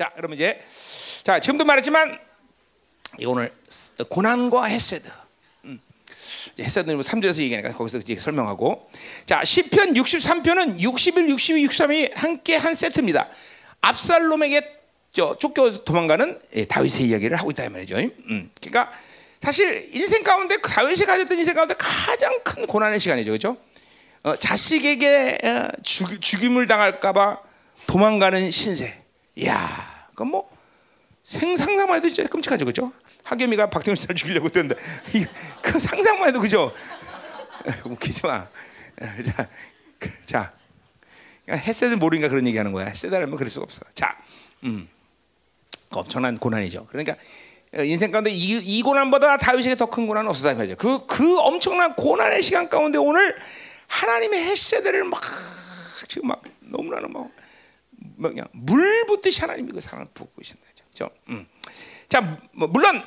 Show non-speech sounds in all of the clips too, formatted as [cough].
자, 그러면 이제 자 지금도 말했지만 이 오늘 고난과 헤세드. 음. 헤세드는 3절에서 얘기하니까 거기서 이제 설명하고 자 시편 63편은 61, 62, 63이 함께 한 세트입니다. 압살롬에게 저 쫓겨 도망가는 예, 다윗의 이야기를 하고 있다 이 말이죠. 음. 그러니까 사실 인생 가운데 다윗이 가졌던 인생 가운데 가장 큰 고난의 시간이죠, 그렇죠? 어, 자식에게 어, 죽, 죽임을 당할까봐 도망가는 신세. 야, 그건 뭐 생상상만 해도 진짜 끔찍하죠, 그렇죠? 하겸이가 박태훈 씨를 죽이려고 했는데 [laughs] 그 상상만 해도 그죠? [laughs] 웃기지 마. 자, 그, 자, 햇세들 모르니까 그런 얘기하는 거야. 햇세들 알면 그럴 수가 없어. 자, 음, 엄청난 고난이죠. 그러니까 인생 가운데 이, 이 고난보다 다윗에게 더 큰 고난은 없었다 말이죠. 그, 그 엄청난 고난의 시간 가운데 오늘 하나님의 햇세들을 막 지금 막 너무나는 막 그냥 물 붓듯이 하나님이 그 사랑을 붓고 계신다. 그렇죠? 음. 자, 뭐 물론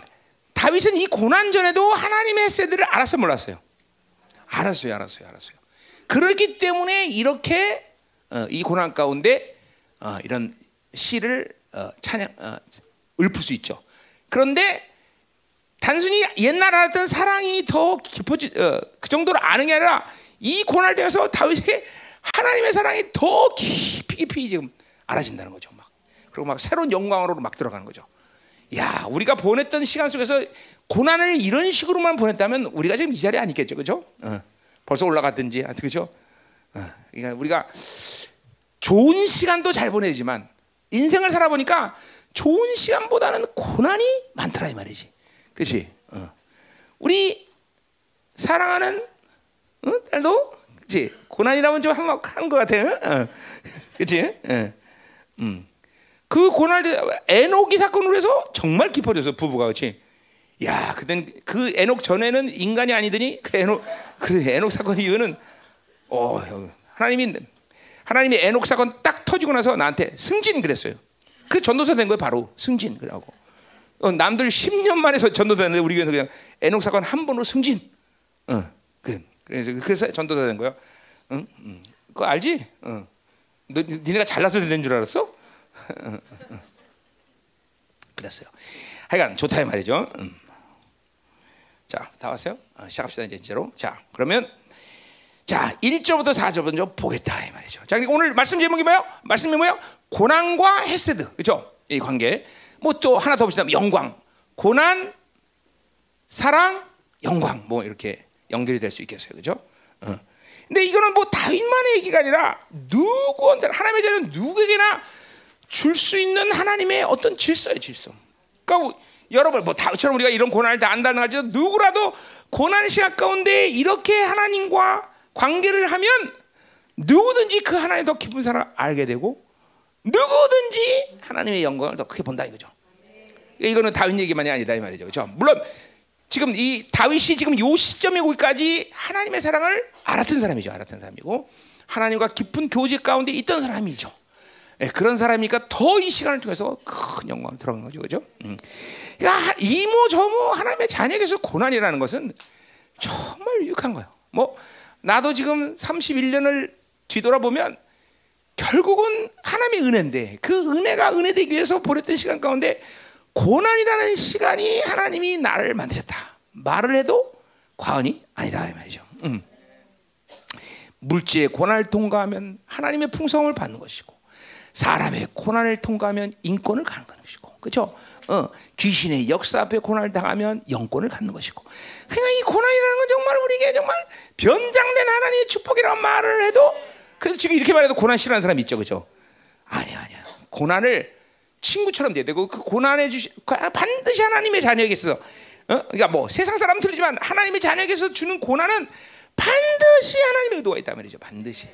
다윗은 이 고난 전에도 하나님의 햇세들을 알았어 몰랐어요. 알았어요, 알았어요, 알았어요. 그렇기 때문에 이렇게 어, 이 고난 가운데 어, 이런 시를 어, 찬양 어, 읊을 수 있죠. 그런데 단순히 옛날 알았던 사랑이 더 깊어지 어, 그 정도로 아는 게 아니라 이 고난을 통해서 다윗의 하나님의 사랑이 더 깊이 깊이 지금 알아진다는 거죠. 막 그리고 막 새로운 영광으로 막 들어가는 거죠. 야, 우리가 보냈던 시간 속에서 고난을 이런 식으로만 보냈다면 우리가 지금 이 자리에 안 있겠죠, 그죠? 어, 벌써 올라갔든지, 그죠? 어, 그러니까 우리가 좋은 시간도 잘 보내지만 인생을 살아보니까 좋은 시간보다는 고난이 많더라 이 말이지. 그렇지? 어. 우리 사랑하는 어? 딸도 그렇지? 고난이라면 좀 한것 같아. 어? [laughs] 그렇지? 어. 음. 그 고난을 에녹이 사건으로 해서 정말 깊어져서 부부가 그렇지. 야, 그땐 그 에녹 전에는 인간이 아니더니 그 에녹 그 에녹 사건 이유는 어 하나님이 하나님이 에녹 사건 딱 터지고 나서 나한테 승진 그랬어요. 그 전도사 된 거예요, 바로 승진 그러고. 어, 남들 10년 만에 전도사 됐는데 우리 교회는 그냥 에녹 사건 한 번으로 승진. 어, 그, 그래서 그래서 전도사 된 거야. 응, 응. 그거 알지? 어. 너, 니네가 잘나서 된 줄 알았어? [laughs] 그랬어요. 하여간 좋다 이 말이죠. 음. 자, 다 왔어요? 어, 시작합시다 이제 진짜로. 자, 그러면 자, 1절부터 4절 먼저 보겠다 이 말이죠. 자, 오늘 말씀 제목이 뭐예요? 말씀이 뭐예요? 고난과 헤세드. 그렇죠? 이 관계. 뭐 또 하나 더 보시다 영광. 고난, 사랑, 영광. 뭐 이렇게 연결이 될 수 있겠어요. 그렇죠? 어. 근데 이거는 뭐 다윗만의 얘기가 아니라 누구한테 하나님의 자녀는 누구에게나 줄 수 있는 하나님의 어떤 질서예요, 질서. 그러니까 여러분 뭐 다윗처럼 우리가 이런 고난을 다 안다는 거지 누구라도 고난 시간 가운데 이렇게 하나님과 관계를 하면 누구든지 그 하나님 더 깊은 사랑을 알게 되고 누구든지 하나님의 영광을 더 크게 본다 이거죠. 이거는 다윗 얘기만이 아니다 이 말이죠. 그렇죠? 물론 지금 이 다윗이 지금 요 시점에 오기까지 하나님의 사랑을 알았던 사람이죠. 알았던 사람이고 하나님과 깊은 교제 가운데 있던 사람이죠. 네, 그런 사람이니까 더 이 시간을 통해서 큰 영광을 들어간 거죠. 그죠? 음. 그러니까 이모 저모 하나님의 자녀에게서 고난이라는 것은 정말 유익한 거예요. 뭐 나도 지금 31년을 뒤돌아보면 결국은 하나님의 은혜인데 그 은혜가 은혜되기 위해서 보냈던 시간 가운데 고난이라는 시간이 하나님이 나를 만드셨다. 말을 해도 과언이 아니다 이 말이죠. 음. 물질의 고난을 통과하면 하나님의 풍성을 받는 것이고 사람의 고난을 통과하면 인권을 갖는 것이고 그렇죠? 어, 귀신의 역사 앞에 고난을 당하면 영권을 갖는 것이고 그냥 이 고난이라는 건 정말 우리에게 정말 변장된 하나님의 축복이라고 말을 해도 그래서 지금 이렇게 말해도 고난 싫어하는 사람 있죠 그렇죠? 아니야 아니야 고난을 친구처럼 돼야 되고 그 고난해 주시 반드시 하나님의 자녀에게서 어? 그러니까 뭐 세상 사람은 틀리지만 하나님의 자녀에게서 주는 고난은 반드시 하나님의 의도가 있단 말이죠 반드시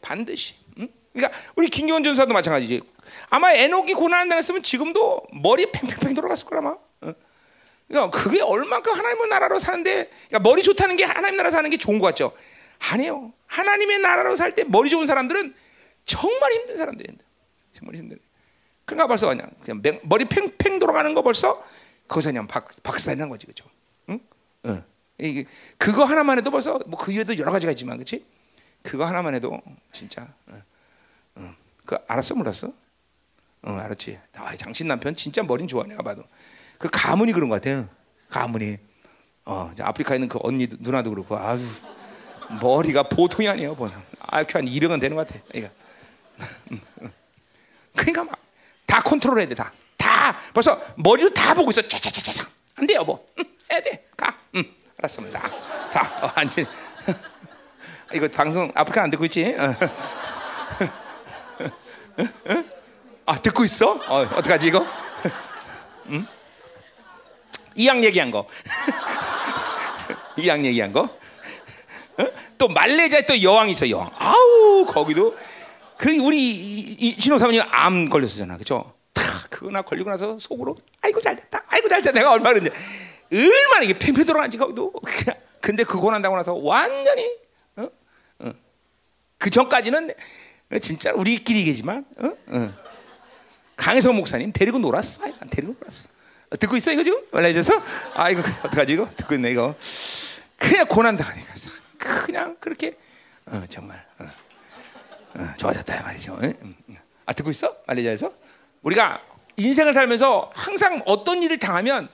반드시 응? 그러니까 우리 김경원 전사도 마찬가지지 아마 에녹이 고난을 당했으면 지금도 머리 팽팽팽 돌아갔을 거라 마. 어? 그러니까 그게 얼만큼 하나님의 나라로 사는데 그러니까 머리 좋다는 게 하나님 나라 사는 게 좋은 것 같죠? 아니에요. 하나님의 나라로 살 때 머리 좋은 사람들은 정말 힘든 사람들인데 정말 힘든. 그러니까 벌써 그냥, 그냥 머리 팽팽 돌아가는 거 벌써 거기서 그냥 박, 박살난 거지 그죠? 응? 응. 그거 하나만 해도 벌써 뭐 그 이외에도 여러 가지가 있지만 그렇지? 그거 하나만 해도 진짜 응. 응. 그 알았어 몰랐어? 어, 알았지. 아, 장신 남편 진짜 머리는 좋아 내가 봐도. 그 가문이 그런 것 같아요. 가문이. 어, 이제 아프리카에 있는 그 언니 누나도 그렇고 아주 머리가 보통이 아니에요. 보면 IQ 한 200은 되는 것 같아. 그러니까, [laughs] 그러니까 막 다 컨트롤 해야 돼 다. 다 벌써 머리로 다 보고 있어. 차차차차차. 안 돼요 뭐. 응, 해야 돼. 가. 응, 알았습니다. 다. 어, 완전. [laughs] 이거 방송 아프리카 안 듣고 있지? 어. 아 듣고 있어? 어, 어떡하지 이거? 응? 이양 얘기한 거. [laughs] 이양 얘기한 거. 어? 또 말레이시아에 또 여왕이 있어 여왕. 아우 거기도 그 우리 신호 사모님 암 걸렸었잖아, 그죠? 다 그거나 걸리고 나서 속으로 아이고 잘됐다, 아이고 잘됐다. 내가 얼마나 그랬냐. 얼마나 이게 팽팽 돌아가는지 거기도. [laughs] 근데 그거 난다고 나서 완전히 어? 어. 그 전까지는 진짜 우리끼리겠지만 어? 어. 강혜성 목사님 데리고 놀았어. 데리고 놀았어. 어, 듣고 있어 이거 지금? 말라해줘서 아 이거 어떡하지 이거 듣고 있네 이거. 그냥 고난 당하니까 그냥 그렇게 어, 정말 어, 어, 좋아졌다 말이죠. 응. 아 듣고 있어? 말레이시아에서 우리가 인생을 살면서 항상 어떤 일을 당하면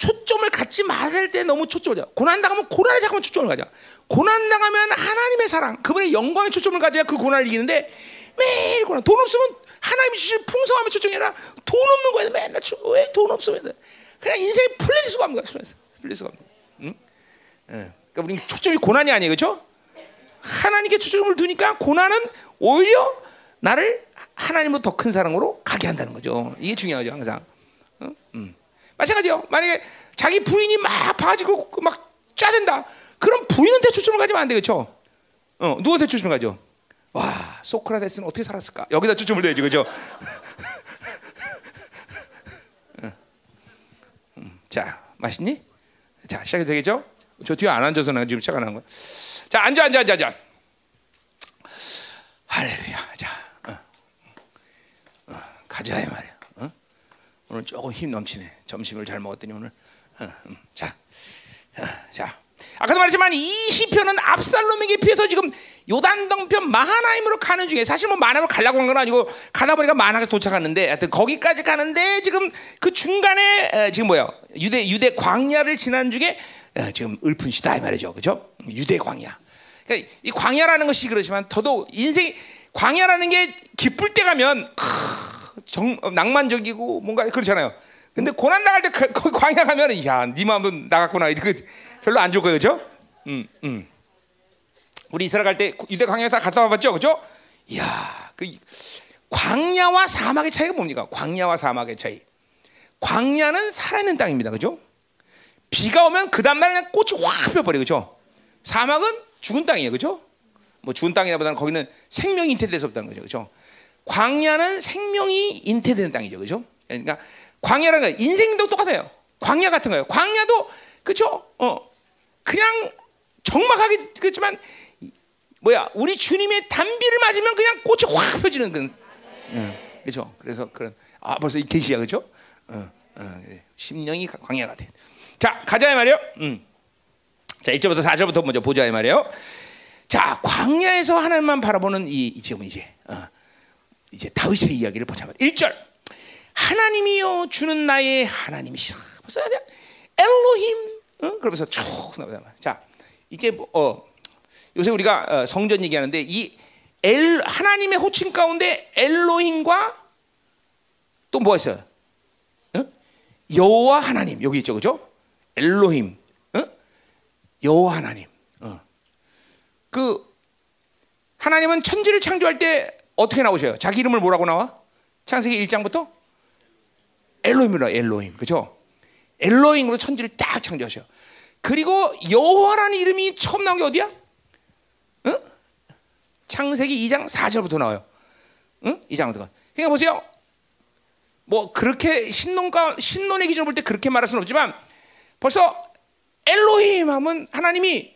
초점을 갖지 말아야 될 때 너무 초점을 가져. 고난 당하면 고난에 잠깐만 초점을 가져. 고난 당하면 하나님의 사랑, 그분의 영광에 초점을 가져야 그 고난을 이기는데 매일 고난. 돈 없으면 하나님이 주실 풍성함에 초점이 아니라 돈 없는 거에 맨날 왜돈 없으면 그냥 인생이 풀릴 수가 없는 거야. 풀릴 수가 없는 거야. 응? 응. 그러니까 우리 초점이 고난이 아니에요, 그렇죠? 하나님께 초점을 두니까 고난은 오히려 나를 하나님으로 더큰 사랑으로 가게 한다는 거죠. 이게 중요하죠, 항상. 마찬가지요. 만약에 자기 부인이 막 봐가지고 그막 짜댄다. 그럼 부인한테 초점을 가지면 안 되겠죠. 어, 누구한테 초점을 가죠? 와, 소크라테스는 어떻게 살았을까? 여기다 초점을 둬야지, 그죠? [laughs] 응. 음, 자, 맛있니? 자, 시작이 되겠죠? 저 뒤에 안 앉아서 나 지금 시작 안한 거야. 자, 앉아, 앉아, 앉아, 앉아. 할렐루야. 자, 어. 어, 가자 이 말이야. 어? 오늘 조금 힘 넘치네. 점심을 잘 먹었더니 오늘. 어, 음, 자, 어, 자. 아까도 말했지만 이 시편은 압살롬에게 피해서 지금 요단 동편 마하나임으로 가는 중에 사실 뭐 마하나임으로 가려고 한 건 아니고 가다 보니까 마하나가 도착했는데 하여튼 거기까지 가는데 지금 그 중간에 에, 지금 뭐야 유대 유대 광야를 지난 중에 에, 지금 을푼 시다 이 말이죠, 그죠? 유대 광야. 그러니까 이 광야라는 것이 그렇지만 더더욱 인생 광야라는 게 기쁠 때 가면 크, 정, 어, 낭만적이고 뭔가 그렇잖아요. 근데 고난 당할 때 그- 거기 광야 가면은 야네 마음도 나갔구나 이거 별로 안 거예요, 그죠? 음, 음. 우리 이스라엘 갈 때 유대 광야 다 갔다 와봤죠, 그죠? 이야, 그 광야와 사막의 차이가 뭡니까? 광야와 사막의 차이. 광야는 살아있는 땅입니다, 그죠? 비가 오면 그 다음날 그냥 꽃이 확 펴버려, 그죠? 사막은 죽은 땅이에요, 그죠? 뭐 죽은 땅이라보다는 거기는 생명이 인태돼서 없다는 거죠, 그죠? 광야는 생명이 인태되는 땅이죠, 그죠? 그러니까 광야라는 건 인생도 똑같아요. 광야 같은 거예요. 광야도 그죠? 어, 그냥 정막하게 그렇지만 뭐야 우리 주님의 단비를 맞으면 그냥 꽃이 확 펴지는 그런 응, 그죠? 그래서 그런 아 벌써 이 계시야 그죠? 어, 어, 심령이 광야가 돼. 자 가자 이 말이요. 음. 자 1절부터 4절부터 먼저 보자 이 말이에요. 자 광야에서 하나님만 바라보는 이, 이 지금 이제 어, 이제 다윗의 이야기를 보자. 1절 하나님이여 주는 나의 하나님이시라. 벌써 그냥 엘로힘 어? 그러면서 쭉 나오잖아. 자 이제 뭐, 어, 요새 우리가 어, 성전 얘기하는데 이 엘, 하나님의 호칭 가운데 엘로힘과 또 뭐가 있어요? 어? 여호와 하나님 여기 있죠, 그죠? 엘로힘, 어? 여호와 하나님. 어. 그 하나님은 천지를 창조할 때 어떻게 나오셔요? 자기 이름을 뭐라고 나와? 창세기 1장부터 엘로힘이라 엘로힘, 그죠? 엘로힘으로 천지를 딱 창조하셔. 그리고 여호와라는 이름이 처음 나온 게 어디야? 응? 창세기 2장 4절부터 나와요. 응? 2장부터. 그러니까 보세요. 뭐 그렇게 신론가 신론의 기준으로 볼 때 그렇게 말할 수는 없지만 벌써 엘로힘 하면 하나님이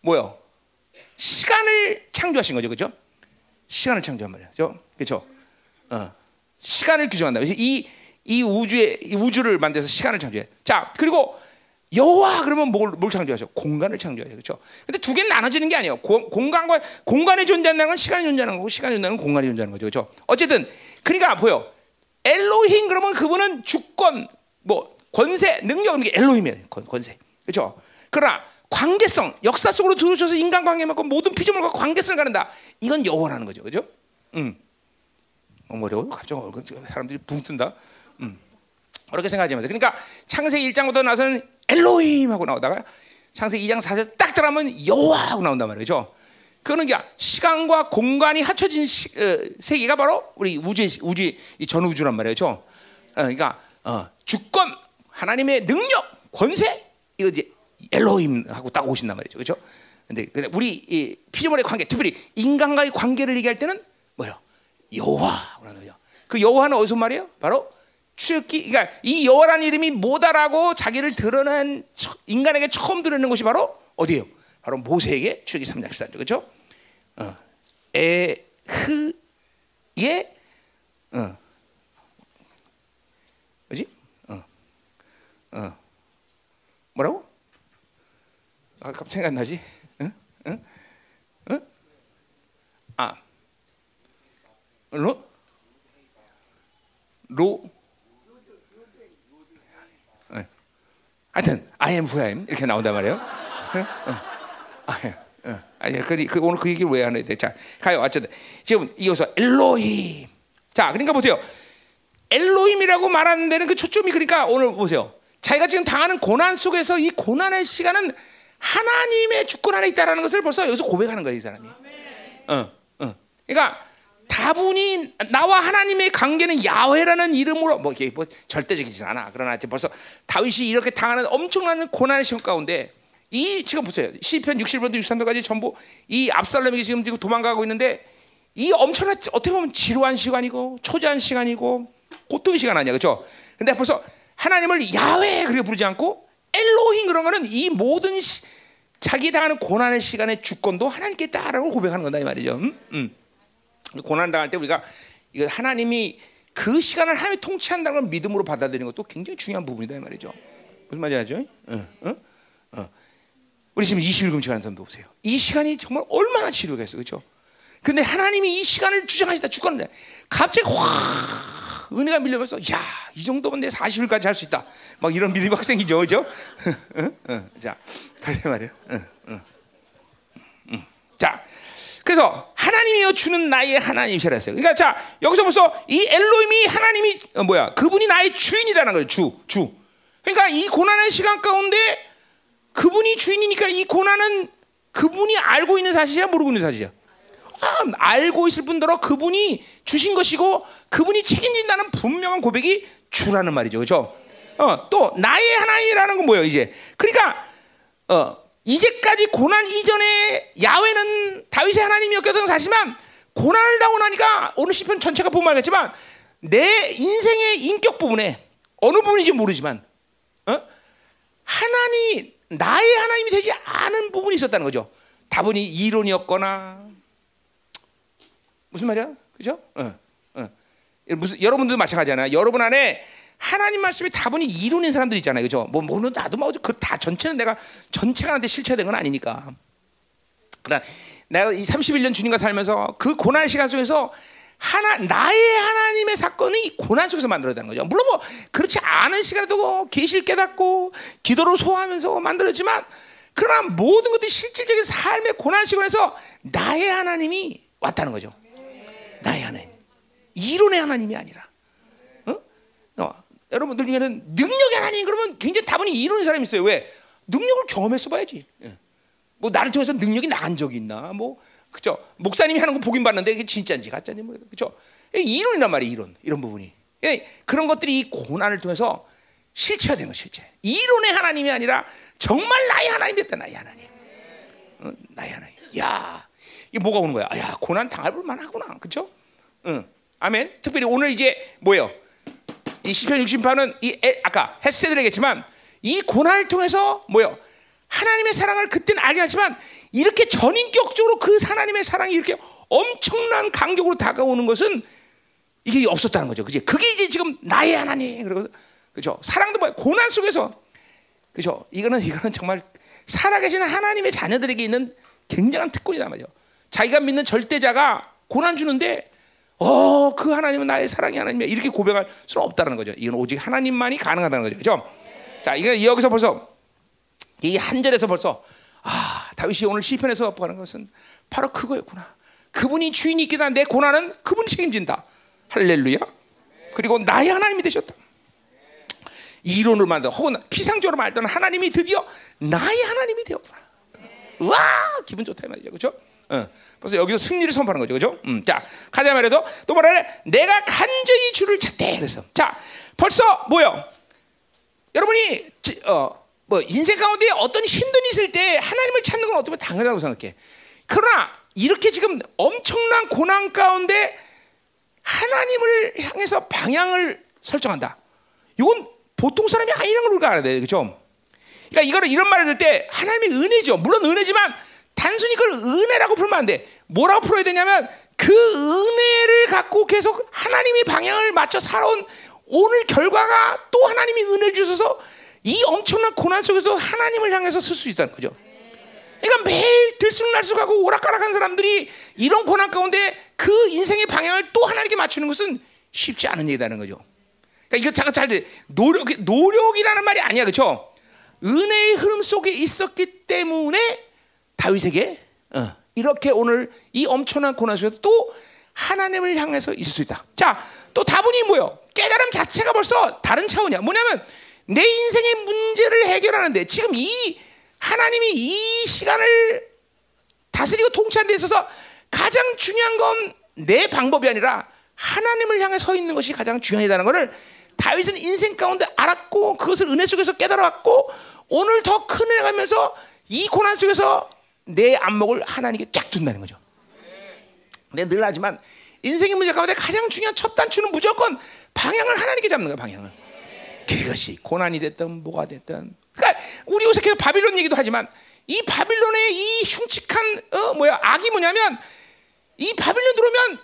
뭐요? 시간을 창조하신 거죠, 그죠? 시간을 창조한 말이야, 그죠? 그죠? 어, 시간을 규정한다. 이, 이 우주의 이 우주를 만들어서 시간을 창조해. 자, 그리고 여호와 그러면 뭘, 뭘 창조하죠? 공간을 창조하죠, 그렇죠? 근데 두 개는 나눠지는 게 아니에요. 고, 공간과 공간에 존재한다는 건 시간이 존재하는 거고 시간이 존재하는 건 공간이 존재하는 거죠, 그렇죠? 어쨌든 그러니까 보여. 엘로힘 그러면 그분은 주권, 뭐 권세, 능력 이런 게 엘로힘이에요. 권, 권세. 그렇죠? 그러나 관계성, 역사 속으로 들어오셔서 인간관계 맺고 모든 피조물과 관계성을 가른다. 이건 여호와라는 거죠. 그렇죠? 음. 너무 어려워. 갑자기 사람들이 붕 뜬다. 음. 그렇게 생각하지 마세요. 그러니까 창세기 1장부터 나서는 엘로힘 하고 나오다가 창세기 2장 4절 딱 들어가면 여호와 하고 나온단 말이죠. 그거는 게 시간과 공간이 합쳐진 시, 어, 세계가 바로 우리 우주의 우주 전 우주란 말이죠. 어, 그러니까 어, 주권 하나님의 능력 권세 이거 이제 엘로힘하고 딱 오신단 말이죠. 그렇죠? 근데 우리 이 피조물의 관계, 특별히 인간과의 관계를 얘기할 때는 뭐요? 여호와라는 거예요. 그 여호와는 어디서 말이에요? 바로 출애기 그러니까 이 여호와라는 이름이 뭐다라고 자기를 드러난 인간에게 처음 드러낸 것이 바로 어디예요? 바로 모세에게 출애기 3장 14절 그렇죠? 어. 에흐예 어. 뭐지? 어. 어. 뭐라고? 아, 갑자기 생각 나지? 응? 응? 응? 아. 로? 로? 네. 하여튼 I am who I am 이렇게 나온단 말이에요. 어. 아, 예. 어. 아니, 그, 그, 오늘 그 얘기를 왜 하는 돼? 자, 가요. 어쨌든 지금 이어서 엘로힘. 자, 그러니까 보세요. 엘로힘이라고 말하는 데는 그 초점이 그러니까 오늘 보세요. 자기가 지금 당하는 고난 속에서 이 고난의 시간은 하나님의 주권 안에 있다라는 것을 벌써 여기서 고백하는 거예요, 이 사람이. 어, 어. 그러니까 다분히 나와 하나님의 관계는 야훼라는 이름으로 뭐 이게 뭐 절대적이진 않아. 그러나 지금 벌써 다윗이 이렇게 당하는 엄청난 고난의 시간 가운데 이 지금 보세요. 시편 60번부터 63번까지 전부 이 압살롬이 지금 지금 도망가고 있는데 이 엄청난 어떻게 보면 지루한 시간이고 초조한 시간이고 고통의 시간 아니야, 그렇죠? 근데 벌써 하나님을 야훼 그렇게 부르지 않고 엘로힘 그런 거는 이 모든 시, 자기 당하는 고난의 시간의 주권도 하나님께 있다라고 고백하는 건다 이 말이죠. 음? 음. 고난 당할 때 우리가 이거 하나님이 그 시간을 하나님이 통치한다는 걸 믿음으로 받아들이는 것도 굉장히 중요한 부분이다 이 말이죠. 무슨 알죠? 어, 어? 어. 우리 지금 20일 금식하는 사람도 보세요. 이 시간이 정말 얼마나 지루겠어, 그렇죠? 근데 하나님이 이 시간을 주장하시다 주권을 갑자기 확 은혜가 밀려면서 야, 이 정도면 내 40일까지 할 수 있다. 막 이런 믿음이 확 생기죠, 그죠? [laughs] 자, 가자 말이에요. 자, 그래서 하나님이여 주는 나의 하나님이시라 했어요. 그러니까 자, 여기서 벌써 이 엘로임이 하나님이 어, 뭐야? 그분이 나의 주인이라는 거예요. 주, 주. 그러니까 이 고난의 시간 가운데 그분이 주인이니까 이 고난은 그분이 알고 있는 사실이야, 모르고 있는 사실이야. 아, 알고 있을 뿐더러 그분이 주신 것이고 그분이 책임진다는 분명한 고백이 주라는 말이죠. 그렇죠? 어, 또 나의 하나님이라는 건 뭐예요, 이제? 그러니까 어, 이제까지 고난 이전에 야훼는 다윗의 하나님이었던 사실만 고난을 당하고 나니까 오늘 시편 전체가 보면 알겠지만 내 인생의 인격 부분에 어느 부분인지 모르지만 어? 하나님이 나의 하나님이 되지 않은 부분이 있었다는 거죠. 다분히 이론이었거나 무슨 말이야? 그죠? 어, 어. 무슨 여러분들도 마찬가지잖아요. 여러분 안에 하나님 말씀이 다분히 이론인 사람들 있잖아요. 그죠? 뭐, 뭐는 나도 뭐, 그다 전체는 내가 전체가 나한테 실체된 건 아니니까. 그러나 내가 이 31년 주님과 살면서 그 고난 시간 속에서 하나, 나의 하나님의 사건이 고난 속에서 만들어졌다는 거죠. 물론 뭐, 그렇지 않은 시간에도 계실 깨닫고, 기도로 소화하면서 만들어지만, 그러나 모든 것들이 실질적인 삶의 고난 시간에서 나의 하나님이 왔다는 거죠. 나의 하나님. 이론의 하나님이 아니라. 어? 어. 여러분들 중에는 능력의 하나님 그러면 굉장히 다분히 이론인 사람이 있어요. 왜? 능력을 경험해서 봐야지. 예. 뭐 나를 통해서 능력이 나간 적이 있나? 뭐 그죠? 목사님이 하는 거 보긴 봤는데 이게 진짜인지 가짜인지 뭐 그죠? 이론이란 말이에요. 이론 이런 부분이. 예. 그런 것들이 이 고난을 통해서 실체화된 거 실체. 이론의 하나님이 아니라 정말 나의 하나님 됐다 나의 하나님. 어, 나의 하나님. 야 이게 뭐가 오는 거야? 야 고난 당할 만하구나. 그죠? 응. 아멘. 특별히 오늘 이제 뭐예요? 이 시편 60편은 이 에, 아까 햇세들에겠지만 이 고난을 통해서 뭐요? 하나님의 사랑을 그때는 알게 하지만 이렇게 전인격적으로 그 하나님의 사랑이 이렇게 엄청난 간격으로 다가오는 것은 이게 없었다는 거죠. 그지? 그게 이제 지금 나의 하나님. 그리고 그죠? 사랑도 뭐 고난 속에서 그죠? 이거는 이거는 정말 살아계신 하나님의 자녀들에게 있는 굉장한 특권이란 말이죠. 자기가 믿는 절대자가 고난 주는데 어, 그 하나님은 나의 사랑의 하나님이야. 이렇게 고백할 수는 없다는 거죠. 이건 오직 하나님만이 가능하다는 거죠. 그죠? 자, 이거 여기서 벌써 이 한 절에서 벌써 아, 다윗이 오늘 시편에서 하는 것은 바로 그거였구나. 그분이 주인이 있기다. 내 고난은 그분이 책임진다. 할렐루야. 그리고 나의 하나님이 되셨다. 이론으로 만든 혹은 피상적으로 말던 하나님이 드디어 나의 하나님이 되었구나. 와 기분 좋다 이 말이죠, 그렇죠? 어, 벌써 여기서 승리를 선포하는 거죠, 그렇죠? 음, 자 가자 말해도 또 해? 내가 간절히 주를 찾대 그래서 자 벌써 뭐요? 여러분이 어, 뭐 인생 가운데 어떤 힘든 일 있을 때 하나님을 찾는 건 어떻게 당연하다고 생각해. 그러나 이렇게 지금 엄청난 고난 가운데 하나님을 향해서 방향을 설정한다. 이건 보통 사람이 아니라는 걸 우리가 알아야 돼. 그죠? 그러니까 이거를 이런 말을 들 때 하나님의 은혜죠. 물론 은혜지만 단순히 그걸 은혜라고 풀면 안 돼. 뭐라고 풀어야 되냐면 그 은혜를 갖고 계속 하나님이 방향을 맞춰 살아온 오늘 결과가 또 하나님이 은혜를 주셔서 이 엄청난 고난 속에서 하나님을 향해서 쓸 수 있다는 거죠. 그러니까 매일 들쑥날쑥하고 오락가락한 사람들이 이런 고난 가운데 그 인생의 방향을 또 하나님께 맞추는 것은 쉽지 않은 일이라는 거죠. 그러니까 이거 잠깐 잘 노력 노력이라는 말이 아니야, 그렇죠? 은혜의 흐름 속에 있었기 때문에 다윗에게 어, 이렇게 오늘 이 엄청난 고난 속에서 또 하나님을 향해서 있을 수 있다. 자, 또 다분히 뭐요? 깨달음 자체가 벌써 다른 차원이야. 뭐냐면 내 인생의 문제를 해결하는데 지금 이 하나님이 이 시간을 다스리고 통치하는 데 있어서 가장 중요한 건 내 방법이 아니라 하나님을 향해 서 있는 것이 가장 중요하다는 것을 다윗은 인생 가운데 알았고 그것을 은혜 속에서 깨달았고 오늘 더 큰 은혜 가면서 이 고난 속에서 내 안목을 하나님께 쫙 둔다는 거죠. 내가 늘 하지만 인생의 문제 가운데 가장 중요한 첫 단추는 무조건 방향을 하나님께 잡는 거야 방향을. 그것이 고난이 됐든 뭐가 됐든. 그러니까 우리 요새 계속 바빌론 얘기도 하지만 이 바빌론의 이 흉측한 어 뭐야 악이 뭐냐면 이 바빌론 들어오면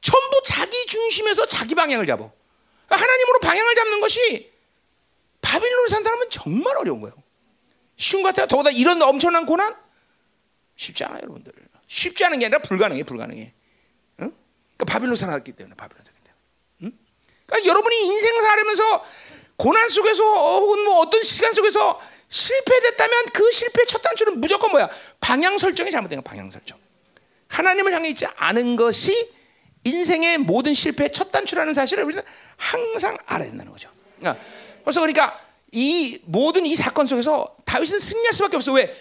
전부 자기 중심에서 자기 방향을 잡어. 하나님으로 방향을 잡는 것이 바빌론을 산 사람은 정말 어려운 거예요. 쉬운 것 같아요. 더구나 이런 엄청난 고난 쉽지 않아요, 여러분들. 쉽지 않은 게 아니라 불가능해, 불가능해. 응? 그러니까 바빌론 살았기 때문에 바빌론 살았기 때문에. 응? 그러니까 여러분이 인생 살면서 고난 속에서 혹은 뭐 어떤 시간 속에서 실패됐다면 그 실패 첫 단추는 무조건 뭐야? 방향 설정이 잘못된 거 방향 설정. 하나님을 향해 있지 않은 것이 인생의 모든 실패의 첫 단추라는 사실을 우리는 항상 알아야 된다는 거죠. 그러니까 그래서 그러니까 이 모든 이 사건 속에서 다윗은 승리할 수밖에 없어. 왜?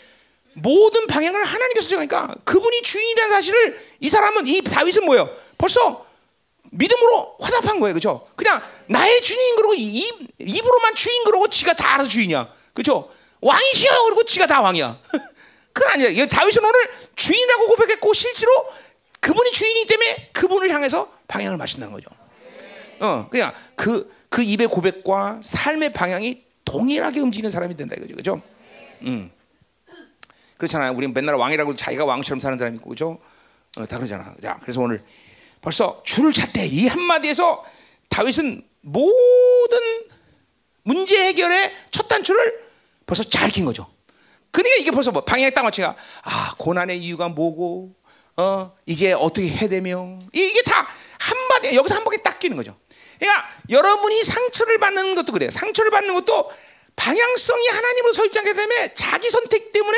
모든 방향을 하나님께서 정하니까 그분이 주인이라는 사실을 이 사람은 이 다윗은 뭐예요? 벌써 믿음으로 화답한 거예요. 그죠? 그냥 나의 주인 그러고 입, 입으로만 주인 그러고 지가 다 알아서 주인이야. 그죠? 왕이시여 그러고 지가 다 왕이야. [laughs] 그건 아니야. 다윗은 오늘 주인이라고 고백했고 실제로 그분이 주인이기 때문에 그분을 향해서 방향을 마신다는 거죠. 어, 그냥 그, 그 입의 고백과 삶의 방향이 동일하게 움직이는 사람이 된다 이거죠. 그죠? 음. 그렇잖아요. 우리 맨날 왕이라고 자기가 왕처럼 사는 사람이 있고, 그죠? 어, 다 그러잖아. 자, 그래서 오늘 벌써 주를 찾대 이 한마디에서 다윗은 모든 문제 해결의 첫 단추를 벌써 잘 킨 거죠. 그러니까 이게 벌써 뭐 방향에 딱 맞춰가 아 고난의 이유가 뭐고 어 이제 어떻게 해야 되며 이게 다 한마디 여기서 한 번에 딱 끼는 거죠. 그러니까 여러분이 상처를 받는 것도 그래요. 상처를 받는 것도 방향성이 하나님으로 않기 때문에 자기 선택 때문에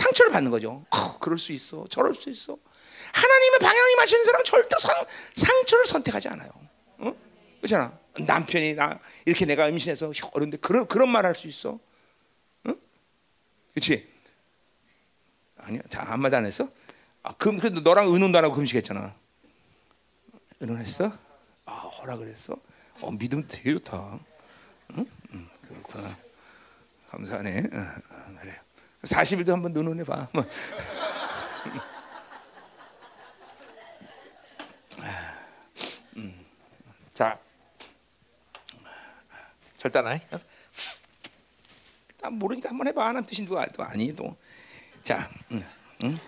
상처를 받는 거죠. 어, 그럴 수 있어. 저럴 수 있어. 하나님의 방향이 맞추는 사람은 절대 상, 상처를 선택하지 않아요. 어? 그렇잖아. 남편이 나 이렇게 내가 임신해서 어른데 그런 그런 말 할 수 있어. 응? 그렇지? 아니야. 자, 한마디 안 했어? 아, 금 그래도 너랑 의논도 안 하고 금식했잖아. 의논했어? 아, 허락을 했어? 어, 믿음 되게 좋다. 응? 응, 그렇구나. 감사하네. 어, 어, 그래. 40일도 한번 의논해 봐. 뭐. 자, 절대 안 해. 나 모르니까 한번 해봐. 하는 뜻인 도 아니 또. 자, 응, 응?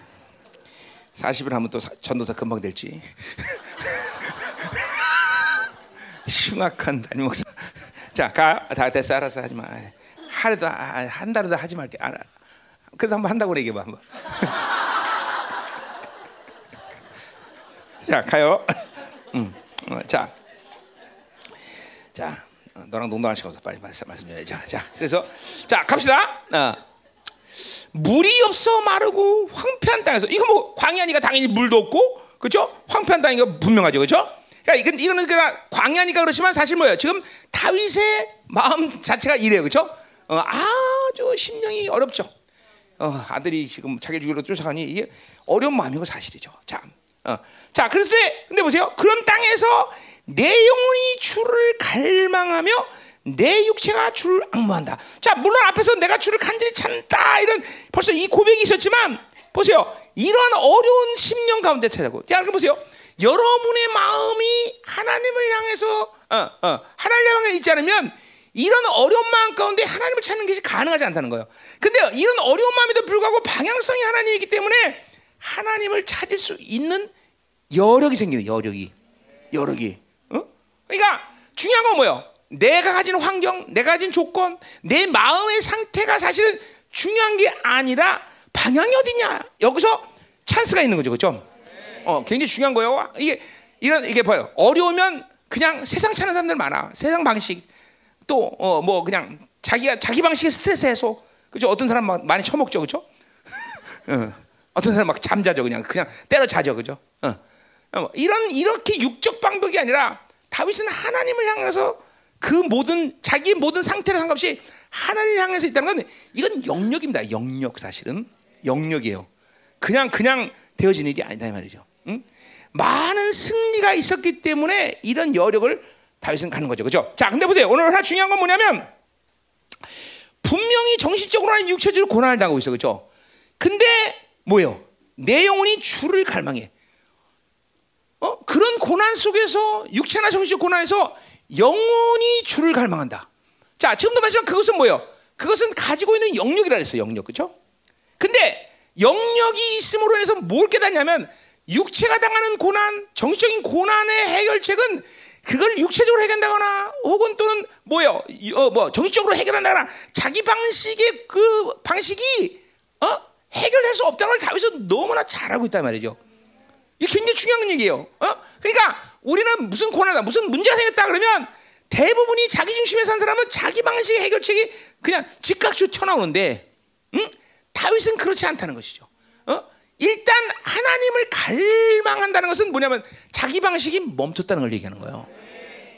40을 하면 또 전도사 금방 될지. [laughs] 흉악한 담임 목사. 자, 가. 다 됐어. 알아서 하지 마. 하루도 한 달도 하지 말게. 아, 그래도 한번 한다고 얘기해 봐. 한번. [laughs] 자, 가요. [laughs] 음, 어, 자, 자, 어, 너랑 농담할 시간 없어. 빨리 말씀 말씀해. 자, 자, 그래서 자 갑시다. 어. 물이 없어 마르고 황폐한 땅에서 이거 뭐 광야니까 당연히 물도 없고 그렇죠? 황폐한 땅이니까 분명하죠, 그렇죠? 그러니까 이거는 그냥 광야니까 그렇지만 사실 뭐예요? 지금 다윗의 마음 자체가 이래요, 그렇죠? 어, 아주 심령이 어렵죠. 어, 아들이 지금 자기 주기로 쫓아가니 이게 어려운 마음이고 사실이죠. 자, 어, 자, 때 근데 보세요. 그런 땅에서 내 영혼이 주를 갈망하며 내 육체가 주를 악무한다. 자, 물론 앞에서 내가 주를 간절히 찾다 이런 벌써 이 고백이 있었지만 보세요. 이러한 어려운 심령 가운데 찾아고. 자, 그럼 보세요. 여러분의 마음이 하나님을 향해서 어, 어, 하나님을 향해 있지 않으면 이런 어려운 마음 가운데 하나님을 찾는 것이 가능하지 않다는 거예요. 근데 이런 어려운 마음에도 불구하고 방향성이 하나님이기 때문에 하나님을 찾을 수 있는 여력이 생기는 여력이 여력이. 어? 그러니까 중요한 건 뭐예요? 내가 가진 환경, 내가 가진 조건, 내 마음의 상태가 사실은 중요한 게 아니라 방향이 어디냐 여기서 찬스가 있는 거죠, 그렇죠? 어, 굉장히 중요한 거예요. 이게 이런 이게 봐요. 어려우면 그냥 세상 찾는 사람들 많아. 세상 방식 또어뭐 그냥 자기가 자기 방식의 스트레스 해소. 그죠? 어떤 사람 막 많이 처먹죠, 그죠? [laughs] 어. 어떤 사람 막 잠자죠, 그냥 그냥 때려 자죠, 그죠? 어. 이런 이렇게 육적 방법이 아니라 다윗은 하나님을 향해서 그 모든 자기의 모든 상태를 상관없이 하나님을 향해서 있다는 건 이건 영역입니다. 영역 사실은 영역이에요. 그냥 그냥 되어진 일이 아니다 이 말이죠. 응? 많은 승리가 있었기 때문에 이런 여력을 다윗은 가는 거죠. 그죠? 자, 근데 보세요. 오늘 하나 중요한 건 뭐냐면 분명히 정신적으로는 육체적으로 고난을 당하고 있어. 그죠? 근데 뭐예요? 내 영혼이 주를 갈망해. 어? 그런 고난 속에서 육체나 정신적 고난에서 영혼이 주를 갈망한다. 자, 지금도 말씀한 그것은 뭐예요? 그것은 가지고 있는 영역이라 했어요. 영역. 그죠? 근데 영역이 있음으로 인해서 뭘 깨닫냐면 육체가 당하는 고난, 정신적인 고난의 해결책은 그걸 육체적으로 해결한다거나 혹은 또는 뭐요? 어, 뭐 정신적으로 해결한다거나 자기 방식의 그 방식이 어? 해결할 수 없다는 걸 다윗은 너무나 잘 알고 있단 말이죠. 이게 굉장히 중요한 얘기예요. 어? 그러니까 우리는 무슨 고난다, 무슨 문제가 생겼다 그러면 대부분이 자기 중심에 산 사람은 자기 방식의 해결책이 그냥 즉각적으로 튀어나오는데, 응? 다윗은 그렇지 않다는 것이죠. 어? 일단 하나님을 갈망한다는 것은 뭐냐면 자기 방식이 멈췄다는 걸 얘기하는 거예요.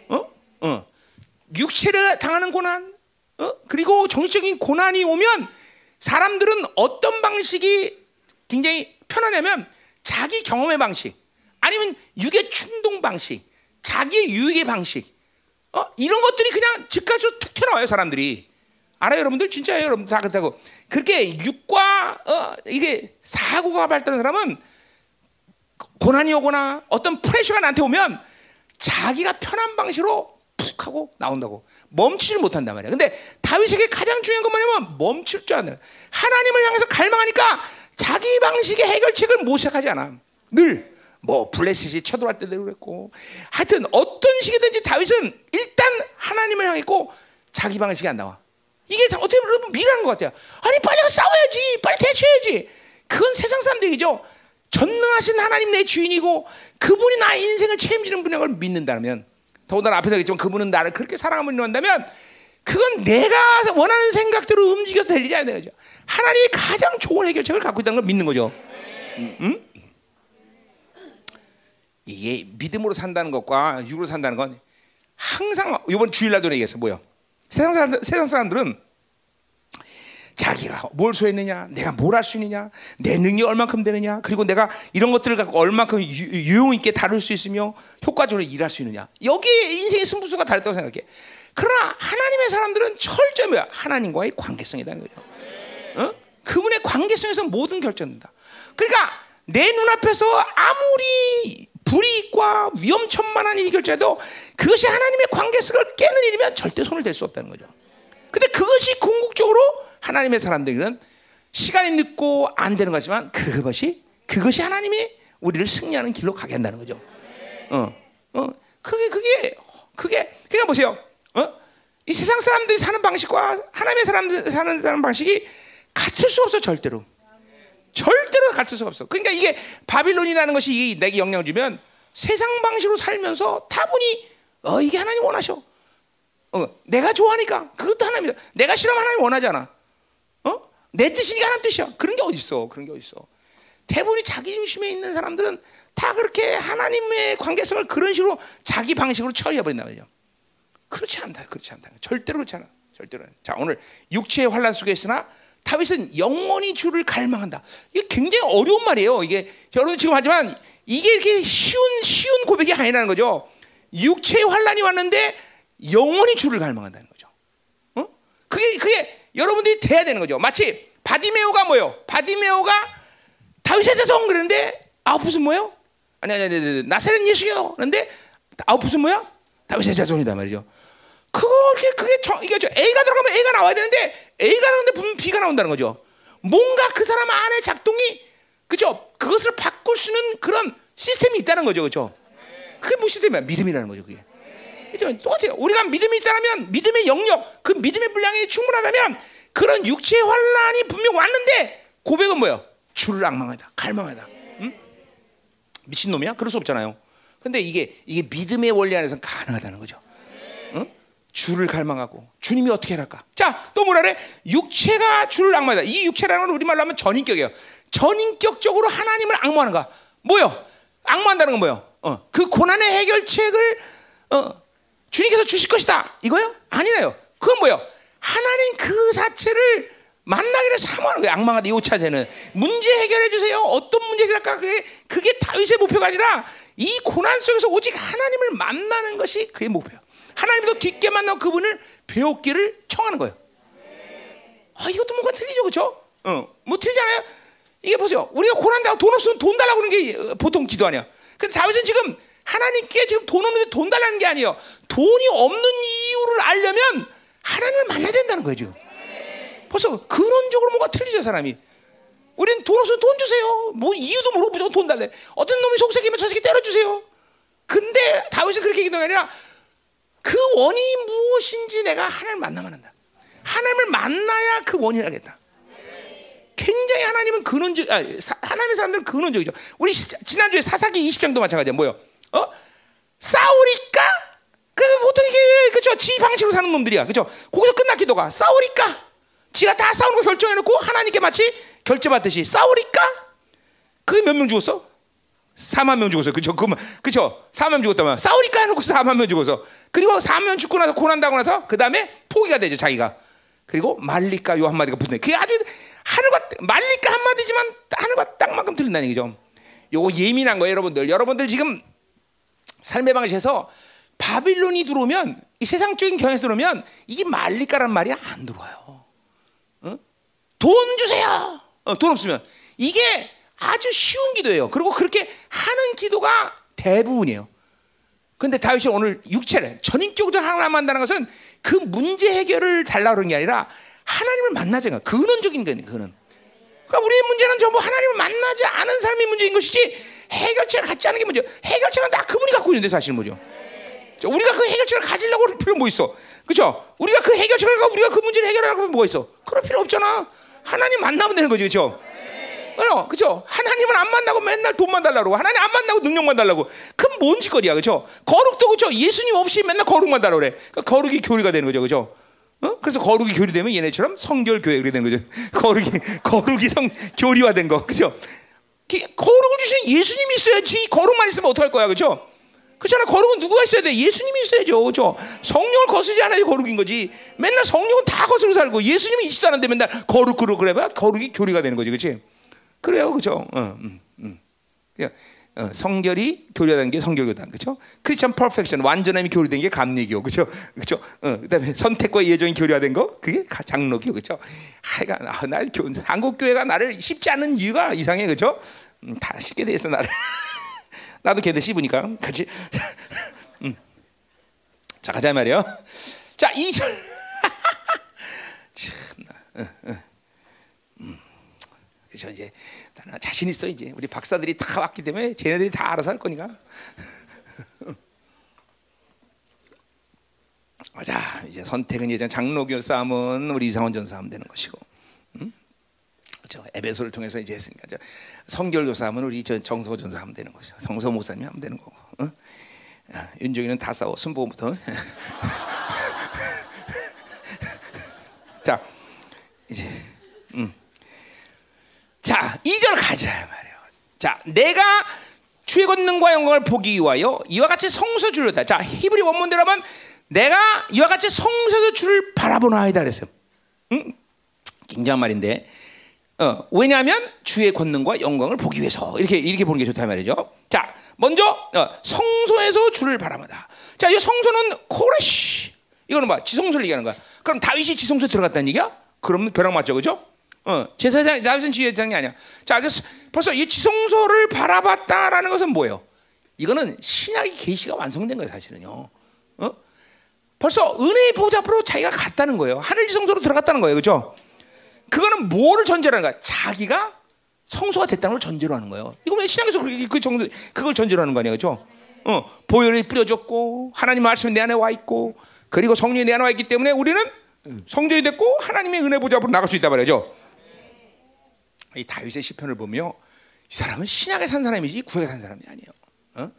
어? 어. 육체를 당하는 고난, 어? 그리고 정신적인 고난이 오면 사람들은 어떤 방식이 굉장히 편하냐면 자기 경험의 방식, 아니면 육의 충동 방식, 자기의 유익의 방식, 어? 이런 것들이 그냥 즉각적으로 툭 튀어나와요 사람들이. 알아요 여러분들 진짜예요 여러분 다 그렇다고 그렇게 육과 어, 이게 사고가 발달한 사람은 고난이 오거나 어떤 프레셔가 나한테 오면 자기가 편한 방식으로 푹 하고 나온다고 멈추질 못한단 말이야. 근데 다윗에게 가장 중요한 건 뭐냐면 멈출 줄 아는 하나님을 향해서 갈망하니까 자기 방식의 해결책을 모색하지 않아. 늘 뭐 블레셋이 쳐들어갈 때도 그랬고 하여튼 어떤 식이든지 다윗은 일단 하나님을 향했고 자기 방식이 안 나와. 이게 어떻게 보면 미련한 것 같아요. 아니 빨리 싸워야지, 빨리 대처해야지. 그건 세상 사람들이죠. 전능하신 하나님 내 주인이고 그분이 나의 인생을 책임지는 분인 걸 믿는다면 더군다나 앞에서 얘기했지만 그분은 나를 그렇게 사랑하면 인한다면 그건 내가 원하는 생각대로 움직여서 될 일이 아니죠. 하나님이 가장 좋은 해결책을 갖고 있다는 걸 믿는 거죠. 음? 음? 이게 믿음으로 산다는 것과 육으로 산다는 건 항상 이번 주일날도 얘기했어 뭐요? 세상 사람 세상 사람들은 자기가 뭘 소했느냐, 내가 뭘 할 수 있느냐, 내 능력이 얼만큼 되느냐, 그리고 내가 이런 것들을 갖고 얼만큼 유, 용 있게 다룰 수 있으며 효과적으로 일할 수 있느냐. 여기에 인생의 승부수가 다르다고 생각해. 그러나 하나님의 사람들은 철저히? 하나님과의 관계성이라는 거죠. 어? 그분의 관계성에서 모든 결정된다. 그러니까 내 눈앞에서 아무리 불이익과 위험천만한 일이 결정해도 그것이 하나님의 관계성을 깨는 일이면 절대 손을 댈 수 없다는 거죠. 근데 그것이 궁극적으로 하나님의 사람들은 시간이 늦고 안 되는 거지만 그것이 그것이 하나님이 우리를 승리하는 길로 가게 한다는 거죠. 어, 어, 그게 그게 그게 그냥 보세요. 어, 이 세상 사람들이 사는 방식과 하나님의 사람들 사는 사는 방식이 같을 수 없어 절대로. 절대로 같을 수가 없어. 그러니까 이게 바빌론이라는 것이 내게 영향을 주면 세상 방식으로 살면서 다분히 어 이게 하나님 원하셔. 어 내가 좋아하니까 그것도 하나님이다. 내가 싫으면 하나님 원하잖아. 어? 내 뜻이니까 하나님 뜻이야. 그런 게 어디 있어? 그런 게 어디 있어? 대부분이 자기 중심에 있는 사람들은 다 그렇게 하나님의 관계성을 그런 식으로 자기 방식으로 처리해 버린단 말이죠. 그렇지 않다. 그렇지 않다. 절대로 그렇지 않아. 절대로. 자, 오늘 육체의 환란 속에 있으나 다윗은 영원히 주를 갈망한다. 이게 굉장히 어려운 말이에요. 이게 여러분 지금 하지만 이게 이렇게 쉬운 쉬운 고백이 아니라는 거죠. 육체의 환란이 왔는데 영원히 주를 갈망한다는 거죠. 어? 그게 그게 여러분들이 돼야 되는 거죠. 마치 바디메오가 뭐요? 바디메오가 다윗의 자손 그러는데 아우풋은 뭐요? 아니 아니 아니 나사렛 예수요. 그런데 아우풋은 뭐야? 다윗의 자손이다 말이죠. 그게 그게 저, 이게 저 A가 들어가면 A가 나와야 되는데 A가 나오는데 분명 B가 나온다는 거죠. 뭔가 그 사람 안에 작동이 그죠? 그것을 바꿀 수 있는 그런 시스템이 있다는 거죠, 그죠? 그게 무슨 시스템이야? 믿음이라는 거죠, 그게. 똑같아요. 우리가 믿음이 있다면 믿음의 영역, 그 믿음의 분량이 충분하다면 그런 육체의 환란이 분명 왔는데 고백은 뭐예요? 주를 악망하다, 갈망하다. 응? 미친 놈이야? 그럴 수 없잖아요. 근데 이게 이게 믿음의 원리 안에서 가능하다는 거죠. 응? 주를 갈망하고 주님이 어떻게 할까? 자, 또 뭐라 그래? 육체가 주를 악망하다. 이 육체라는 건 우리말로 하면 전인격이에요. 전인격적으로 하나님을 악망하는 거. 뭐요? 악망한다는 건 뭐요? 어, 그 고난의 해결책을 어, 주님께서 주실 것이다. 이거요? 아니네요. 그건 뭐요? 하나님 그 자체를 만나기를 사모하는 거예요. 악망하다 이 차제는 문제 해결해 주세요. 어떤 문제 해결할까? 그게 그게 다윗의 목표가 아니라 이 고난 속에서 오직 하나님을 만나는 것이 그의 목표예요. 하나님도 깊게 만나고 그분을 배웠기를 청하는 거예요. 아 이것도 뭔가 틀리죠, 그렇죠? 어, 뭐 틀리잖아요. 이게 보세요. 우리가 고난다고 돈 없으면 돈 달라고 그러는 게 보통 기도 아니야. 근데 다윗은 지금 하나님께 지금 돈 없는데 돈 달라는 게 아니에요. 돈이 없는 이유를 알려면 하나님을 만나야 된다는 거죠. 벌써 근원적으로 뭔가 틀리죠, 사람이. 우리는 돈 없으면 돈 주세요. 뭐 이유도 모르고 무조건 돈 달래. 어떤 놈이 속삭이면 저 새끼 때려주세요. 근데 다윗은 그렇게 기도가 아니라 그 원인이 무엇인지 내가 하나님을 만나만 한다. 하나님을 만나야 그 원인을 알겠다. 굉장히 하나님은 근원적, 아, 하나님의 사람들은 근원적이죠. 우리 지난주에 사사기 20장도 마찬가지야. 뭐요? 어? 싸우니까? 그 보통 이게 그죠? 지 방식으로 사는 놈들이야. 그죠? 거기서 끝나 기도가 싸우니까? 지가 다 싸우는 거 결정해놓고 하나님께 마치 결제받듯이 싸우니까? 그몇명 죽었어? 4만 명 죽었어. 그죠? 그만, 그죠? 4만 명 죽었다면 싸우니까 해놓고 4만 명 죽어서 그리고 4만 명 죽고 나서 고난 당하고 나서 그 다음에 포기가 되죠 자기가. 그리고 말리까 요 한마디가 붙네. 그게 아주 하늘과 말리까 한마디지만 하늘과 땅만큼 틀린다는 얘기죠. 요거 예민한 거예요, 여러분들. 여러분들 지금 삶의 방식에서 바빌론이 들어오면 이 세상적인 견해에서 들어오면 이게 말리까란 말이 안 들어와요. 어? 돈 주세요. 어, 돈 없으면 이게 아주 쉬운 기도예요. 그리고 그렇게 하는 기도가 대부분이에요. 근데 다윗이 오늘 육체를 전인격으로 하나님 만다는 것은 그 문제 해결을 달라 그런 게 아니라 하나님을 만나자는 거야. 근원적인 거예요. 그는. 그러니까 우리의 문제는 전부 하나님을 만나지 않은 삶의 문제인 것이지 해결책을 갖지 않은 게 문제. 해결책은 다 그분이 갖고 있는데 사실 뭐죠. 우리가 그 해결책을 가지려고 할 필요 뭐 있어? 그렇죠? 우리가 그 해결책을 가고 우리가 그 문제를 해결하려고 하면 뭐가 있어? 그럴 필요 없잖아. 하나님 만나면 되는 거지, 그렇죠? 어, 그죠? 하나님은 안 만나고 맨날 돈만 달라고 하나님 안 만나고 능력만 달라고. 그럼 뭔 짓거리야, 그죠? 거룩도 그죠? 예수님 없이 맨날 거룩만 달라고 그래. 그러니까 거룩이 교리가 되는 거죠, 그죠? 어? 그래서 거룩이 교리되면 얘네처럼 성결 교회 그래 되는 거죠. [laughs] 거룩이 거룩이 성 교리화된 거, 그죠? 거룩을 주신 예수님이 있어야지 거룩만 있으면 어떡할 거야, 그죠? 그렇잖아. 거룩은 누구가 있어야 돼? 예수님이 있어야죠. 그죠? 성령을 거스지 않아야 거룩인 거지. 맨날 성령은 다 거스르고 살고 예수님이 있지도 않은데 맨날 거룩 그러 그래 봐. 거룩이 교리가 되는 거지. 그렇지? 그래요, 그죠? 어, 음, 음. 어, 성결이 교류된 게 성결교단, 그죠? 크리스천 퍼펙션 완전함이 교류된 게 감리교, 그죠? 그죠? 어, 그 다음에 선택과 예정이 교류된 거 그게 장로교, 그죠? 하여간 아, 나 교, 한국 교회가 나를 쉽지 않은 이유가 이상해, 그죠? 음, 다 쉽게 돼 있어 나를. [laughs] 나도 걔들 씹으니까 같이. [laughs] 음. 자 가자 말이요. 자 2절. [laughs] 참나. 어, 어. 그죠 이제 나는 자신 있어 이제 우리 박사들이 다 왔기 때문에 쟤네들이 다 알아서 할 거니까. [laughs] 자 이제 선택은 예전 장로교 싸움은 우리 이상원 전사 하면 되는 것이고, 음? 그렇죠 에베소를 통해서 이제 했으니까 성결교 싸움은 우리 저 정서 전사 하면 되는 거죠. 정서 목사님 하면 되는 거고. 어? 아, 윤종이는 다 싸워 순보부터. [laughs] 자 이제 음. 자 2절 가자 말이에요. 자 내가 주의 권능과 영광을 보기 위하여 이와 같이 성소 주려다. 자 히브리 원문대로 하면 내가 이와 같이 성소에서 주를 바라보나이다 그랬어요. 응? 굉장한 말인데 어, 왜냐하면 주의 권능과 영광을 보기 위해서 이렇게 이렇게 보는 게 좋다 말이죠. 자, 먼저 어, 성소에서 주를 바라보다. 자, 이 성소는 코레시. 이거는 뭐 지성소를 얘기하는 거야. 그럼 다윗이 지성소에 들어갔다는 얘기야? 그러면 벼락 맞죠, 그죠? 어, 제사장 다윗은 지휘장이 아니야. 자, 벌써 이 지성소를 바라봤다라는 것은 뭐예요? 이거는 신약의 계시가 완성된 거예요, 사실은요. 어? 벌써 은혜의 보좌 앞으로 자기가 갔다는 거예요. 하늘 지성소로 들어갔다는 거예요, 그죠? 그거는 뭐를 전제로 하는 거야? 자기가 성소가 됐다는 걸 전제로 하는 거예요. 이거 왜 신앙에서 그렇게 그 정도 그걸 전제로 하는 거 아니에요, 그렇죠? 어, 보혈이 뿌려졌고 하나님 말씀이 내 안에 와 있고 그리고 성령이 내 안에 와 있기 때문에 우리는 성전이 됐고 하나님의 은혜 보좌 앞으로 나갈 수 있다 말이죠. 이 다윗의 시편을 보며 이 사람은 신약에 산 사람이지 구약에 산 사람이 아니에요. 어?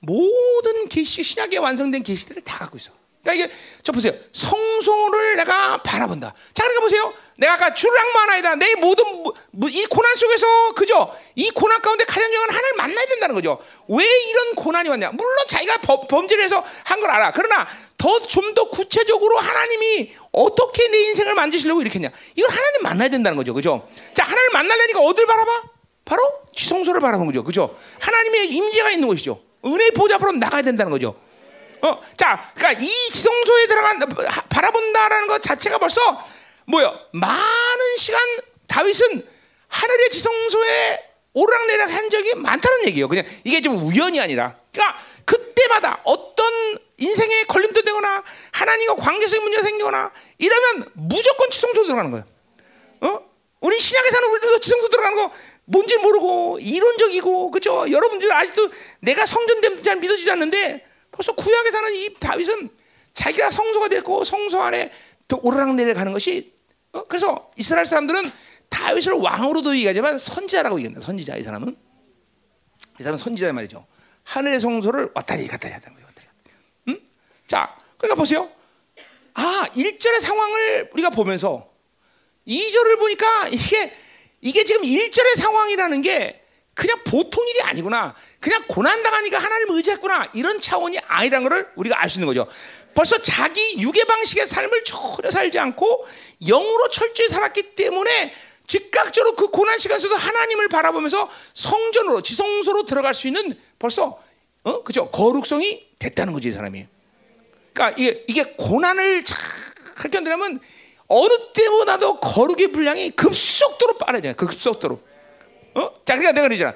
모든 계시 신약에 완성된 계시들을 다 갖고 있어. 그러니까 이게 저 보세요. 성소를 내가 바라본다. 자, 그러니까 보세요. 내가 아까 주를 악마하나이다. 내 모든 이 고난 속에서 그죠? 이 고난 가운데 가장 중요한 하나님을 만나야 된다는 거죠. 왜 이런 고난이 왔냐? 물론 자기가 범 죄를 해서 한 걸 알아. 그러나 더 좀 더 구체적으로 하나님이 어떻게 내 인생을 만드시려고 이렇게 했냐? 이걸 하나님 만나야 된다는 거죠. 그죠? 자, 하나님 만나려니까 어딜 바라봐? 바로 지성소를 바라보는 거죠. 그죠? 하나님의 임재가 있는 곳이죠. 은혜 보좌 앞으로 나가야 된다는 거죠. 어, 자, 그러니까 이 지성소에 들어간 바라본다라는 것 자체가 벌써 뭐요? 많은 시간 다윗은 하늘의 지성소에 오르락내리락 한 적이 많다는 얘기예요. 그냥 이게 좀 우연이 아니라, 그러니까 그때마다 어떤 인생에 걸림도 되거나 하나님과 관계성의 문제가 생기거나 이러면 무조건 지성소 들어가는 거예요. 어? 우리 신약에서는 우리도 지성소 들어가는 거 뭔지 모르고 이론적이고 그죠? 여러분들 아직도 내가 성전됨도 잘 믿어지지 않는데 벌써 구약에 사는 이 다윗은 자기가 성소가 됐고 성소 안에 오르락내리락 가는 것이 어? 그래서 이스라엘 사람들은 다윗을 왕으로도 얘기하지만 선지자라고 얘기한다. 선지자 이 사람은 이 사람은 선지자 말이죠. 하늘의 성소를 왔다리 갔다리 하는 거예요. 왔다리. 응? 자, 그러니까 보세요. 아, 1절의 상황을 우리가 보면서 2절을 보니까 이게 이게 지금 1절의 상황이라는 게 그냥 보통 일이 아니구나. 그냥 고난 당하니까 하나님을 의지했구나. 이런 차원이 아니라는 것을 우리가 알 수 있는 거죠. 벌써 자기 육의 방식의 삶을 전혀 살지 않고 영으로 철저히 살았기 때문에 즉각적으로 그 고난 시간에서도 하나님을 바라보면서 성전으로 지성소로 들어갈 수 있는 벌써 어 그죠 거룩성이 됐다는 거지 이 사람이. 그러니까 이게 이게 고난을 잘 견디려면 어느 때보다도 거룩의 분량이 급속도로 빠르잖아요. 급속도로. 어? 자, 그러니까 내가 그러잖아.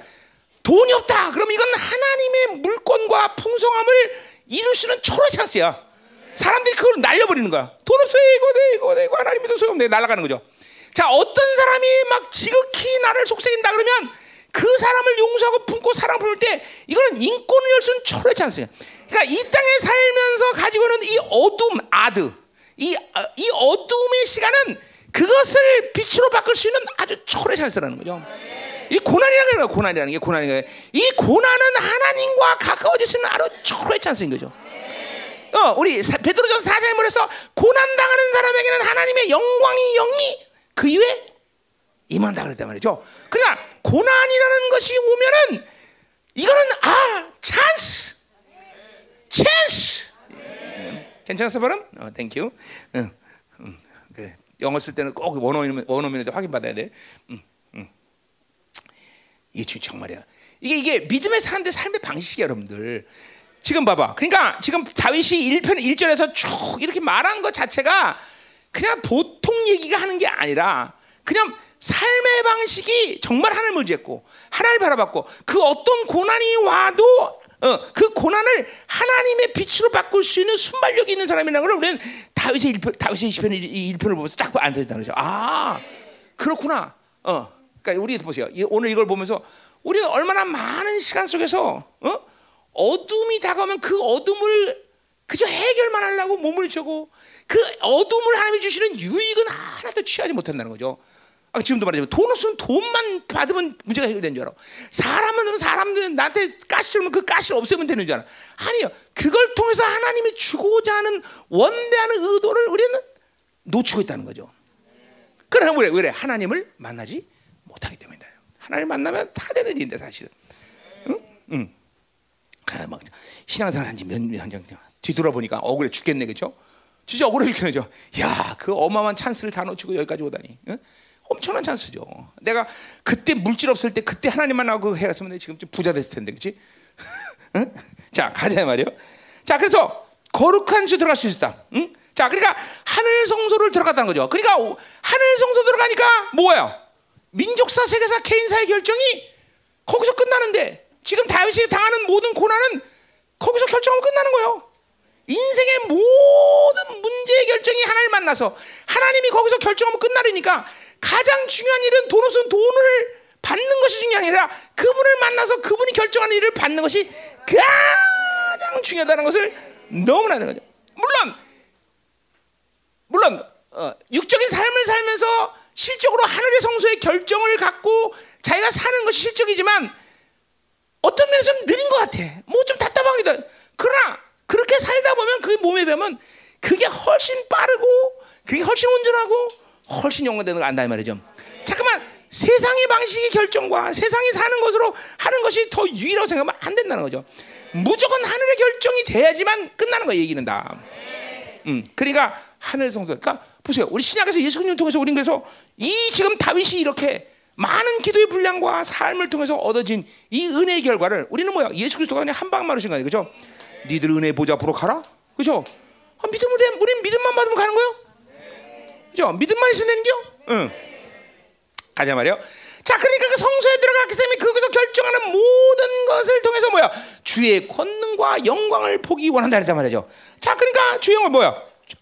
돈이 없다. 그럼 이건 하나님의 물건과 풍성함을 이룰 수 있는 초로의 찬스야. 사람들이 그걸 날려버리는 거야. 돈 없어 이거 내 이거 내 이거 하나님 믿어 소용 내 날아가는 거죠. 자 어떤 사람이 막 지극히 나를 속삭인다 그러면 그 사람을 용서하고 품고 사랑 품을 때 이거는 인권을 열 수 있는 초로의 찬스야. 그러니까 이 땅에 살면서 가지고 있는 이 어둠 아드 이, 어, 이 어둠의 시간은 그것을 빛으로 바꿀 수 있는 아주 초로의 찬스라는 거죠. 이 고난이라는 게 고난이라는 게 고난인 거예요. 이 고난은 하나님과 있는 아주 절호의 찬스인 거죠. 어, 우리 베드로전 4장에 말해서 고난 당하는 사람에게는 하나님의 영광이 영이 그 위에 임한다 그랬단 말이죠. 그러니까 고난이라는 것이 오면은 이거는 아 chance, chance. 괜찮았어 발음? 어, thank you. 응, 응, 그래. 영어 쓸 때는 꼭 원어민 원어민한테 확인 받아야 돼. 응, 응. 이게 정말이야. 이게 이게 믿음의 사람들 삶의 방식이야, 여러분들. 지금 봐봐. 그러니까 지금 다윗이 1편 1절에서 쭉 이렇게 말한 것 자체가 그냥 보통 얘기가 하는 게 아니라 그냥 삶의 방식이 정말 하나님을 의지했고 하나님을 바라봤고 그 어떤 고난이 와도 어, 그 고난을 하나님의 빛으로 바꿀 수 있는 순발력이 있는 사람이라는 걸 우리는 다윗의 1편, 다윗의 20편, 1편을 보면서 딱 안서있다 그러죠. 아, 그렇구나. 어, 그러니까 우리 보세요. 오늘 이걸 보면서 우리는 얼마나 많은 시간 속에서 어? 어둠이 다가오면 그 어둠을 그저 해결만 하려고 몸을 주고 그 어둠을 하나님이 주시는 유익은 하나도 취하지 못한다는 거죠. 아, 지금도 말하지만 돈 없으면 돈만 받으면 문제가 해결되는 줄 알아. 사람은 사람들 나한테 가시 주면 그 가시를 없애면 되는 줄 알아. 아니요. 그걸 통해서 하나님이 주고자 하는 원대하는 의도를 우리는 놓치고 있다는 거죠. 그러나 왜, 왜 하나님을 만나지 못하기 때문이다. 하나님 만나면 다 되는 일인데 사실은. 응? 응. 아, 막 신앙생활 한지 몇 년, 뒤돌아보니까 억울해 죽겠네, 그죠? 진짜 억울해 죽겠네죠. 야, 그 어마어마한 찬스를 다 놓치고 여기까지 오다니. 응? 엄청난 찬스죠. 내가 그때 물질 없을 때 그때 하나님 만나고 해갔으면 지금 좀 부자 됐을 텐데, 그렇지? [laughs] 응? 자, 가자 말이요. 자, 그래서 거룩한 주 들어갈 수 있다. 응? 자, 그러니까 하늘 성소를 들어갔다는 거죠. 그러니까 하늘 성소 들어가니까 뭐예요? 민족사, 세계사, 개인사의 결정이 거기서 끝나는데 지금 다윗이 당하는 모든 고난은 거기서 결정하면 끝나는 거예요. 인생의 모든 문제의 결정이 하나님을 만나서 하나님이 거기서 결정하면 끝나려니까 가장 중요한 일은 돈 없으면 돈을 받는 것이 중요한 게 아니라 그분을 만나서 그분이 결정하는 일을 받는 것이 가장 중요하다는 것을 너무나 아는 거죠. 물론 물론 어, 육적인 삶을 살면서 실적으로 하늘의 성소의 결정을 갖고 자기가 사는 것이 실적이지만 어떤 면에서 좀 느린 것 같아. 뭐 좀 답답하기도. 그러나 그렇게 살다 보면 그 몸에 배면 그게 훨씬 빠르고 그게 훨씬 온전하고 훨씬 영원되는 걸 안다 이 말이죠. 잠깐만 세상의 방식의 결정과 세상이 사는 것으로 하는 것이 더 유일하고 생각하면 안 된다는 거죠. 무조건 하늘의 결정이 돼야지만 끝나는 거 얘기는 다. 음, 그러니까 하늘 성소. 그러니까 보세요. 우리 신약에서 예수님 통해서 우리는 그래서 이 지금 다윗이 이렇게 많은 기도의 분량과 삶을 통해서 얻어진 이 은혜의 결과를 우리는 뭐야? 예수 그리스도가 그냥 한 방만 하신 거예요. 그죠? 니들 은혜 보좌 보러 가라. 그죠? 아, 믿음으로 돼. 우리는 믿음만 받으면 가는 거예요. 그죠? 믿음만 있으면 되는 겨? 응. 가자 말이요. 자, 그러니까 그 성소에 들어갔기 때문에 거기서 결정하는 모든 것을 통해서 뭐야? 주의 권능과 영광을 보기 원한다 그랬단 말이죠. 자, 그러니까 주의 영광 뭐야?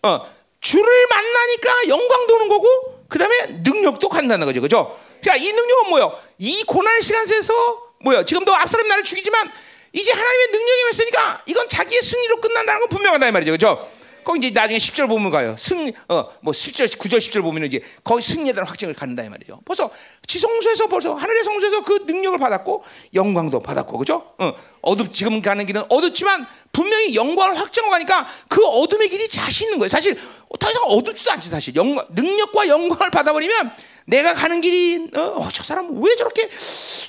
어, 주를 만나니까 영광도 오는 거고, 그 다음에 능력도 간다는 거죠. 그죠? 자, 이 능력은 뭐요? 이 고난 시간 속에서 뭐요? 지금도 앞사람 나를 죽이지만 이제 하나님의 능력이 있으니까 이건 자기의 승리로 끝난다는 건 분명하다 이 말이죠. 그죠? 거기 이제 나중에 10절 보면 가요. 승, 어, 뭐 10절, 9절, 10절 보면 이제 거기 승리에 대한 확증을 갖는다 이 말이죠. 벌써 지성소에서 벌써 하늘의 성소에서 그 능력을 받았고 영광도 받았고, 그죠? 어, 어둡, 지금 가는 길은 어둡지만 분명히 영광을 확정하고 가니까 그 어둠의 길이 자신 있는 거예요. 사실 더 이상 어둡지도 않지, 사실. 영광, 능력과 영광을 받아버리면 내가 가는 길이 어, 어, 저 사람 왜 저렇게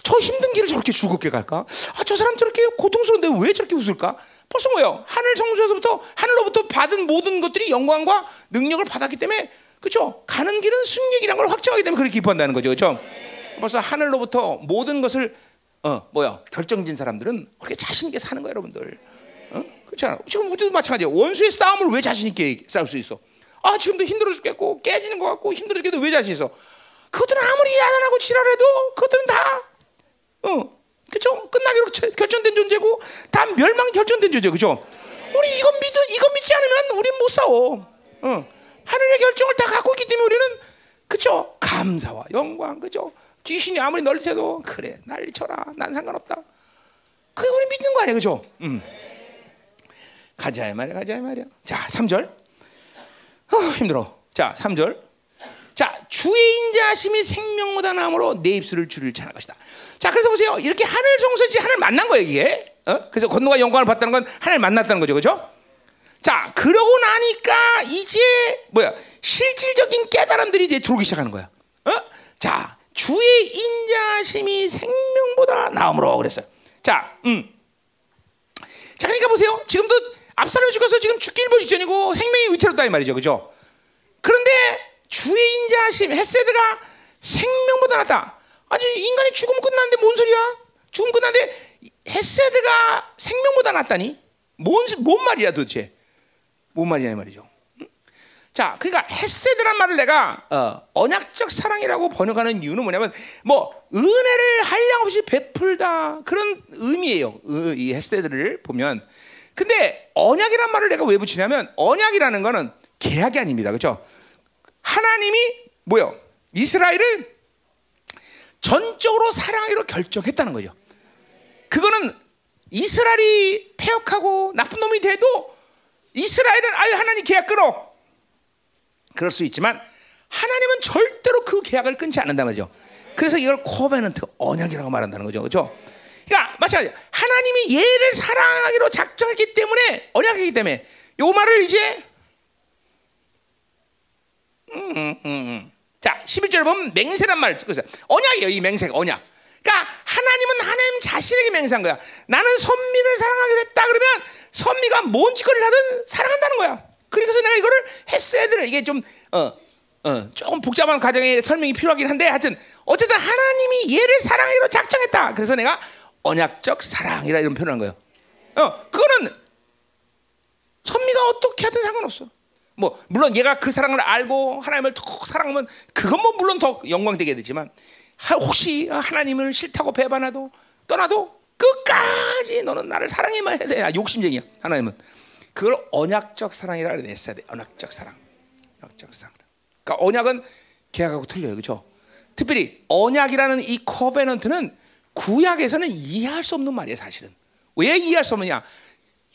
저 힘든 길을 저렇게 즐겁게 갈까? 아, 저 사람 저렇게 고통스러운데 왜 저렇게 웃을까? 벌써 뭐요? 하늘 성소에서부터 하늘로부터 받은 모든 것들이 영광과 능력을 받았기 때문에 그렇죠? 가는 길은 승리이라는 걸 확정하기 때문에 그렇게 기뻐한다는 거죠, 그렇죠? 벌써 하늘로부터 모든 것을 어 뭐야 결정진 사람들은 그렇게 자신 있게 사는 거야, 여러분들. 어? 그렇잖아. 지금 우리도 마찬가지야. 원수의 싸움을 왜 자신 있게 싸울 수 있어? 아 지금도 힘들어 죽겠고 깨지는 것 같고 힘들어 죽겠도 왜 자신 있어? 그것들은 아무리 야단하고 지랄해도 그것들은 다 어, 그죠? 끝나기로 결정된 존재고 다 멸망 결정된 존재 그죠? 우리 이거 믿 이거 믿지 않으면 우리는 못 싸워. 어. 하늘의 결정을 다 갖고 있기 때문에 우리는 그죠? 감사와 영광 그죠? 귀신이 아무리 널리도 그래 난리 쳐라 난 상관없다. 그게 우리 믿는 거 아니야 그죠? 음. 가자 말이야 가자 말이야. 자 3절. 어, 힘들어. 자 3절. 자, 주의 인자심이 생명보다 나므로 내 입술을 주를 찬할 것이다. 자, 그래서 보세요. 이렇게 하늘 성소지 하늘 만난 거예요, 이게. 어? 그래서 건너가 영광을 받다는 건 하늘 만났다는 거죠, 그죠? 자, 그러고 나니까 이제 뭐야? 실질적인 깨달음들이 이제 들어오기 시작하는 거야. 어? 자, 주의 인자심이 생명보다 나음으로 그랬어요. 자, 음. 자, 그러니까 보세요. 지금도 앞사람이 죽어서 지금 죽기 일보 직전이고 생명이 위태롭다 이 말이죠, 그죠? 그런데 주의 인자하심 헤세드가 생명보다 낫다. 아니 인간이 죽으면 끝났는데 뭔 소리야? 죽으면 끝났는데 헤세드가 생명보다 낫다니? 뭔, 뭔 말이야 도대체? 뭔 말이냐 이 말이죠. 자, 그러니까 헤세드란 말을 내가 어, 언약적 사랑이라고 번역하는 이유는 뭐냐면 뭐 은혜를 한량 없이 베풀다 그런 의미예요. 이 헤세드를 보면. 근데 언약이란 말을 내가 왜 붙이냐면 언약이라는 거는 계약이 아닙니다. 그렇죠? 하나님이 뭐요? 이스라엘을 전적으로 사랑하기로 결정했다는 거죠. 그거는 이스라엘이 폐역하고 나쁜 놈이 돼도 이스라엘은 아유 하나님 계약 끊어. 그럴 수 있지만 하나님은 절대로 그 계약을 끊지 않는단 말이죠. 그래서 이걸 코베넌트 언약이라고 말한다는 거죠. 그렇죠? 그러니까 마찬가지 하나님이 얘를 사랑하기로 작정했기 때문에 언약이기 때문에 요 말을 이제 음, 음, 음. 자 11절에 보면 맹세란 말 그래서 언약이에요. 이 맹세가 언약. 그러니까 하나님은 하나님 자신에게 맹세한 거야. 나는 선미를 사랑하기로 했다 그러면 선미가 뭔 짓거리를 하든 사랑한다는 거야. 그래서 내가 이거를 했어야 되 이게 좀 어, 어, 조금 복잡한 가정의 설명이 필요하긴 한데 하여튼 어쨌든 하나님이 얘를 사랑하기로 작정했다. 그래서 내가 언약적 사랑이라 이런 표현한 거예요. 어, 그거는 선미가 어떻게 하든 상관없어. 뭐 물론 얘가 그 사랑을 알고 하나님을 더 사랑하면 그건 뭐 물론 더 영광되게 되지만 혹시 하나님을 싫다고 배반해도 떠나도 끝까지 너는 나를 사랑해만 해야 돼. 아, 욕심쟁이야. 하나님은 그걸 언약적 사랑이라 그랬어야 돼. 언약적 사랑. 언약적 사랑. 그러니까 언약은 계약하고 틀려요. 그렇죠? 특별히 언약이라는 이 covenant는 구약에서는 이해할 수 없는 말이에요, 사실은. 왜 이해할 수 없느냐?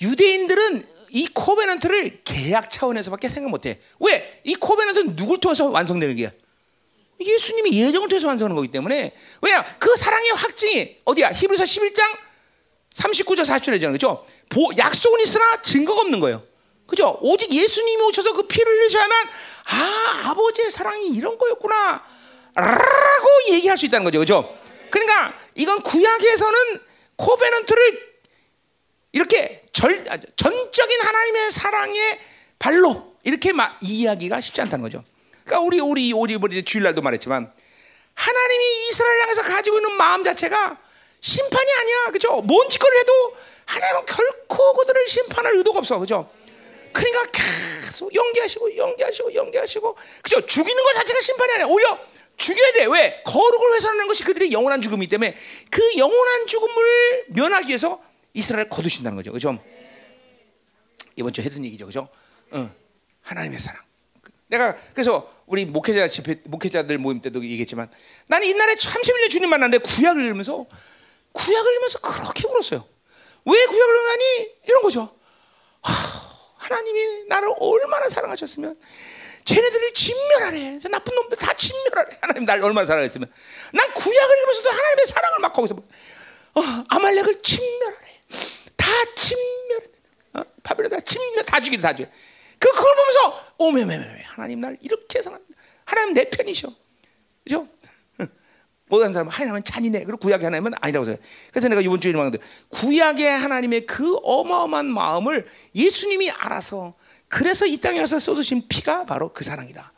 유대인들은 이 covenant를 계약 차원에서밖에 생각 못해. 왜? 이 covenant는 누굴 통해서 완성되는 게야? 예수님이 예정을 통해서 완성하는 거기 때문에 왜냐? 그 사랑의 확증이 어디야? 히브리서 11장 39절 40절에 그죠? 약속은 있으나 증거가 없는 거예요. 그죠? 오직 예수님이 오셔서 그 피를 흘리셔야만 아 아버지의 사랑이 이런 거였구나 라고 얘기할 수 있다는 거죠. 그죠? 그러니까 이건 구약에서는 코베넌트를 이렇게 절, 전적인 하나님의 사랑의 발로 이렇게 막 이해하기가 쉽지 않다는 거죠. 그러니까 우리 우리 우리 우리 주일날도 말했지만 하나님이 이스라엘 향해서 가지고 있는 마음 자체가 심판이 아니야, 그죠? 뭔 짓거리를 해도 하나님은 결코 그들을 심판할 의도가 없어, 그죠? 그러니까 계속 연기하시고 연기하시고 연기하시고, 그죠? 죽이는 것 자체가 심판이 아니야. 오히려 죽여야 돼. 왜? 거룩을 훼손하는 것이 그들의 영원한 죽음이기 때문에 그 영원한 죽음을 면하기 위해서 이스라엘을 거두신다는 거죠. 그죠? 이번 주에 했던 얘기죠. 그죠? 어, 하나님의 사랑. 내가 그래서 우리 목회자 집회 목회자들 모임 때도 얘기했지만 나는 옛날에 31년 주님 만났는데 구약을 읽으면서 구약을 읽으면서 그렇게 울었어요. 왜 구약을 읽으니 이런 거죠. 하, 나님이 나를 얼마나 사랑하셨으면 쟤네들을 진멸하래. 저 나쁜 놈들 다 진멸하래. 하나님 날 얼마나 사랑했으면 난 구약을 읽으면서도 하나님의 사랑을 막 거기서 어, 아말렉을 진멸하래. 다 진멸. 어, 바벨론 다 진멸 다 죽이래 다 죽여. 그 그걸 보면서 오메메메 하나님 날 이렇게 사랑. 하나님 내 편이셔. 그죠? [laughs] 모든 사람은 하나님은 잔인해. 그리고 구약의 하나님은 아니라고 생각해. 그래서 내가 이번 주에 말하는데 구약의 하나님의 그 어마어마한 마음을 예수님이 알아서 그래서 이 땅에 와서 쏟으신 피가 바로 그 사랑이다.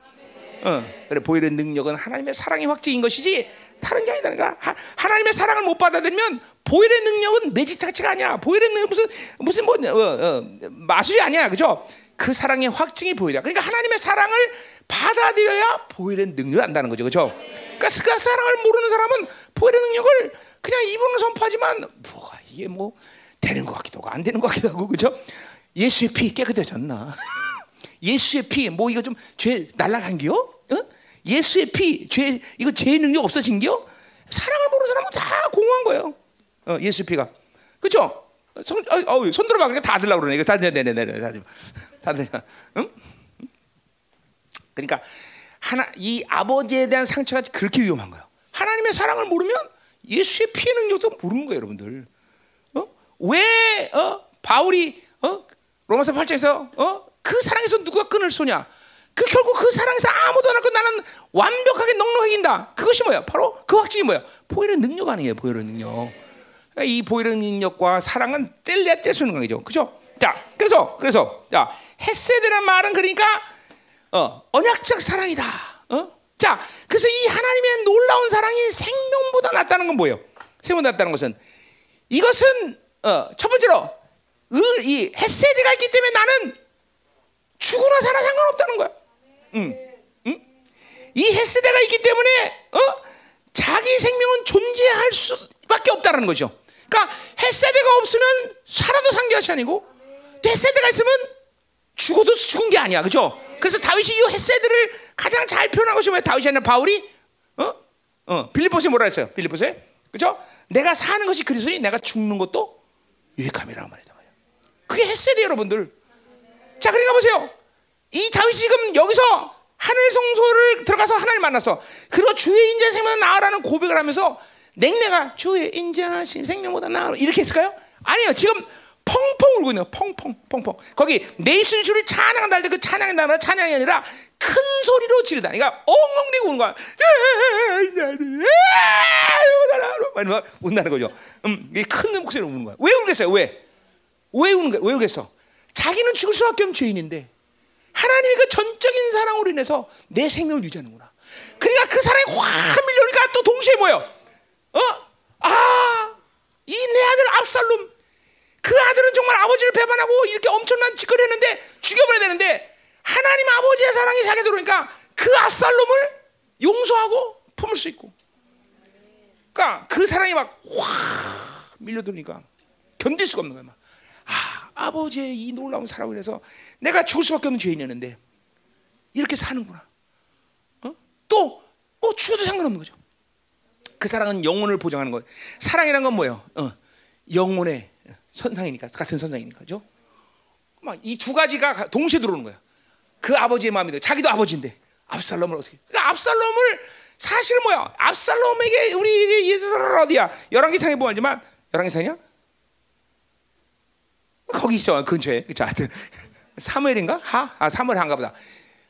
어, 그래 보이는 능력은 하나님의 사랑의 확증인 것이지 다른 게 아니다. 그러니까 하 나님의 사랑을 못 받아들면 보혈의 능력은 매직 자체가 아니야. 보혈의 능력 무슨 무슨 뭐 어, 어, 마술이 아니야, 그죠? 그 사랑의 확증이 보혈이야. 그러니까 하나님의 사랑을 받아들여야 보혈의 능력을 안다는 거죠, 그죠? 그러니까 그 사랑을 모르는 사람은 보혈의 능력을 그냥 입으로 선포하지만 뭐가 이게 뭐 되는 것 같기도 하고 안 되는 것 같기도 하고, 그죠? 예수의 피 깨끗해졌나? [laughs] 예수의 피 뭐 이거 좀 죄 날라간겨? 어? 예수의 피 죄 이거 죄 능력 없어진겨? 사랑을 모르는 사람은 다 공허한 거예요. 어, 예수 피가 그렇죠? 손, 어, 어, 손 들어봐 그러니까 다 들라 그러네. 이거 다 네네네 다 다 들 응? 그러니까 하나 이 아버지에 대한 상처가 그렇게 위험한 거예요. 하나님의 사랑을 모르면 예수의 피의 능력도 모르는 거예요, 여러분들. 어? 왜 어? 바울이 어? 로마서 8장에서 어? 그 사랑에서 누가 끈을 쏘냐? 그 결국 그 사랑에서 아무도 안 하고 나는 완벽하게 넉넉해 긴다. 그것이 뭐야? 바로 그 확증이 뭐야? 보혈의 능력 아니에요, 보혈의 능력. 그러니까 이 보혈의 능력과 사랑은 뗄래야 뗄 수 있는 거죠. 그죠? 자, 그래서 그래서 자, 헤세드란 말은 그러니까 어, 언약적 사랑이다. 어? 자, 그래서 이 하나님의 놀라운 사랑이 생명보다 낫다는 건 뭐예요? 생명보다 낫다는 것은 이것은 어, 첫 번째로 이 헤세드가 있기 때문에 나는 죽으나 사나 상관없다는 거야. 응. 응? 이 헤세드가 있기 때문에 어? 자기 생명은 존재할 수밖에 없다는 거죠. 그러니까 헤세드가 없으면 살아도 상대하시 아니고 헤세드가 있으면 죽어도 죽은 게 아니야, 그죠? 그래서 다윗이 이 헤세드를 가장 잘 것이 뭐야? 다윗이 아니라 바울이 어? 어, 빌립보스에 뭐라 했어요? 빌립보스에 그죠? 내가 사는 것이 그리스도니 내가 죽는 것도 유익함이라고 말이야. 그게 헤세드 여러분들. 자, 그러니까 보세요. 이 다윗이 지금 여기서 하늘 성소를 들어가서 하나님 만났어. 그리고 주의 인자 생명 나으라는 고백을 하면서 냉내가 주의 인자 생명보다 나으 이렇게 했을까요? 아니요. 지금 펑펑 울고 있는 펑펑 펑펑. 거기 내 입술이 주를 찬양한다 할 때 그 찬양이 나라 찬양이 아니라 큰 소리로 지르다. 그러니까 엉엉대고 우는 거야. 막 운다는 거죠. 음, 큰 목소리로 우는 거야. 왜 울겠어요? 왜? 왜 우는 거야? 왜 울겠어? 자기는 죽을 수밖에 없는 죄인인데 하나님의 그 전적인 사랑으로 인해서 내 생명을 유지하는구나. 그러니까 그 사랑이 확 밀려오니까 또 동시에 뭐요? 어? 아, 이 내 아들 압살롬. 그 아들은 정말 아버지를 배반하고 이렇게 엄청난 짓거리 했는데 죽여버려야 되는데 하나님 아버지의 사랑이 자기 들어오니까 그 압살롬을 용서하고 품을 수 있고. 그러니까 그 사랑이 막 확 밀려들니까 견딜 수가 없는 거야. 막. 아, 아버지의 이 놀라운 사랑을 인해서 내가 죽을 수밖에 없는 죄인이었는데 이렇게 사는구나. 어? 또, 뭐 죽어도 상관없는 거죠. 그 사랑은 영혼을 보장하는 거. 사랑이란 건 뭐예요? 어, 영혼의 선상이니까 같은 선상이니까, 죠? 막이 두 가지가 동시에 들어오는 거야. 그 아버지의 마음이 자기도 아버지인데 압살롬을 어떻게? 그러니까 압살롬을 사실은 뭐야? 압살롬에게 우리 예수 어디야? 열왕기상에 보면 알지만 열왕기상이야? 거기 있어 근처에 그죠? 사무엘인가? 하? 아 사무엘 한가 보다.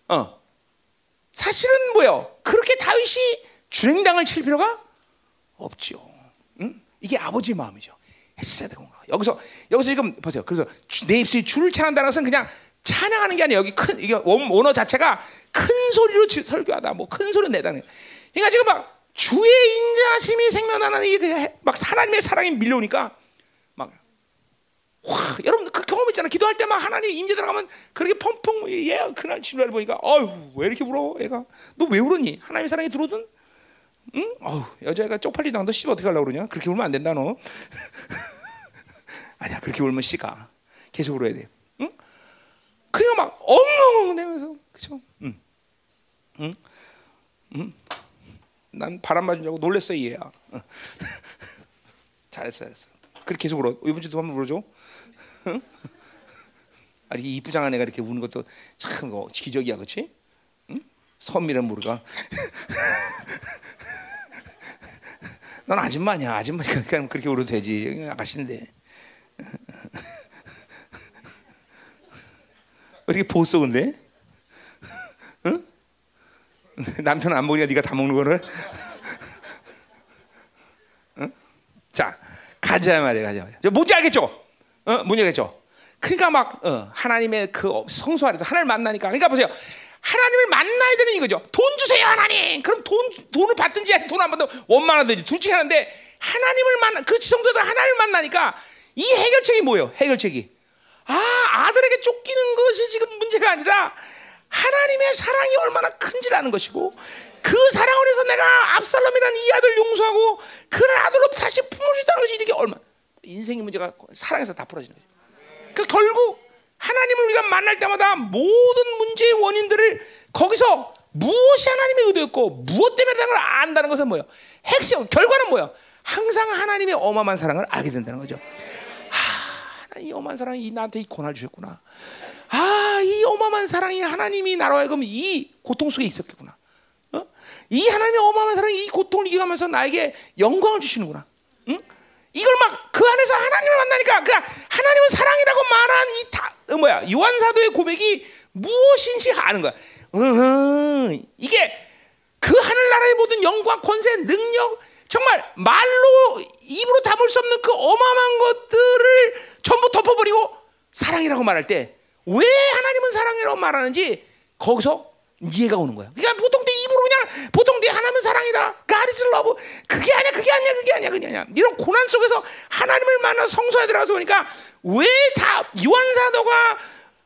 어 사실은 뭐요? 그렇게 다윗이 주행당을 칠 필요가 없지요. 응? 이게 아버지의 마음이죠. 했어야 되는 거. 여기서 여기서 지금 보세요. 그래서 내 입술이 주를 찬한다는 것은 그냥 찬양하는 게 아니라 여기 큰 이게 원어 자체가 큰 소리로 설교하다. 뭐 큰 소리 내다는. 그러니까 지금 막 주의 인자심이 생겨나는 이막 하나님의 사랑이 밀려오니까 와, 여러분 그 경험 있잖아. 기도할 때 막 하나님 임재 들어가면 그렇게 펑펑 얘 그날 진료를 보니까 아유 왜 이렇게 울어 애가 너 왜 울었니? 하나님의 사랑이 들어오든 응? 어우 여자애가 쪽팔리다 너씨 어떻게 하려고 그러냐? 그렇게 울면 안 된다 너. [laughs] 아니야 그렇게 울면 씨가 계속 울어야 돼. 응? 그냥 막 엉엉 내면서 그죠? 응, 응, 응. 난 바람 맞은 줄 알고 놀랬어 얘야. [laughs] 잘했어, 잘했어. 그렇게 계속 울어. 이번 주도 한번 울어줘. 아, 이렇게 이쁘장한 애가 이렇게 우는 것도 참뭐 기적이야, 그렇지? 응? 선미는 모르가. [laughs] 넌 아줌마냐? 아줌마니까 그냥 그렇게 울어도 되지. 아가씨인데. [laughs] 왜 이렇게 보소 근데? 응? 남편 안 먹으니까 네가 다 먹는 거를? 응? 자, 가자 말이야, 가자 말이야. 뭔지 알겠죠? 어, 문제겠죠. 그러니까 막 어, 하나님의 그 성소 안에서 하나님을 만나니까 그러니까 보세요. 하나님을 만나야 되는 이거죠. 돈 주세요, 하나님. 그럼 돈 돈을 받든지 돈 안 받든 원만하든지 둘 중에 하나인데 하나님을 만나 그 성도들 하나님을 만나니까 이 해결책이 뭐예요? 해결책이 아 아들에게 쫓기는 것이 지금 문제가 아니라 하나님의 사랑이 얼마나 큰지라는 것이고 그 사랑을 해서 내가 압살롬이라는 이 아들 용서하고 그를 아들로 다시 품을 수 있다는 것이 이게 얼마 인생의 문제가 사랑에서 다 풀어지는 거죠. 그 결국 하나님을 우리가 만날 때마다 모든 문제의 원인들을 거기서 무엇이 하나님의 의도였고 무엇 때문에 그걸 안다는 것은 뭐예요? 핵심 결과는 뭐예요? 항상 하나님의 어마어마한 사랑을 알게 된다는 거죠. 하, 이 어마한 사랑이 나한테 이 고난을 주셨구나. 아, 이 어마어마한 사랑이 하나님이 나로 하여금 이 고통 속에 있었겠구나. 어? 이 하나님의 어마어마한 사랑이 이 고통을 이겨가면서 나에게 영광을 주시는구나. 응? 이걸 막 그 안에서 하나님을 만나니까 그 하나님은 사랑이라고 말한 이 다, 어, 뭐야 요한 사도의 고백이 무엇인지 아는 거야. 으흠, 이게 그 하늘나라의 모든 영광, 권세, 능력, 정말 말로 입으로 담을 수 없는 그 어마어마한 것들을 전부 덮어버리고 사랑이라고 말할 때 왜 하나님은 사랑이라고 말하는지 거기서 이해가 오는 거야. 그러니까 보통 그냥 보통 내 하나님은. God is love. 그게 아니야, 그게 아니야, 그게 아니야, 그게 아니야. 이런 고난 속에서 하나님을 만나 성소에 들어가서 보니까 왜 다 요한 사도가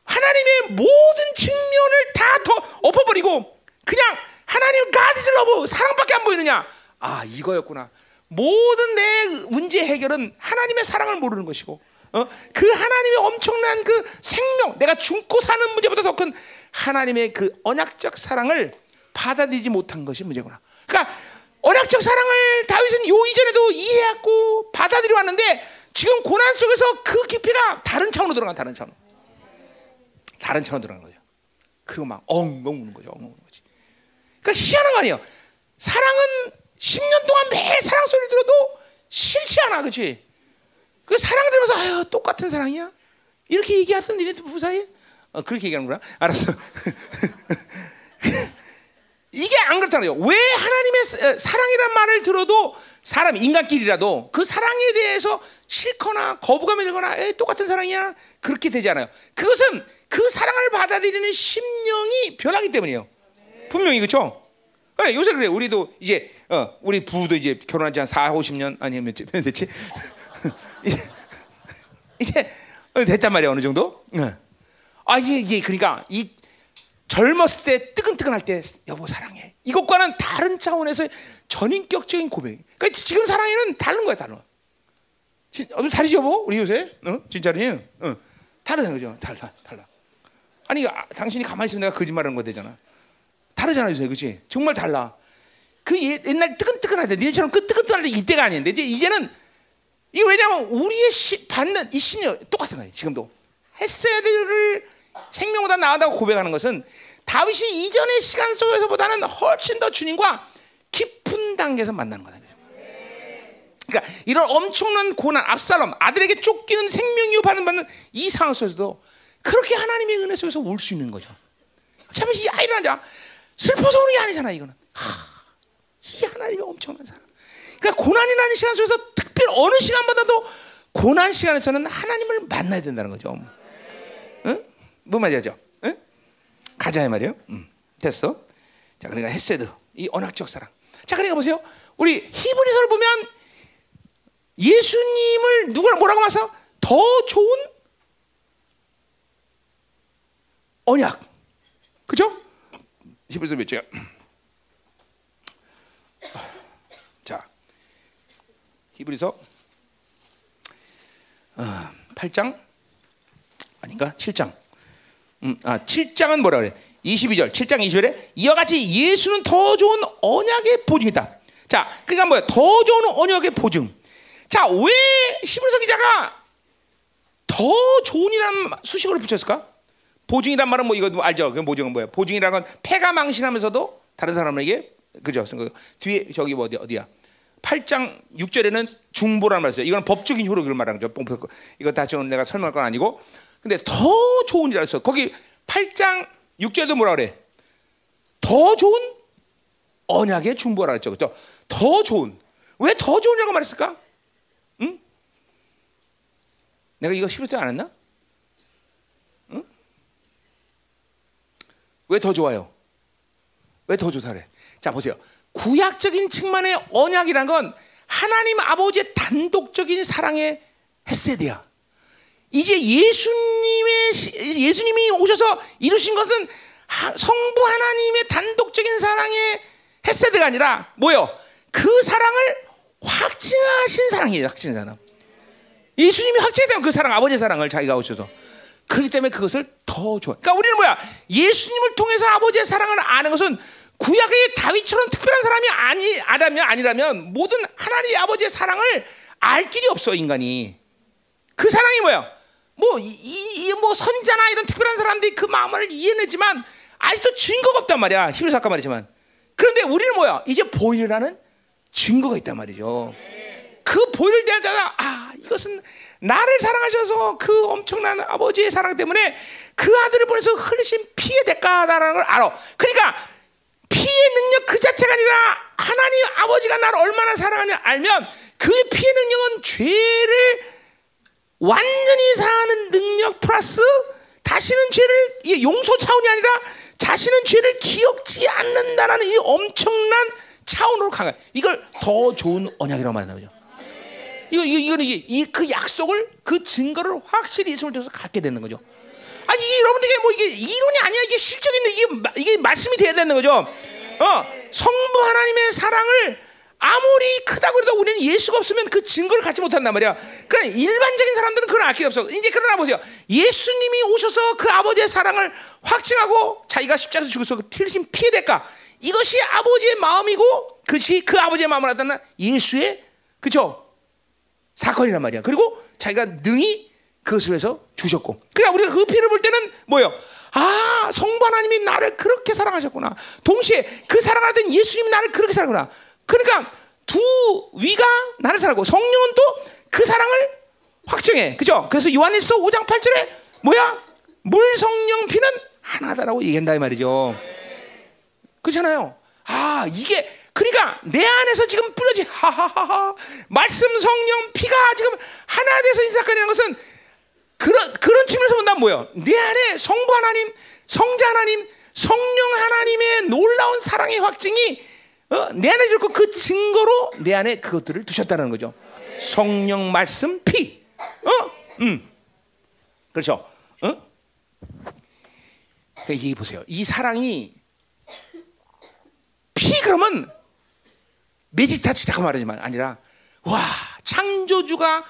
하나님의 모든 측면을 다 더 엎어버리고 그냥 하나님 is love 사랑밖에 안 보이느냐? 아 이거였구나. 모든 내 문제 해결은 하나님의 사랑을 모르는 것이고, 어? 그 하나님의 엄청난 그 생명, 내가 죽고 사는 문제보다 더 큰 하나님의 그 언약적 사랑을 받아들이지 못한 것이 문제구나. 그러니까 언약적 사랑을 다윗은 요 이전에도 이해하고 받아들여 왔는데 지금 고난 속에서 그 깊이가 다른 차원으로 들어간 다른 차원. 다른 차원으로 들어간 거죠. 그리고 막 엉엉 우는 거죠. 엉엉 우는 거지. 그러니까 희한한 거 아니에요. 사랑은 10년 동안 매일 사랑 소리 들어도 싫지 않아, 그렇지? 그 사랑 들으면서 아유 똑같은 사랑이야. 이렇게 얘기하던 니네 부부 사이에 어, 그렇게 얘기하는구나. 알았어. [laughs] 이게 안 그렇다는 거예요. 왜 하나님의 사랑이란 말을 들어도 사람 인간끼리라도 그 사랑에 대해서 싫거나 거부감이 들거나 에이, 똑같은 사랑이야 그렇게 되지 않아요. 그것은 그 사랑을 받아들이는 심령이 변하기 때문이에요. 분명히 그렇죠. 네, 요새 그래. 우리도 이제 어, 우리 부부도 이제 결혼한 지 한 4, 50년 아니면 몇 됐지? [laughs] 이제, 이제 어, 됐단 말이야 어느 정도. 네. 아 이게 그러니까 이 젊었을 때 뜨끈뜨끈할 때 여보 사랑해. 이것과는 다른 차원에서 전인격적인 고백. 그러니까 지금 사랑에는 다른 거야, 다른 거. 어, 다르지 여보? 우리 요새? 어? 진짜로니? 어. 다르다 그죠? 달라, 달라. 아니 아, 당신이 가만히 있으면 내가 거짓말하는 거 되잖아. 다르잖아 요새, 그렇지? 정말 달라. 그 옛날 뜨끈뜨끈할 때, 니네처럼 그 뜨끈뜨끈할 때 이때가 아닌데 이제 이제는 이 왜냐하면 우리의 시, 받는 이 심령 똑같은 거예요. 지금도 헤세드를 생명보다 나아다고 고백하는 것은 다윗이 이전의 시간 속에서보다는 훨씬 더 주님과 깊은 단계에서 만나는 거다. 그러니까 이런 엄청난 고난, 압살롬, 아들에게 쫓기는 생명유 받는 받는 이 상황 속에서도 그렇게 하나님의 은혜 속에서 울 수 있는 거죠. 참, 이 아이를 하자. 슬퍼서 우는 게 아니잖아, 이거는. 하, 이 하나님의 엄청난 사랑. 그러니까 고난이라는 시간 속에서 특별히 어느 시간보다도 고난 시간에서는 하나님을 만나야 된다는 거죠. 응? 뭐 말이죠? 응? 가자 이 말이에요. 음, 됐어. 자, 그러니까 헤세드 이 언약적 사랑. 자, 그러니까 보세요. 우리 히브리서를 보면 예수님을 누가 뭐라고 말해서 더 좋은 언약. 그죠? 히브리서 [clears throat] 몇 장? 자, 히브리서 어, 8장 아닌가? 7장. 음, 아, 7장은 뭐라 그래? 22절, 7장 22절에 이와 같이 예수는 더 좋은 언약의 보증이다. 자, 그러니까 뭐야? 더 좋은 언약의 보증. 자, 왜 히브리서 기자가 더 좋은이라는 수식어를 붙였을까? 보증이란 말은 뭐 이거 뭐 알죠? 그 보증은 뭐야? 보증이라는 건 패가 망신하면서도 다른 사람에게 그죠? 뒤에 저기 뭐 어디 어디야? 8장 6절에는 중보라는 말이죠. 이건 법적인 효력을 말하는 거죠. 이거 다시 오늘 내가 설명할 건 아니고. 근데 더 좋은 이라 했어. 거기 8장 6절도 뭐라 그래? 더 좋은 언약의 중보라 했죠. 그죠? 더 좋은. 왜 더 좋으냐고 말했을까? 응? 내가 이거 싫을 때안 했나? 응? 왜 더 좋아요? 왜 더 좋다래? 자, 보세요. 구약적인 측면의 언약이란 건 하나님 아버지의 단독적인 사랑의 헤세드야. 이제 예수님의 예수님이 오셔서 이루신 것은 성부 하나님의 단독적인 사랑의 헤세드가 아니라 뭐요? 그 사랑을 확증하신 사랑이에요. 확증 사랑. 예수님이 확증했다면 그 사랑, 아버지의 사랑을 자기가 오셔서 그렇기 때문에 그것을 더 좋아. 그러니까 우리는 뭐야? 예수님을 통해서 아버지의 사랑을 아는 것은 구약의 다윗처럼 특별한 사람이 아니 아라면 아니라면 모든 하나님 아버지의 사랑을 알 길이 없어 인간이. 그 사랑이 뭐야? 뭐 이 뭐 선자나 이런 특별한 사람들이 그 마음을 이해내지만 아직도 증거가 없단 말이야. 히브리서 아까 말했지만. 그런데 우리는 뭐야? 이제 보이려는 증거가 있단 말이죠. 그 보이를 대하다가 아 이것은 나를 사랑하셔서 그 엄청난 아버지의 사랑 때문에 그 아들을 보내서 흘리신 피의 대가다라는 걸 알아. 그러니까 피의 능력 그 자체가 아니라 하나님 아버지가 나를 얼마나 사랑하냐 알면 그 피의 능력은 죄를 완전히 사하는 능력 플러스 다시는 죄를 용서 차원이 아니라 자신은 죄를 기억지 않는다라는 이 엄청난 차원으로 강해. 이걸 더 좋은 언약이라고 말하는 거죠. 이거 이거 이게 이 그 약속을 그 증거를 확실히 예수를 통해서 갖게 되는 거죠. 아니 이게 여러분들에게 뭐 이게 이론이 아니야 이게 실적인 이게 이게 말씀이 돼야 되는 거죠. 어 성부 하나님의 사랑을 아무리 크다고 해도 우리는 예수가 없으면 그 증거를 갖지 못한단 말이야. 그러니까 일반적인 사람들은 알 길이 없어. 이제 그러나 보세요. 예수님이 오셔서 그 아버지의 사랑을 확증하고 자기가 십자가에서 죽어서 그 틀신 피해 대가 이것이 아버지의 마음이고 그것이 그 아버지의 마음을 나타난 예수의 그죠 사건이란 말이야. 그리고 자기가 능히 그것을 해서 주셨고. 그러니까 우리가 그 피를 볼 때는 뭐요? 아, 성부 하나님이 나를 그렇게 사랑하셨구나. 동시에 그 사랑하던 예수님이 나를 그렇게 사랑하구나. 그러니까 두 위가 나를 사랑하고 성령은 또 그 사랑을 확정해. 그죠? 그래서 요한일서 5장 8절에 뭐야? 물 성령 피는 하나다라고 얘기한다 이 말이죠. 그렇잖아요. 아, 이게 그러니까 내 안에서 지금 뿌려진 하하하하 말씀 성령 피가 지금 하나 돼서 이 사건이라는 것은 그런 그런 측면에서 본다면 뭐예요? 내 안에 성부 하나님, 성자 하나님, 성령 하나님의 놀라운 사랑의 확증이 어, 내 안에 있고 그 증거로 내 안에 그것들을 두셨다는 거죠. 성령 말씀 피. 어? 음. 그렇죠. 어? 그러니까 이 보세요. 이 사랑이 피 그러면 메지타치다고 말하지만 아니라 와 창조주가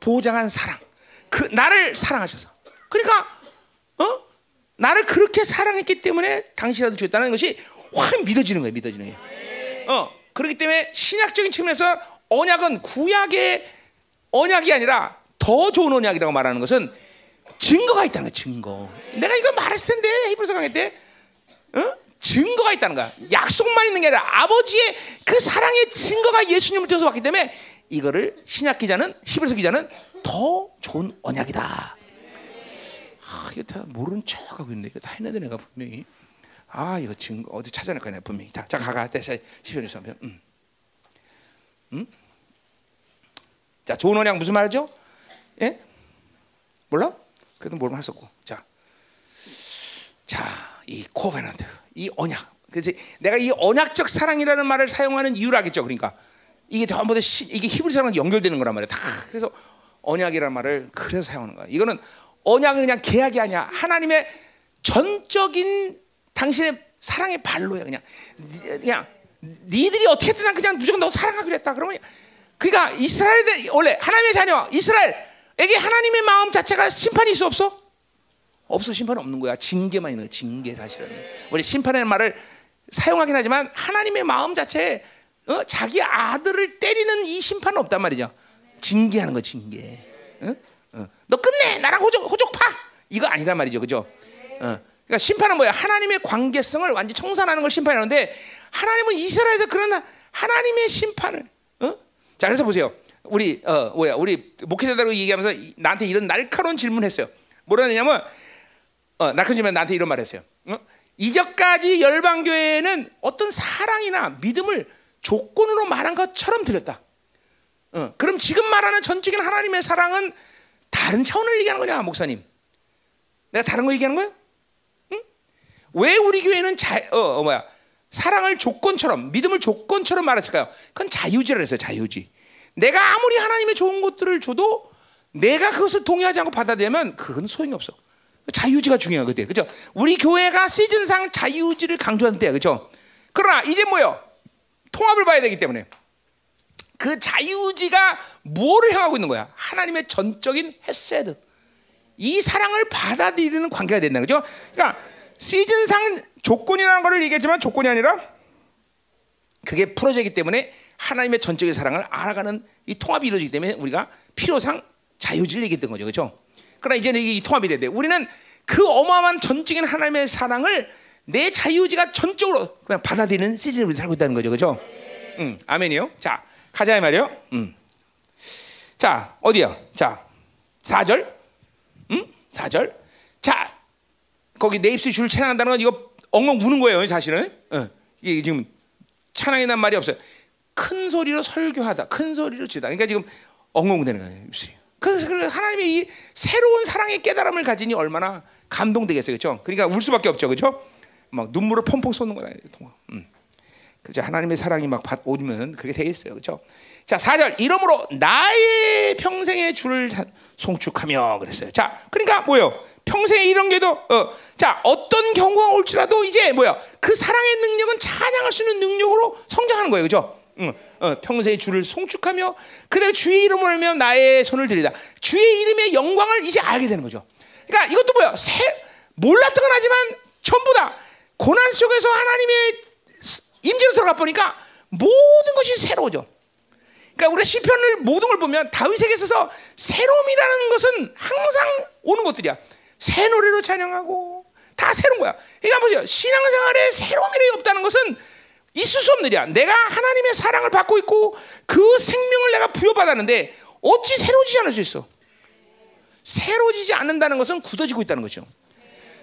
보장한 사랑. 그 나를 사랑하셔서. 그러니까 어? 나를 그렇게 사랑했기 때문에 당신이라도 주었다는 것이 확 믿어지는 거예요. 믿어지는 거예요. 어. 그렇기 때문에 신약적인 측면에서 언약은 구약의 언약이 아니라 더 좋은 언약이라고 말하는 것은 증거가 있다는 거야. 증거. 내가 이거 말했을 텐데 히브리서 강의 때 어? 증거가 있다는 거야. 약속만 있는 게 아니라 아버지의 그 사랑의 증거가 예수님을 통해서 왔기 때문에 이거를 신약 기자는 히브리서 기자는 더 좋은 언약이다. 아, 이거 다 모른 척하고 있네. 이거 다 했는데 내가 분명히 아 이거 증거 어디 찾아낼 거야 분명히. 자, 자 가가 대사 10편 13편. 음. 음? 자, 좋은 언약 무슨 말이죠? 예? 몰라? 그래도 모르면 할수 없고. 자, 자, 이 코베넌트, 이 언약. 그래서 내가 이 언약적 사랑이라는 말을 사용하는 이유를 알겠죠. 그러니까 이게 전부 다 이게 히브리서랑 연결되는 거란 말이야. 다 그래서 언약이라는 말을 그래서 사용하는 거야. 이거는 언약은 그냥 계약이 아니야. 하나님의 전적인 당신의 사랑의 발로야. 그냥 그냥 니들이 어떻게든 난 그냥 무조건 너 사랑하기로 했다. 그러면 그러니까 이스라엘들 원래 하나님의 자녀 이스라엘에게 하나님의 마음 자체가 심판이 있어 없어? 없어 심판 없는 거야. 징계만 있는 거야. 징계 사실은. 우리 심판이라는 말을 사용하긴 하지만 하나님의 마음 자체에 어? 자기 아들을 때리는 이 심판은 없단 말이죠. 징계하는 거 징계. 어? 어. 너 끝내 나랑 호적 호적 파 이거 아니란 말이죠, 그죠? 어. 그러니까 심판은 뭐야? 하나님의 관계성을 완전 청산하는 걸 심판하는데 하나님은 이스라엘에서 그런 하나님의 심판을. 어? 자 그래서 보세요. 우리 어 뭐야? 우리 목회자들하고 얘기하면서 나한테 이런 날카로운 질문했어요. 뭐라 했냐면 어, 날카로운 질문 나한테 이런 말했어요. 어? 이전까지 열방 교회는 어떤 사랑이나 믿음을 조건으로 말한 것처럼 들렸다. 어, 그럼 지금 말하는 전적인 하나님의 사랑은 다른 차원을 얘기하는 거냐, 목사님? 내가 다른 거 얘기하는? 응? 왜 우리 교회는 자, 어, 어, 뭐야 사랑을 조건처럼 믿음을 조건처럼 말했을까요? 그건 자유지라 했어요, 자유지. 내가 아무리 하나님의 좋은 것들을 줘도 내가 그것을 동의하지 않고 받아들이면 그건 소용이 없어. 자유지가 중요한 거대, 그죠? 우리 교회가 시즌상 자유지를 강조하는 때야, 그죠? 그러나 이제 뭐요? 통합을 봐야 되기 때문에 그 자유지가 무엇을 향하고 있는 거야? 하나님의 전적인 헤세드. 이 사랑을 받아들이는 관계가 된다 그죠? 그러니까 시즌상 조건이라는 것을 얘기했지만 조건이 아니라 그게 풀어지기 때문에 하나님의 전적인 사랑을 알아가는 이 통합이 이루어지기 때문에 우리가 필요상 자유지를 얘기했던 거죠. 그죠? 그러나 이제는 이 통합이 돼야 돼. 우리는 그 어마어마한 전적인 하나님의 사랑을 내 자유지가 전적으로 그냥 받아들이는 시즌을 살고 있다는 거죠. 그죠? 음, 아멘이요. 자, 가자 이 말이요. 음. 자, 어디야? 자, 4절. 음? 4절. 자, 거기 내 입술 줄 찬양한다는 건 이거 엉엉 우는 거예요, 사실은. 어. 이게 지금 찬양이란 말이 없어요. 큰 소리로 설교하다, 큰 소리로 지다. 그러니까 지금 엉엉 되는 거예요, 입술이. 그래서 하나님의 이 새로운 사랑의 깨달음을 가지니 얼마나 감동되겠어요, 그렇죠? 그러니까 울 수밖에 없죠, 그렇죠? 막 눈물을 펑펑 쏟는 거야, 음. 그죠? 하나님의 사랑이 막 오면 그렇게 되겠어요, 그렇죠? 자, 4절. 이러므로 나의 평생의 주를 송축하며 그랬어요. 자, 그러니까 뭐요? 평생에 이런 게도 어, 자, 어떤 경우가 올지라도 이제 뭐야? 그 사랑의 능력은 찬양할 수 있는 능력으로 성장하는 거예요. 그죠? 응, 어, 평생의 주를 송축하며 그다음에 주의 이름을 알면 나의 손을 들이다. 주의 이름의 영광을 이제 알게 되는 거죠. 그러니까 이것도 뭐야? 새, 몰랐던 건 하지만 전부 다 고난 속에서 하나님의 임재로 들어가 보니까 모든 것이 새로워져. 그러니까 우리가 시편을 모든 걸 보면 다윗에게 있어서 새로움이라는 것은 항상 오는 것들이야. 새 노래로 찬양하고 다 새로운 거야. 그러니까 보세요. 신앙생활에 새로움이 없다는 것은 있을 수 없는 일이야. 내가 하나님의 사랑을 받고 있고 그 생명을 내가 부여받았는데 어찌 새로워지지 않을 수 있어? 새로워지지 않는다는 것은 굳어지고 있다는 거죠.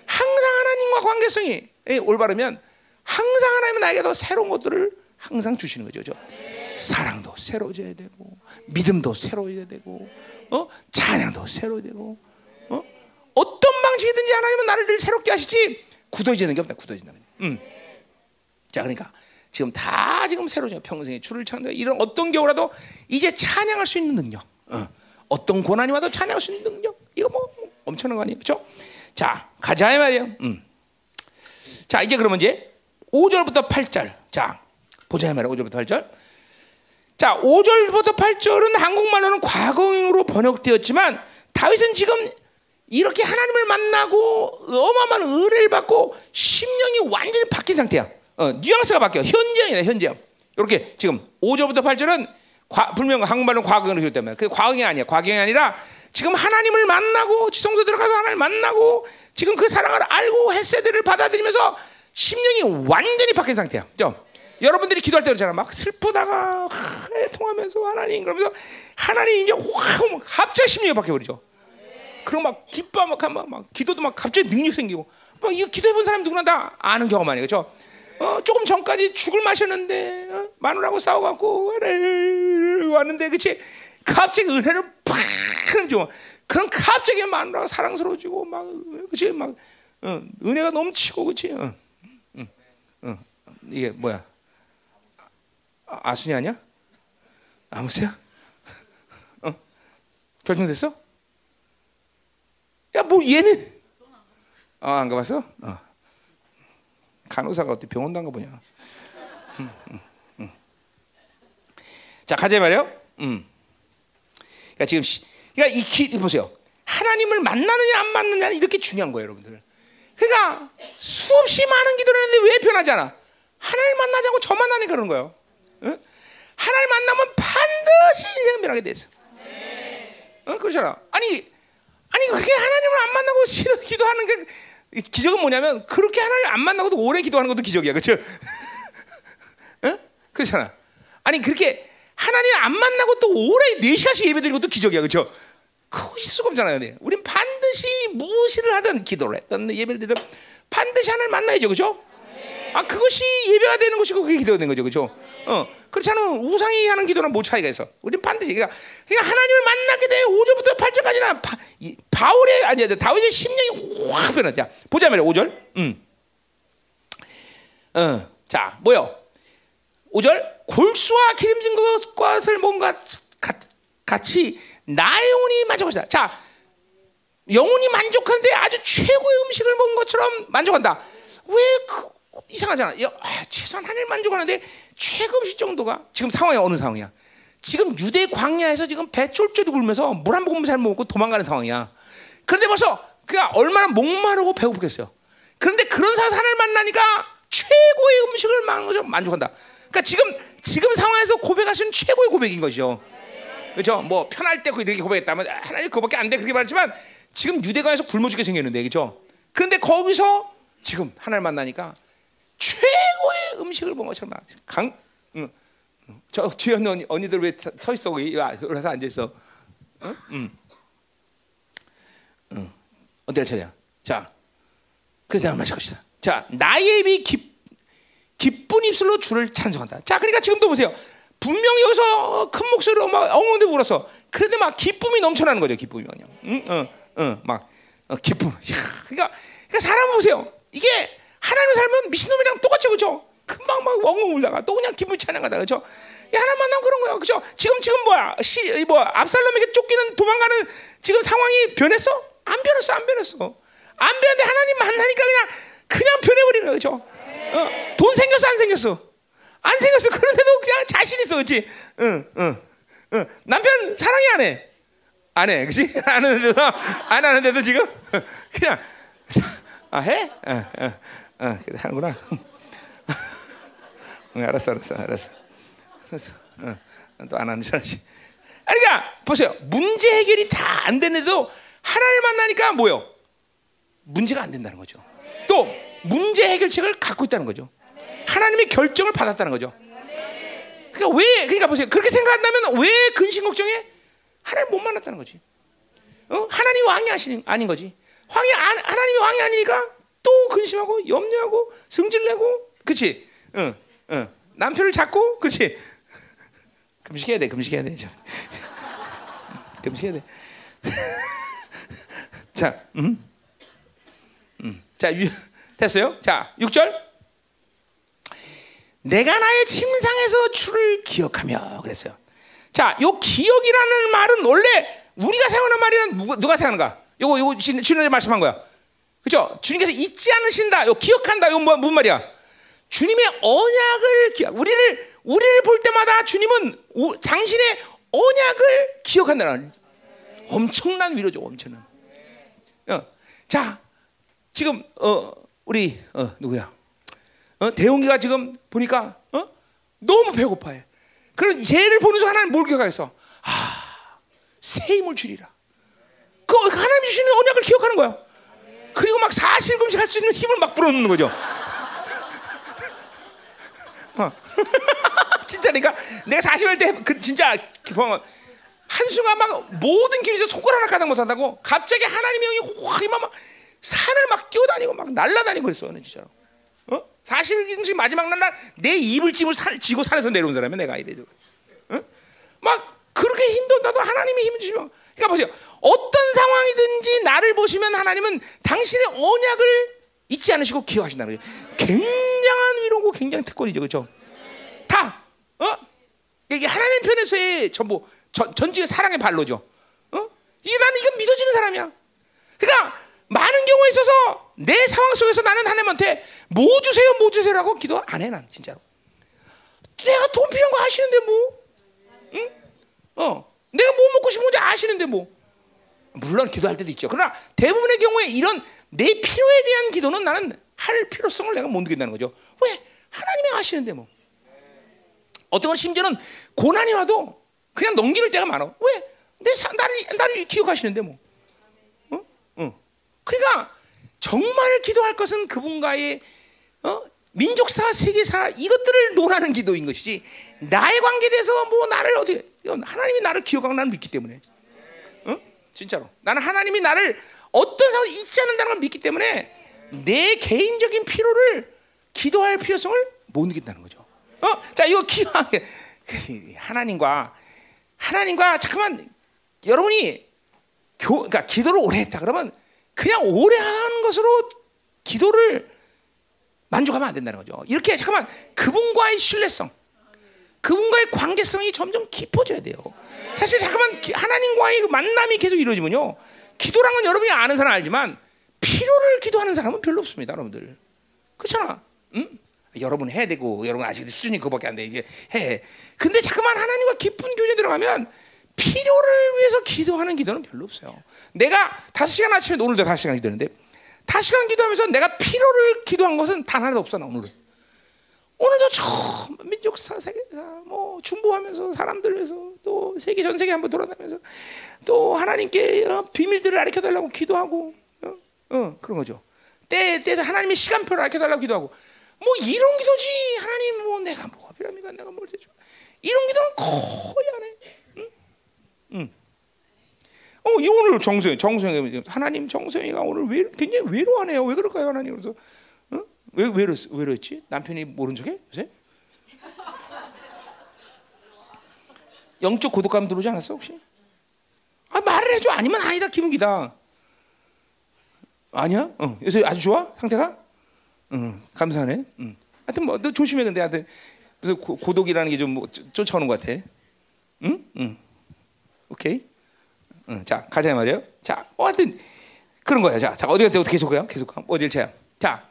항상 하나님과 관계성이 올바르면 항상 하나님은 나에게 더 새로운 것들을 항상 주시는 거죠. 그죠? 사랑도 새로워져야 되고 믿음도 새로워져야 되고 어? 찬양도 새로워야 되고 방식이든지 하나님은 나를 늘 새롭게 하시지 굳어지는 게 없다. 굳어진다는 거. 음. 자, 그러니까 지금 다 지금 새로워져 평생에 주를 찬양 이런 어떤 경우라도 이제 찬양할 수 있는 능력. 어. 떤 고난이 와도 찬양할 수 있는 능력. 이거 뭐 엄청난 거 아니에요, 그렇죠? 자, 가자 이 말이에요. 음. 자, 이제 그러면 이제 5절부터 8절. 자, 보자 이 말이에요. 5절부터 8절. 자, 5절부터 8절은 한국말로는 과거형으로 번역되었지만 다윗은 지금 이렇게 하나님을 만나고 어마어마한 은혜를 받고 심령이 완전히 바뀐 상태야. 어, 뉘앙스가 바뀌어. 현재형이네, 현재형. 이렇게 지금 5절부터 8절은 과, 분명 한국말로는 과거형으로 기록되면 그 과거형이 아니야. 과거형이 아니라 지금 하나님을 만나고 지성소 들어가서 하나님을 만나고 지금 그 사랑을 알고 햇세대를 받아들이면서 심령이 완전히 바뀐 상태야. 그죠? 여러분들이 기도할 때 그러잖아. 막 슬프다가 통하면서 하나님 그러면서 하나님 이제 확 갑자기 심령이 바뀌어버리죠. 그리고 막 기뻐 막, 막, 막 기도도 막 갑자기 능력 생기고 막 이거 기도해 본 사람 누구나 다 아는 경험 아니에요. 그죠? 어, 조금 전까지 죽을 마셨는데 어? 마누라고 싸워갖고 왔는데 그치? 갑자기 은혜를 팍 그런 그럼 갑자기 마누라가 사랑스러워지고 막 그치? 막 어, 은혜가 넘치고 그치? 어. 이게 뭐야? 아, 순이 아니야? 아무새야? 어? 결정됐어? 야, 뭐 얘는 어, 안 가봤어? 어. 간호사가 어떻게 병원도 안 가보냐? 음, 음, 음. 자, 가자 말이요. 음. 그러니까 지금 시, 그러니까 이 기, 보세요. 하나님을 만나느냐 안 만나느냐 이렇게 중요한 거예요, 여러분들. 그러니까 수없이 많은 기도를 했는데 왜 변하지 않아? 하나님 만나자고 저 만나니 그런 거예요. 응? 하나님 만나면 반드시 인생 변하게 돼 있어. 어? 그렇잖아. 아니, 아니 그렇게 하나님을 안 만나고 싫어 기도하는 게 기적은 뭐냐면 그렇게 하나님 안 만나고도 오래 기도하는 것도 기적이야, 그렇죠? [laughs] 응? 그렇잖아. 아니 그렇게 하나님 안 만나고 또 오래 네 시간씩 예배드리는 것도 기적이야, 그렇죠? 있을 수가 없잖아요. 네. 우린 반드시 무엇을 하든 기도를 했든 예배를 드든 반드시 하나님을 만나야죠, 그렇죠? 아 그것이 예배가 되는 것이고 그게 기도가 되는 거죠, 그렇죠? 어 그렇지 않으면 우상이 하는 기도는 뭐 차이가 있어? 우리 반드시 그러니까, 그러니까 하나님을 만나게 돼 5절부터 8절까지나 바, 이, 바울의 아니 다윗의 심령이 확 변하자. 보자 말이야 5절. 음. 어, 자 뭐요? 5절 골수와 기름진 것을 뭔가 같이 나의 영혼이 만족하다. 자 영혼이 만족하는데 아주 최고의 음식을 먹은 것처럼 만족한다. 왜 그, 이상하잖아. 야, 아, 최소한 하늘 만족하는데 최고음식 정도가 지금 상황이 어느 상황이야? 지금 유대 광야에서 지금 배 쫄쫄이 굴면서 물 한 모금 잘못 먹고 도망가는 상황이야. 그런데 벌써 그가 얼마나 목마르고 배고프겠어요. 그런데 그런 하늘 만나니까 최고의 음식을 만족한다. 만족한다. 그러니까 지금 지금 상황에서 고백하시는 최고의 고백인 것이죠. 그렇죠? 뭐 편할 때 이렇게 고백했다면 하나님 그거밖에 안 돼 그렇게 말했지만 지금 유대관에서 굶어 죽게 생겼는데 그렇죠? 그런데 거기서 지금 하나님 만나니까 최고의 음식을 먹은 것처럼 강, 응. 저 뒤에 언니, 언니들 왜 서 있어 거기 와서 앉아 있어? 어때 차례야? 자, 그래서 내가 마실 것이다. 자, 나의 입이 기, 기쁜 입술로 주를 찬송한다. 자, 그러니까 지금도 보세요. 분명히 여기서 큰 목소리로 막 엉엉대 울었어. 그런데 막 기쁨이 넘쳐나는 거죠. 기쁨이 그냥. 응, 응, 응, 막 어, 기쁨. 야, 그러니까, 그러니까 사람 보세요. 이게 하나님 살면 미친놈이랑 똑같죠, 그죠? 금방 막 엉엉 울다가 또 그냥 기분 찬양하다, 그죠? 하나님 만나면 그런 거야, 그죠? 지금 지금 뭐야, 시, 뭐 압살롬에게 쫓기는 도망가는 지금 상황이 변했어? 안 변했어, 안 변했어. 안 변했는데 하나님 만나니까 그냥 그냥 변해버리는 거야, 그죠? 어, 돈 생겼어, 안 생겼어? 안 생겼어. 그런데도 그냥 자신 있어, 그렇지? 응, 응, 응. 남편 사랑해 안 해? 안 해, 그렇지? [laughs] 안 하는데도 안 하는데도 지금 [laughs] 그냥 아 해? 어, 어. 어, 하는구나. [laughs] 응, 알았어, 알았어, 알았어. 알았어. 어, 또안 하는 줄 알지. 그러니까 보세요. 문제 해결이 다 안 됐는데도 하나님 만나니까 뭐요? 문제가 안 된다는 거죠. 또 문제 해결책을 갖고 있다는 거죠. 하나님의 결정을 받았다는 거죠. 그러니까 왜 그러니까 보세요. 그렇게 생각한다면 왜 근심 걱정해? 하나님 못 만났다는 거지. 어? 하나님 왕이 하시는 아닌 거지. 왕이 안, 하나님이 왕이 아니니까 또 근심하고 염려하고 승질내고, 그렇지? 응, 응. 남편을 잡고, 그렇지? [laughs] 금식해야 돼, 금식해야 돼. [laughs] 금식해야 돼. [laughs] 자, 음, 음. 자, 유, 됐어요? 자, 6절. 내가 나의 침상에서 주를 기억하며 그랬어요. 자, 요 기억이라는 말은 원래 우리가 사용하는 말이는 누가, 누가 사용하는가? 요거 요거 주님이 말씀한 거야. 그죠? 주님께서 잊지 않으신다. 요 기억한다. 요 뭐, 무슨 말이야? 주님의 언약을 기억. 우리를 우리를 볼 때마다 주님은 우, 당신의 언약을 기억한다는 엄청난 위로죠. 엄청난. 어. 자, 지금 어 우리 어 누구야? 어 대웅이가 지금 보니까 어 너무 배고파해. 그런 쟤를 보는 중 하나님 뭘 기억하겠어? 아, 새 힘을 주리라. 그 하나님 주시는 언약을 기억하는 거야. 그리고 막 사실 금식 할 수 있는 힘을 막 불어넣는 거죠. [laughs] 어. [laughs] 진짜 그러니까 내가 사실 때그 진짜 한순간 막 모든 길에서 손가락 하나 가장 못한다고 갑자기 하나님의 영이 확막 산을 막 뛰어다니고 막 날아다니고 그랬어 진짜로. 어? 40일 마지막 날 내 입을 찜을 살, 지고 산에서 내려온 사람이 내가 이래. 어? 막 그렇게 힘도 나도 하나님이 힘을 주시면 그러니까 보세요. 어떤 상황이든지 나를 보시면 하나님은 당신의 언약을 잊지 않으시고 기억하신다는 거예요. 굉장한 위로고 굉장히 특권이죠. 그렇죠? 다 어? 이게 하나님 편에서의 전부 전, 전직의 사랑의 발로죠. 어? 이게 나는 이건 믿어지는 사람이야. 그러니까 많은 경우에 있어서 내 상황 속에서 나는 하나님한테 뭐 주세요, 뭐 주세요라고 기도 안 해, 난 진짜로. 내가 돈 필요한 거 아시는데 뭐, 응? 어, 내가 뭐 먹고 싶은 건지 아시는데 뭐. 물론 기도할 때도 있죠. 그러나 대부분의 경우에 이런 내 필요에 대한 기도는 나는 할 필요성을 내가 못 느낀다는 거죠. 왜? 하나님이 아시는데 뭐. 어떤 건 심지어는 고난이 와도 그냥 넘기는 때가 많아. 왜? 내 사, 나를 나를 기억하시는데 뭐. 어? 어. 그러니까 정말 기도할 것은 그분과의 어? 민족사, 세계사 이것들을 논하는 기도인 것이지 나의 관계에 대해서 뭐 나를 어떻게 하나님이 나를 기억하고 나는 믿기 때문에 어? 진짜로 나는 하나님이 나를 어떤 상황 잊지 않는다는 걸 믿기 때문에 내 개인적인 필요를 기도할 필요성을 못 느낀다는 거죠. 어? 자 이거 기왕 [laughs] 하나님과 하나님과 잠깐만 여러분이 교, 그러니까 기도를 오래 했다 그러면 그냥 오래 하는 것으로 기도를 만족하면 안 된다는 거죠. 이렇게 잠깐만 그분과의 신뢰성, 그분과의 관계성이 점점 깊어져야 돼요. 사실 잠깐만 하나님과의 그 만남이 계속 이루어지면요, 기도란 건 여러분이 아는 사람 알지만 필요를 기도하는 사람은 별로 없습니다, 여러분들. 그렇잖아. 응? 여러분 해야 되고 여러분 아직 수준이 그밖에 안 돼. 이제 해. 근데 잠깐만 하나님과 깊은 교제 들어가면 필요를 위해서 기도하는 기도는 별로 없어요. 내가 다섯 시간 아침에 오늘도 다섯 시간 기도했는데 다섯 시간 기도하면서 내가 필요를 기도한 것은 단 하나도 없어 나 오늘은. 오늘도 처음 민족 사 세계사 뭐 중보하면서 사람들 위해서 또 세계 전 세계 한번 돌아다니면서 또 하나님께 어, 비밀들을 알려 달라고 기도하고 어, 어 그런 거죠. 때 때에 하나님의 시간표를 알려 달라고 기도하고 뭐 이런 기도지 하나님 뭐 내가 뭐가 필요합니까 내가 뭘 해줘 이런 기도는 거의 안 해. 응? 응. 어, 이 오늘 정수영, 정수영 하나님 정수영이가 오늘 왜 굉장히 외로워하네요. 왜 그럴까요, 하나님? 그래서 어? 왜 외로 외로웠지? 남편이 모른 척해 요새? 영적 고독감 들어오지 않았어 혹시? 아 말을 해줘 아니면 아니다 기분기다. 아니야? 어, 요새 아주 좋아 상태가? 응, 감사하네. 응. 하여튼 뭐 너 조심해 근데 하여튼 그래서 고, 독이라는 게좀뭐 쫓아오는 것 같아. 응? 응. 오케이. 응. 자 가자 말이에요. 자, 어, 하여튼 그런 거야. 자, 자 어디 갔다 어떻게 계속 가요? 계속 가. 어딜 쳐요? 자,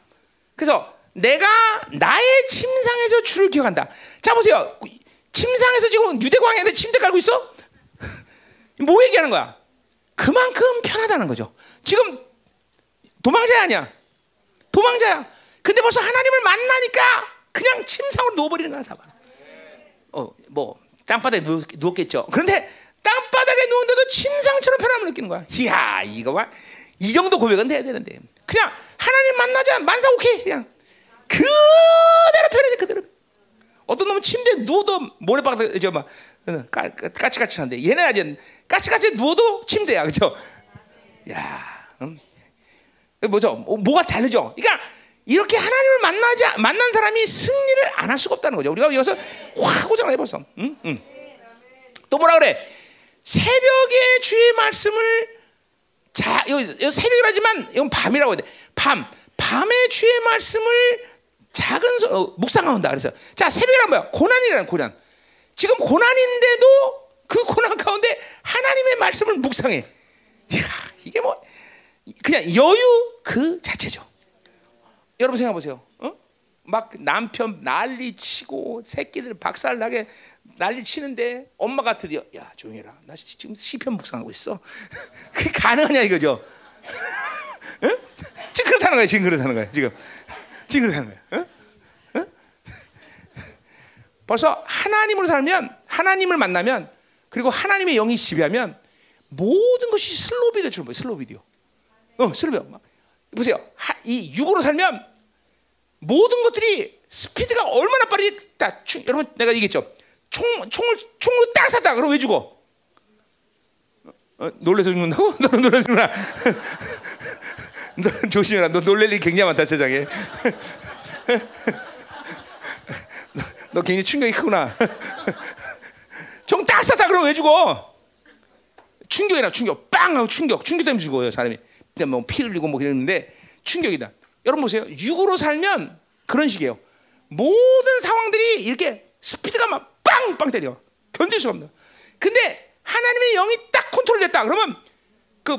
그래서 내가 나의 침상에서 주를 기억한다. 자 보세요. 침상에서 지금 유대광야에 침대 깔고 있어? [laughs] 뭐 얘기하는 거야? 그만큼 편하다는 거죠. 지금 도망자야 아니야? 도망자야. 근데 벌써 하나님을 만나니까 그냥 침상으로 누워버리는 거야, 사람. 어, 뭐 땅바닥에 누, 누웠겠죠. 그런데 땅바닥에 누운데도 침상처럼 편함을 느끼는 거야. 이야, 이거 봐. 이 정도 고백은 돼야 되는데. 그냥 하나님 만나자 만사 오케이 그냥 그대로 편해져 그대로. 어떤 놈은 침대에 누워도 모래바닥 저막 어, 까치까치한데 얘는 아직 까치까치 누워도 침대야 그죠? 야, 음. 뭐죠? 뭐, 뭐가 다르죠? 그러니까 이렇게 하나님을 만나지 만난 사람이 승리를 안 할 수가 없다는 거죠. 우리가 여기서 확 고장내 벌써. 응? 응. 또 뭐라 그래? 새벽에 주의 말씀을 자, 여기, 새벽이라지만 이건 밤이라고 해야 돼. 밤, 밤에 주의 말씀을 작은 소, 어, 묵상한다. 그래서 자 새벽이란 뭐야? 고난이라는 고난. 지금 고난인데도 그 고난 가운데 하나님의 말씀을 묵상해. 이야, 이게 뭐 그냥 여유 그 자체죠. 여러분 생각해 보세요. 어? 막 남편 난리 치고 새끼들 박살나게 난리 치는데 엄마가 드디어 야 조용해라. 나 지금 시편 묵상하고 있어. [laughs] 그게 가능하냐 이거죠. [laughs] 응? 지금 그렇다는 거야. 지금 그렇다는 거야. 지금 [laughs] 지금 그렇다는 거야. 응? 응? 벌써 하나님으로 살면 하나님을 만나면 그리고 하나님의 영이 지배하면 모든 것이 slow video 처럼 보여. slow video. 어, slow. 보세요. 하, 이 육으로 살면 모든 것들이 스피드가 얼마나 빠르게 다 충, 여러분 내가 얘기했죠. 총 총을 총으로 딱 쐈다. 그럼 왜 죽어? 어, 놀래서 죽는다고? [laughs] 너 놀래서 죽나? [laughs] 너 조심해라. 너 놀랄 일이 굉장히 많다 세상에. [laughs] 너, 너 굉장히 충격이 크구나. 총 딱 쐈다. 그럼 왜 죽어? 충격이나 충격. 빵 하고 충격. 충격 때문에 죽어요 사람이. 뭐피 흘리고 뭐 그랬는데 충격이다. 여러분 보세요. 육으로 살면 그런 식이에요. 모든 상황들이 이렇게 스피드가 막 빵 빵 때려. 견딜 수가 없는. 근데 하나님의 영이 딱 컨트롤 됐다. 그러면 그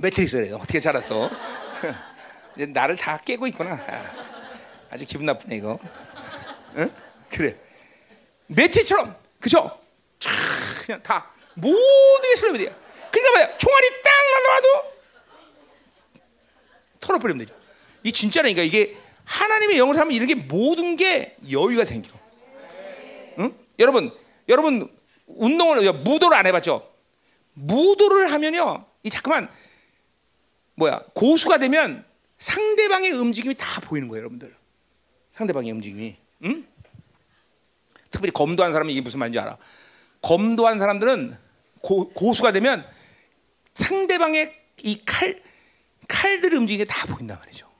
매트릭스래요. 어떻게 자랐어? [laughs] 이제 나를 다 깨고 있구나. 아, 주 기분 나쁘네 이거. 응? 그래. 매트처럼 그죠? 차 그냥 다 모든 게 슬로비디야. 그러니까 뭐야? 총알이 딱 날라와도 털어버리면 되죠. 이 진짜라니까 이게 하나님의 영을 하면 이런 게 모든 게 여유가 생겨. 응? 여러분, 여러분 운동을 무도를 안 해봤죠? 무도를 하면요, 이 잠깐만 뭐야 고수가 되면 상대방의 움직임이 다 보이는 거예요, 여러분들. 상대방의 움직임이. 응? 특별히 검도한 사람이 이게 무슨 말인지 알아? 검도한 사람들은 고, 고수가 되면 상대방의 이 칼, 칼들 움직임이 다 보인단 말이죠.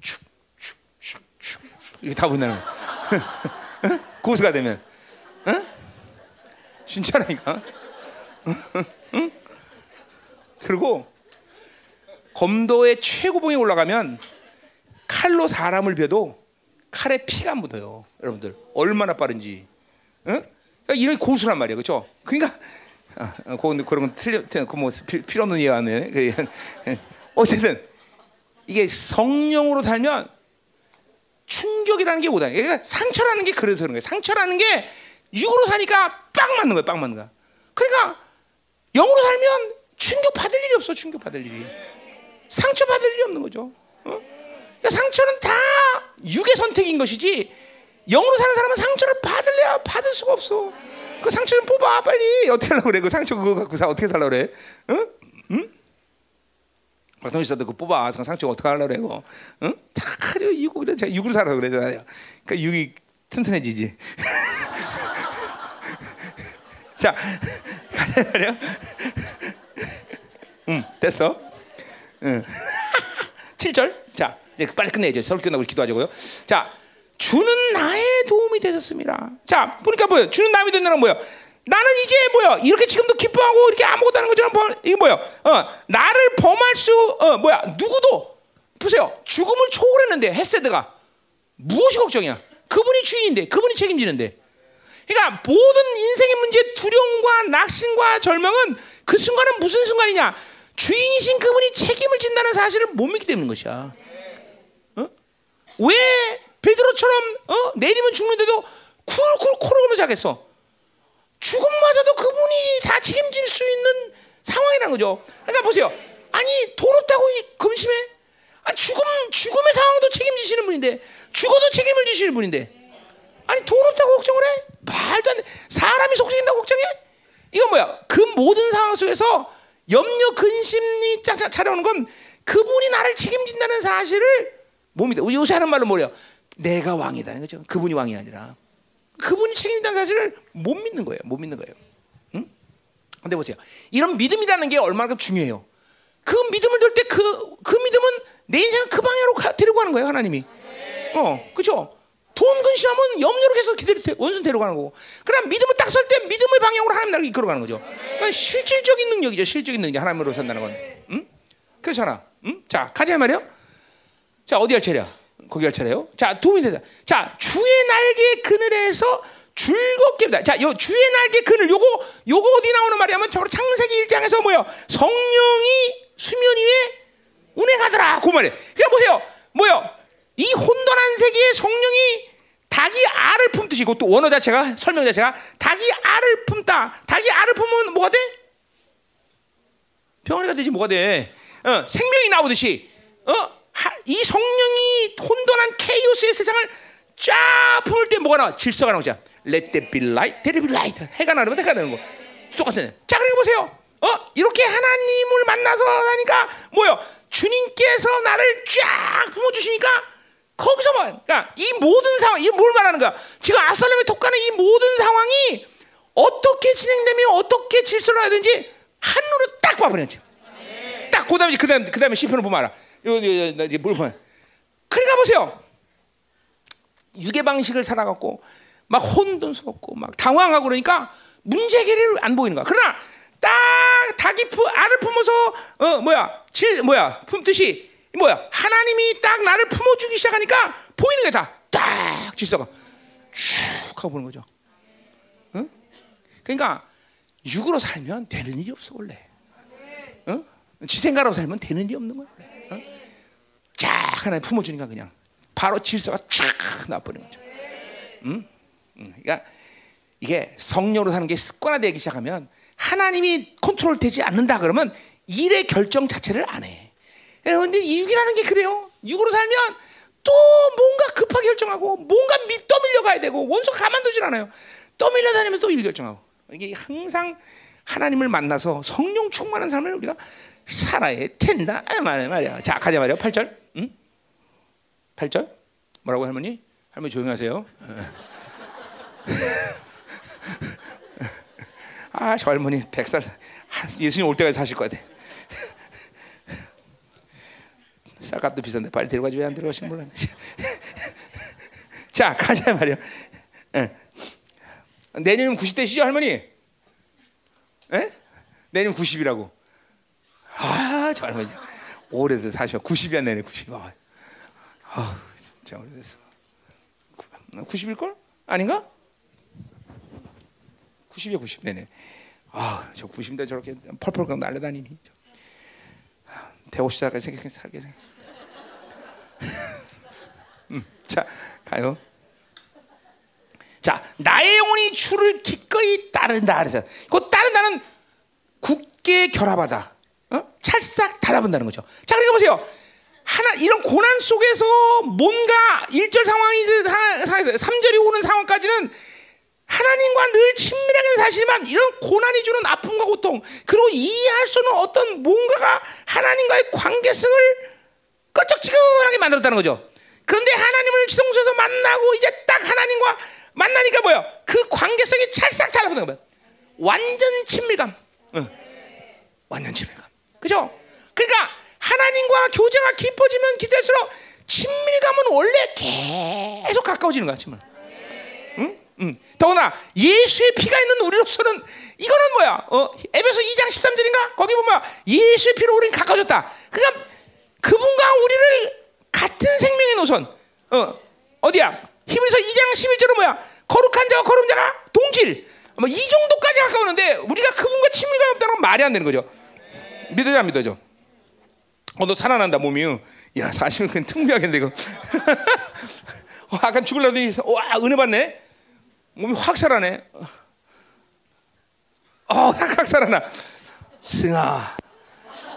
축, 축, 축, 축. 이게 다 보인다는 거야. [laughs] 고수가 되면. 응? 진짜라니까. 응? 그리고 검도의 최고봉에 올라가면 칼로 사람을 벼도 칼에 피가 묻어요. 여러분들 얼마나 빠른지. 응? 그러니까 이런 고수란 말이에요, 그렇죠? 그러니까 아, 그런 건 틀려, 그뭐 필요 없는 얘기하네. 어쨌든 이게 성령으로 살면 충격이라는 게 오다. 그러니까 상처라는 게 그래서 그런 거예요. 상처라는 게 육으로 사니까 빵 맞는 거예요. 빵 맞는 거. 그러니까 영으로 살면 충격 받을 일이 없어. 충격 받을 일이. 상처 받을 일이 없는 거죠. 어? 그러니까 상처는 다 육의 선택인 것이지 영으로 사는 사람은 상처를 받을래야 받을 수가 없어. 그 상처는 뽑아 빨리 어떻게 하려고 그래? 그 상처 그거 갖고 사 어떻게 살려고 그래? 응? 있어도 그 뽑아 상처 어떻게 하려고 그래? 고 응? 다 하려 이고 그래. 제가 육으로 살아 그래잖아요. 그러니까 육이 튼튼해지지. [laughs] 자, 가자 응, 됐어. 응. [laughs] 7절. 자, 이제 빨리 끝내야죠. 서울 끝나고 기도하자고요. 자, 주는 나의 도움이 되셨습니다. 자, 보니까 뭐예요? 주는 남이 된다는 뭐예요? 나는 이제 뭐야? 이렇게 지금도 기뻐하고 이렇게 아무것도 하는 것처럼 뭐, 이게 뭐야? 어, 나를 범할 수, 어, 뭐야? 누구도 보세요. 죽음을 초월했는데 헤세드가 무엇이 걱정이야? 그분이 주인인데, 그분이 책임지는데. 그러니까 모든 인생의 문제, 두려움과 낙심과 절망은 그 순간은 무슨 순간이냐? 주인이신 그분이 책임을 진다는 사실을 못 믿기 때문인 것이야. 어? 왜 베드로처럼 어? 내리면 죽는데도 쿨쿨 코로로 자겠어. 죽음마저도 그분이 다 책임질 수 있는 상황이라는 거죠. 그러니까 보세요. 아니 돈 없다고 금심해? 아니 죽음 죽음의 상황도 책임지시는 분인데 죽어도 책임을 지시는 분인데 아니 돈 없다고 걱정을 해? 말도 안 돼. 사람이 속죄된다고 걱정해? 이건 뭐야? 그 모든 상황 속에서 염려 근심이 짝짝 차려오는 건 그분이 나를 책임진다는 사실을. 우리 요새 하는 말로 뭐래요? 내가 왕이다. 그죠? 그분이 왕이 아니라 그분이 책임진다는 사실을 못 믿는 거예요. 못 믿는 거예요. 응? 근데 보세요. 이런 믿음이라는 게 얼마나 중요해요. 그 믿음을 들 때 그 그 믿음은 내 인생을 그 방향으로 가, 데리고 가는 거예요, 하나님이. 어, 그렇죠? 돈 근심하면 염려로 계속 기대를 원수 데려가는 거고. 그럼 믿음을 딱 설 때 믿음의 방향으로 하나님 나를 이끌어가는 거죠. 그러니까 실질적인 능력이죠. 실질적인 능력 하나님으로 산다는 건. 응? 그렇잖아. 응? 자, 가자 말이요. 자, 어디 할 차례야? 거기 할 차례요. 자, 도움이 되다. 자, 주의 날개 그늘에서 즐겁게 다 자, 요 주의 날개 그늘 요거 요거 어디 나오는 말이냐면 저거 창세기 1장에서 뭐요? 성령이 수면 위에 운행하더라. 그 말이에요. 그러니까 보세요. 뭐요? 이 혼돈한 세계에 성령이 닭이 알을 품듯이 그것도 원어 자체가 설명 자체가 닭이 알을 품다. 닭이 알을 품으면 뭐가 돼? 병아리가 되지 뭐가 돼? 어, 생명이 나오듯이 어, 하, 이 성령이 혼돈한 케이오스의 세상을 쫙 품을 때 뭐가 나와? 질서가 나오죠. Let there be light, there be light. 해가 나면 해가 되는 거. 똑같은. 자, 그리고 보세요. 어, 이렇게 하나님을 만나서 하니까 뭐요? 주님께서 나를 쫙 품어주시니까 거기서 뭐, 그러니까 이 모든 상황, 이뭘 말하는가? 지금 아살렘에 독가는 이 모든 상황이 어떻게 진행되면 어떻게 질서를 해야 되는지 한눈으로 딱 봐버렸죠. 딱 그다음에 그다음 그다음에 시편을 보면 알아. 요, 이제 뭘 보면. 그러니까 보세요. 유괴 방식을 살아갖고 막 혼돈스럽고 막 당황하고 그러니까 문제 해결이 안 보이는 거야. 그러나 딱 닭이 품, 알을 품어서 어 뭐야 질 뭐야 품듯이 뭐야 하나님이 딱 나를 품어주기 시작하니까 보이는 게 다딱 질서가 쭉 하고 보는 거죠. 응? 그러니까 육으로 살면 되는 일이 없어 원래. 응? 지생가로 살면 되는 일이 없는 거야. 응? 쫙 하나님 품어주니까 그냥 바로 질서가 쫙 나버리는 거죠. 응? 응. 그러니까 이게 성령으로 사는 게 습관화되기 시작하면 하나님이 컨트롤 되지 않는다 그러면 일의 결정 자체를 안 해. 그런데 육이라는 게 그래요. 육으로 살면 또 뭔가 급하게 결정하고 뭔가 밑 떠밀려 가야 되고 원수가 가만두질 않아요. 떠밀려 다니면서 또 일 결정하고 이게 항상 하나님을 만나서 성령 충만한 삶을 우리가 살아야 된다. 아, 말이야, 말이야. 자, 가자 말이야. 8절. 응? 8절. 뭐라고 할머니? 할머니 조용하세요. [laughs] 아, 저 할머니 100살 예수님 올 때까지 사실 것 같아. 쌀값도 비싼데 빨리 데려가지 왜 안 데려가신 몰라. 자, 가자 말이야. 내년은 90대시죠, 할머니? 에? 내년 90이라고. 아, 저 할머니 오래돼서 사셔. 90이야 내내 90. 아, 아, 진짜 오래됐어. 90일 걸? 아닌가? 90이야 90. 네네. 아, 저 90대 저렇게 펄펄 날려다니니. 대호 시작할 생각 살게 생각. [laughs] 음, 자, 가요. 자, 나의 영혼이 주를 기꺼이 따른다 그래서 그 따른다는 굳게 결합하다. 어? 찰싹 달라붙는다는 거죠. 자, 그러니까 보세요. 하나 이런 고난 속에서 뭔가 일절 상황이 상황에서 3절이 오는 상황까지는 하나님과 늘 친밀하게 사시지만 이런 고난이 주는 아픔과 고통 그리고 이해할 수 없는 어떤 뭔가가 하나님과의 관계성을 껄쩍지근하게 만들었다는 거죠. 그런데 하나님을 지성소에서 만나고 이제 딱 하나님과 만나니까 뭐야? 그 관계성이 찰싹 달라붙는 거야. 완전 친밀감. 응. 완전 친밀감. 그죠? 그러니까 하나님과 교제가 깊어지면 깊을수록 친밀감은 원래 계속 가까워지는 거야, 친밀. 응? 응. 더구나 예수의 피가 있는 우리로서는 이거는 뭐야? 어, 에베소 2장 13절인가? 거기 보면 예수의 피로 우리는 가까워졌다. 그러니까 그분과 우리를 같은 생명의 노선. 어, 어디야? 히브리서 2장 11절은 뭐야? 거룩한 자와 거룩한 자가 동질. 뭐이 정도까지 가까우는데 우리가 그분과 친밀감 없다는 건 말이 안 되는 거죠. 믿어져 안 믿어져? 어, 너 살아난다 몸이. 야, 사실은 그냥 특별하겠는데 이거. [laughs] 어, 약간 죽을라더니 와 은혜 받네. 몸이 확 살아네. 어, 확 살아나. 승아,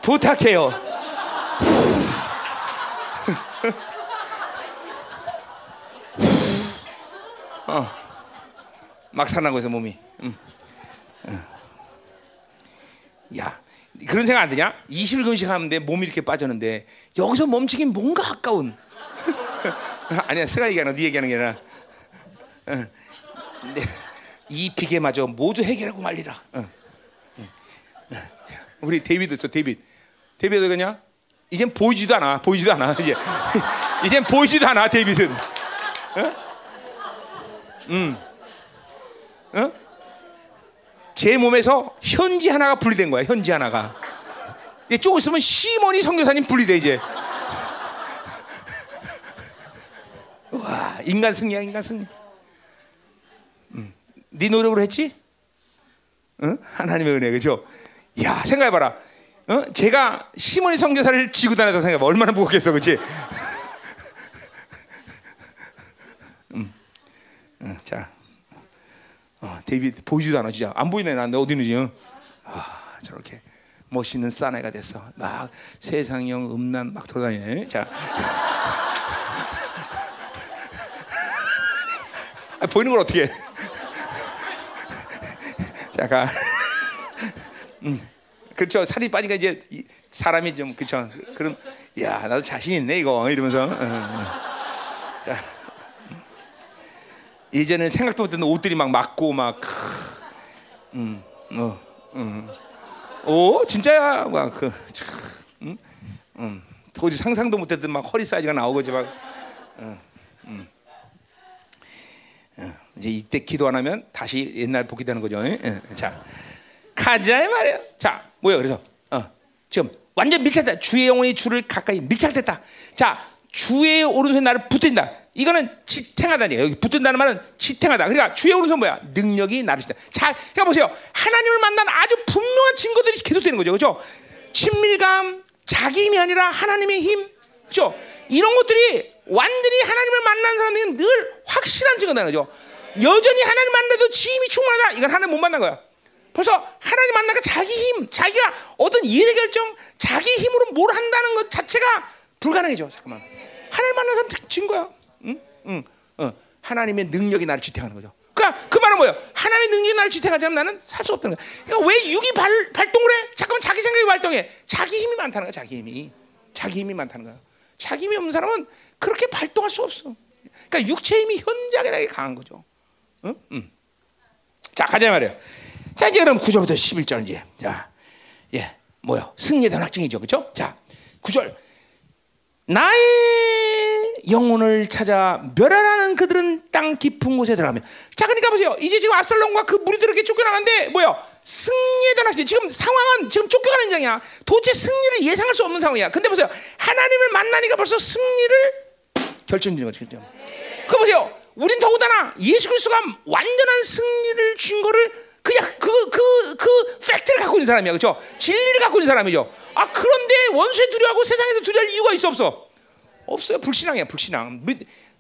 부탁해요. [laughs] 어, 막 살아나고 있어 몸이. 응. 응. 야, 그런 생각 안 드냐? 20일 금식 하는데 몸이 이렇게 빠졌는데 여기서 멈추긴 뭔가 아까운. [laughs] 아니야, 스가 얘기하는 네 얘기하는 게 아니라 응. 네. 이 비계마저 모두 해결하고 말리라. 응. 응. 우리 데이비드 있어, 데이비드. 데이비드 그냥 이젠 보이지도 않아, 보이지도 않아 이제 [laughs] 이젠 보이지도 않아, 데이비드는. 응? 응. 응? 제 몸에서 현지 하나가 분리된 거야. 현지 하나가. 이제 조금 있으면 시몬이 성교사님 분리돼 이제. 와 인간 승리야 인간 승리. 음. 네 노력으로 했지? 응? 하나님의 은혜 그죠? 야 생각해봐라. 어? 제가 시몬이 선교사를 지고 다녔다고 생각해봐. 얼마나 무겁겠어, 그렇지? 음. 응, 자, 어, 데이비드 보이지도 않아 진짜 안 보이네 난 어디 있는지. 어? 아 저렇게 멋있는 사내가 됐어. 막 세상형 음란 막 돌아다니네. 자. [laughs] 아, 보이는 걸 어떻게? 해? [laughs] 잠깐. 음, 그렇죠. 살이 빠니까 이제 이, 사람이 좀 그렇죠. 그럼 야 나도 자신 있네 이거 이러면서. 어, 어. 자, 예전에 생각도 못했던 옷들이 막 맞고 막. 음, 어, 음. 오 진짜야 막그 음, 음. 도저히 상상도 못했던 막 허리 사이즈가 나오고지 막. 어, 음. 어, 이제 이때 기도 안 하면 다시 옛날 복귀 되는 거죠. 예? 예, 자, 가자 이 말이야. 자, 뭐야 그래서 어, 지금 완전 밀착됐다. 주의 영혼이 주를 가까이 밀착됐다. 자, 주의 오른손에 나를 붙든다. 이거는 지탱하다니 여기 붙든다는 말은 지탱하다. 그러니까 주의 오른손 뭐야? 능력이 지탱. 자, 그러니까 보세요. 하나님을 만난 아주 분명한 증거들이 계속 되는 거죠, 그렇죠? 친밀감, 자기 힘이 아니라 하나님의 힘, 그렇죠? 이런 것들이 완전히 하나님을 만난 사람은 늘 확실한 증거다 거죠. 여전히 하나님 만나도 지 힘이 충분하다. 이건 하나님 못 만난 거야. 벌써 하나님 만나니까 자기 힘, 자기가 어떤 이해 결정, 자기 힘으로 뭘 한다는 것 자체가 불가능해져. 잠깐만. 하나님 만난 사람 증거야. 응? 응. 어. 하나님의 능력이 나를 지탱하는 거죠. 그러니까 그 말은 뭐예요? 하나님의 능력이 나를 지탱하지 않으면 나는 살 수 없다는 거야. 그러니까 왜 육이 발, 발동을 해? 잠깐만 자기 생각이 발동해. 자기 힘이 많다는 거야. 자기 힘이. 자기 힘이 많다는 거야. 자기 힘이 없는 사람은 그렇게 발동할 수 없어. 그러니까 육체 힘이 현저하게 강한 거죠. 응? 응. 자 가자 말이야. 자 이제 그럼 9절부터 11절 이제 자, 예, 뭐요? 승리에 대한 확증이죠, 그렇죠? 자, 9절 나의 영혼을 찾아 멸하라는 그들은 땅 깊은 곳에 들어가면 자 그러니까 보세요. 이제 지금 압살롬과 그 무리들에게 쫓겨나는데 뭐야 승리에 대한 확증 지금 상황은 지금 쫓겨가는 장이야. 도대체 승리를 예상할 수 없는 상황이야. 근데 보세요. 하나님을 만나니까 벌써 승리를 결정짓는 거죠 결정. 그 보세요. 우린 더군다나 예수 그리스도가 완전한 승리를 준 거를 그냥 그 그 그 팩트를 갖고 있는 사람이야, 그렇죠? 진리를 갖고 있는 사람이죠. 아 그런데 원수에 두려워하고 세상에서 두려워할 이유가 있어 없어? 없어요. 불신앙이야, 불신앙.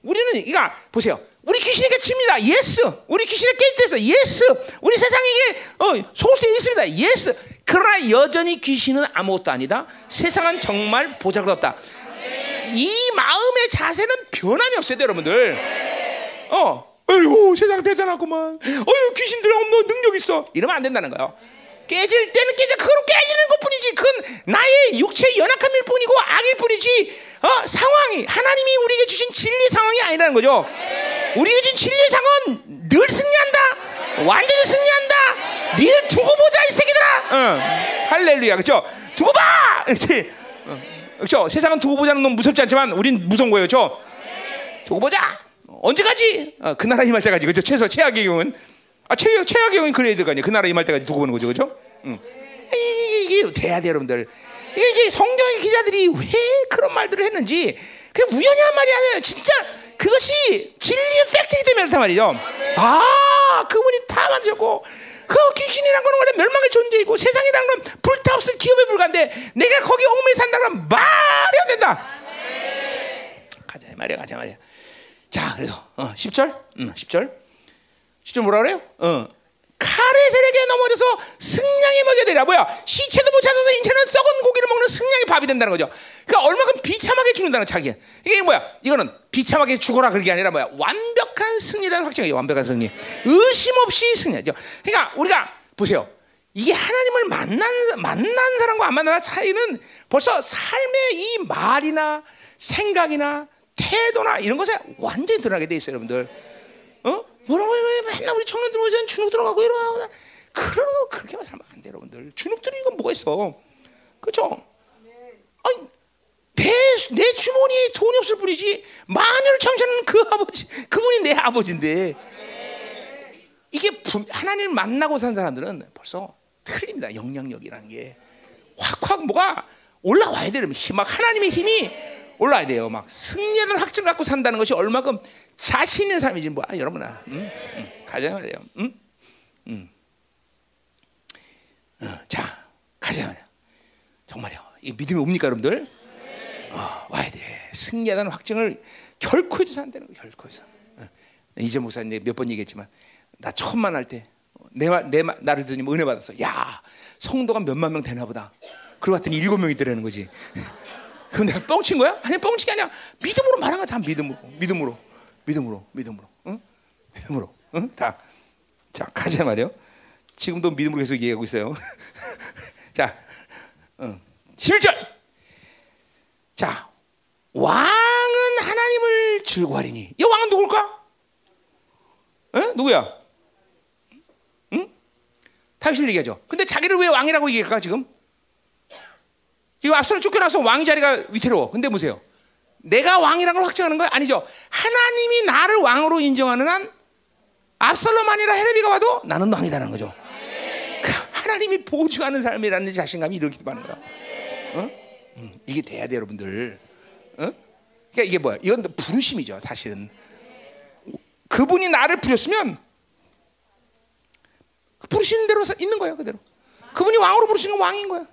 우리는 이가 보세요. 우리 귀신에게 칩니다. Yes. 우리 귀신에 깨졌어. Yes. 우리 세상에게 어, 수 있습니다. Yes. 그러나 여전히 귀신은 아무것도 아니다. 세상은 정말 보잘것없다. 이 마음의 자세는 변함이 없어요, 여러분들. 어. 어휴 세상 대단하구만. 어휴 귀신들 없는 능력 있어. 이러면 안 된다는 거예요. 깨질 때는 깨져. 그거로 깨지는 것뿐이지. 그건 나의 육체의 연약함일 뿐이고 악일 뿐이지. 어, 상황이 하나님이 우리에게 주신 진리 상황이 아니라는 거죠. 우리에게 주신 진리 상황은 늘 승리한다. 완전히 승리한다. 니들 두고 보자 이 새끼들아. 어. 할렐루야. 그렇죠? 두고 봐. 그렇지? 어. 그렇죠? 세상은 두고 보자는 건 무섭지 않지만 우린 무서운 거예요. 그렇죠? 두고 보자. 언제까지? 어, 그 나라 임할 때까지 그죠? 최소 최악의 경우는 아 최악 최악의 경우는 그래야 될거 아니에요. 그 나라 임할 때까지 두고 보는 거죠, 그죠? 응. 이게, 이게 돼야 돼, 여러분들. 이게 성경의 기자들이 왜 그런 말들을 했는지 그냥 우연히 한 말이 아니라 진짜 그것이 진리의 팩트이기 때문에 그렇단 말이죠. 아, 그분이 다 만드셨고 그 귀신이란 건 원래 멸망의 존재이고 세상이란 건 불타없을 기업의 불가인데 내가 거기 얽매여 산다 그러면 말이 안 된다. 가자 말이야, 가자 말이야. 자, 그래서 어, 10절, 음, 10절, 10절 뭐라 그래요? 어, 세력에 넘어져서 승냥이 먹게 되라. 뭐야? 시체도 못 찾아서 인체는 썩은 고기를 먹는 승냥이 밥이 된다는 거죠. 그러니까 얼마큼 비참하게 죽는다는 자기. 이게 뭐야? 이거는 비참하게 죽어라 그런 게 아니라 뭐야? 완벽한 승리라는 확증이에요. 완벽한 승리. 의심 없이 승리죠. 그러니까 우리가 보세요. 이게 하나님을 만난 만난 사람과 안 만난 차이는 벌써 삶의 이 말이나 생각이나 태도나 이런 것에 완전히 드러나게 돼 있어요, 여러분들. 어? 뭐라고 해? 맨날 우리 청년들 오전 주눅 들어가고 이러고 그런 거 그렇게만 살면 안 돼, 여러분들. 주눅 들이 이건 뭐가 있어? 그렇죠? 아니, 내, 내 주머니에 돈이 없을 뿐이지 마녀를 창조하는 그 아버지 그분이 내 아버지인데 이게 분- 하나님을 만나고 산 사람들은 벌써 틀립니다 영향력이라는 게 확확 뭐가 올라와야 힘, 막 하나님의 힘이 올라와야 돼요 막 승리하는 확증 갖고 산다는 것이 얼마큼 자신 있는 삶이지 뭐 아, 여러분아 음? 음, 가자 말이에요 음? 음. 어, 자 가자 말이에요 정말요 이 믿음이 옵니까 여러분들 어, 와야 돼. 승리하다는 확증을 결코 해서 안 되는 거 결코 해서. 어. 이재 목사님 몇 번 얘기했지만 나 처음 만날 때 내 내, 말- 나를 듣니 은혜 받았어. 야 성도가 몇만 명 되나 보다. 그러고 봤더니 일곱 명이 되라는 거지. 그럼 내가 뻥친 거야? 아니 게 아니야. 믿음으로 말한 거야. 다 믿음으로, 믿음으로, 믿음으로, 믿음으로, 응? 믿음으로, 응? 다. 자 가자 말이요. 지금도 믿음으로 계속 얘기하고 있어요. [laughs] 자, 응. 11절. 자, 왕은 하나님을 즐거워하리니. 이 왕은 누굴까? 에? 누구야? 응? 다윗을 얘기하죠. 근데 자기를 왜 왕이라고 얘기할까 지금? 지금 앞서는 쫓겨나서 왕 자리가 위태로워. 근데 보세요. 내가 왕이라는 걸 확증하는 거야? 아니죠. 하나님이 나를 왕으로 인정하는 한 압살롬 아니라 헤레비가 와도 나는 왕이라는 거죠. 그 하나님이 보증하는 삶이라는 자신감이 이렇게 많은 거야. 어? 음, 이게 돼야 돼 여러분들. 어? 그러니까 이게 뭐야? 이건 부르심이죠, 사실은. 그분이 나를 부르셨으면 그 부르시는 대로 사- 있는 거예요, 그대로. 그분이 왕으로 부르신 건 왕인 거야.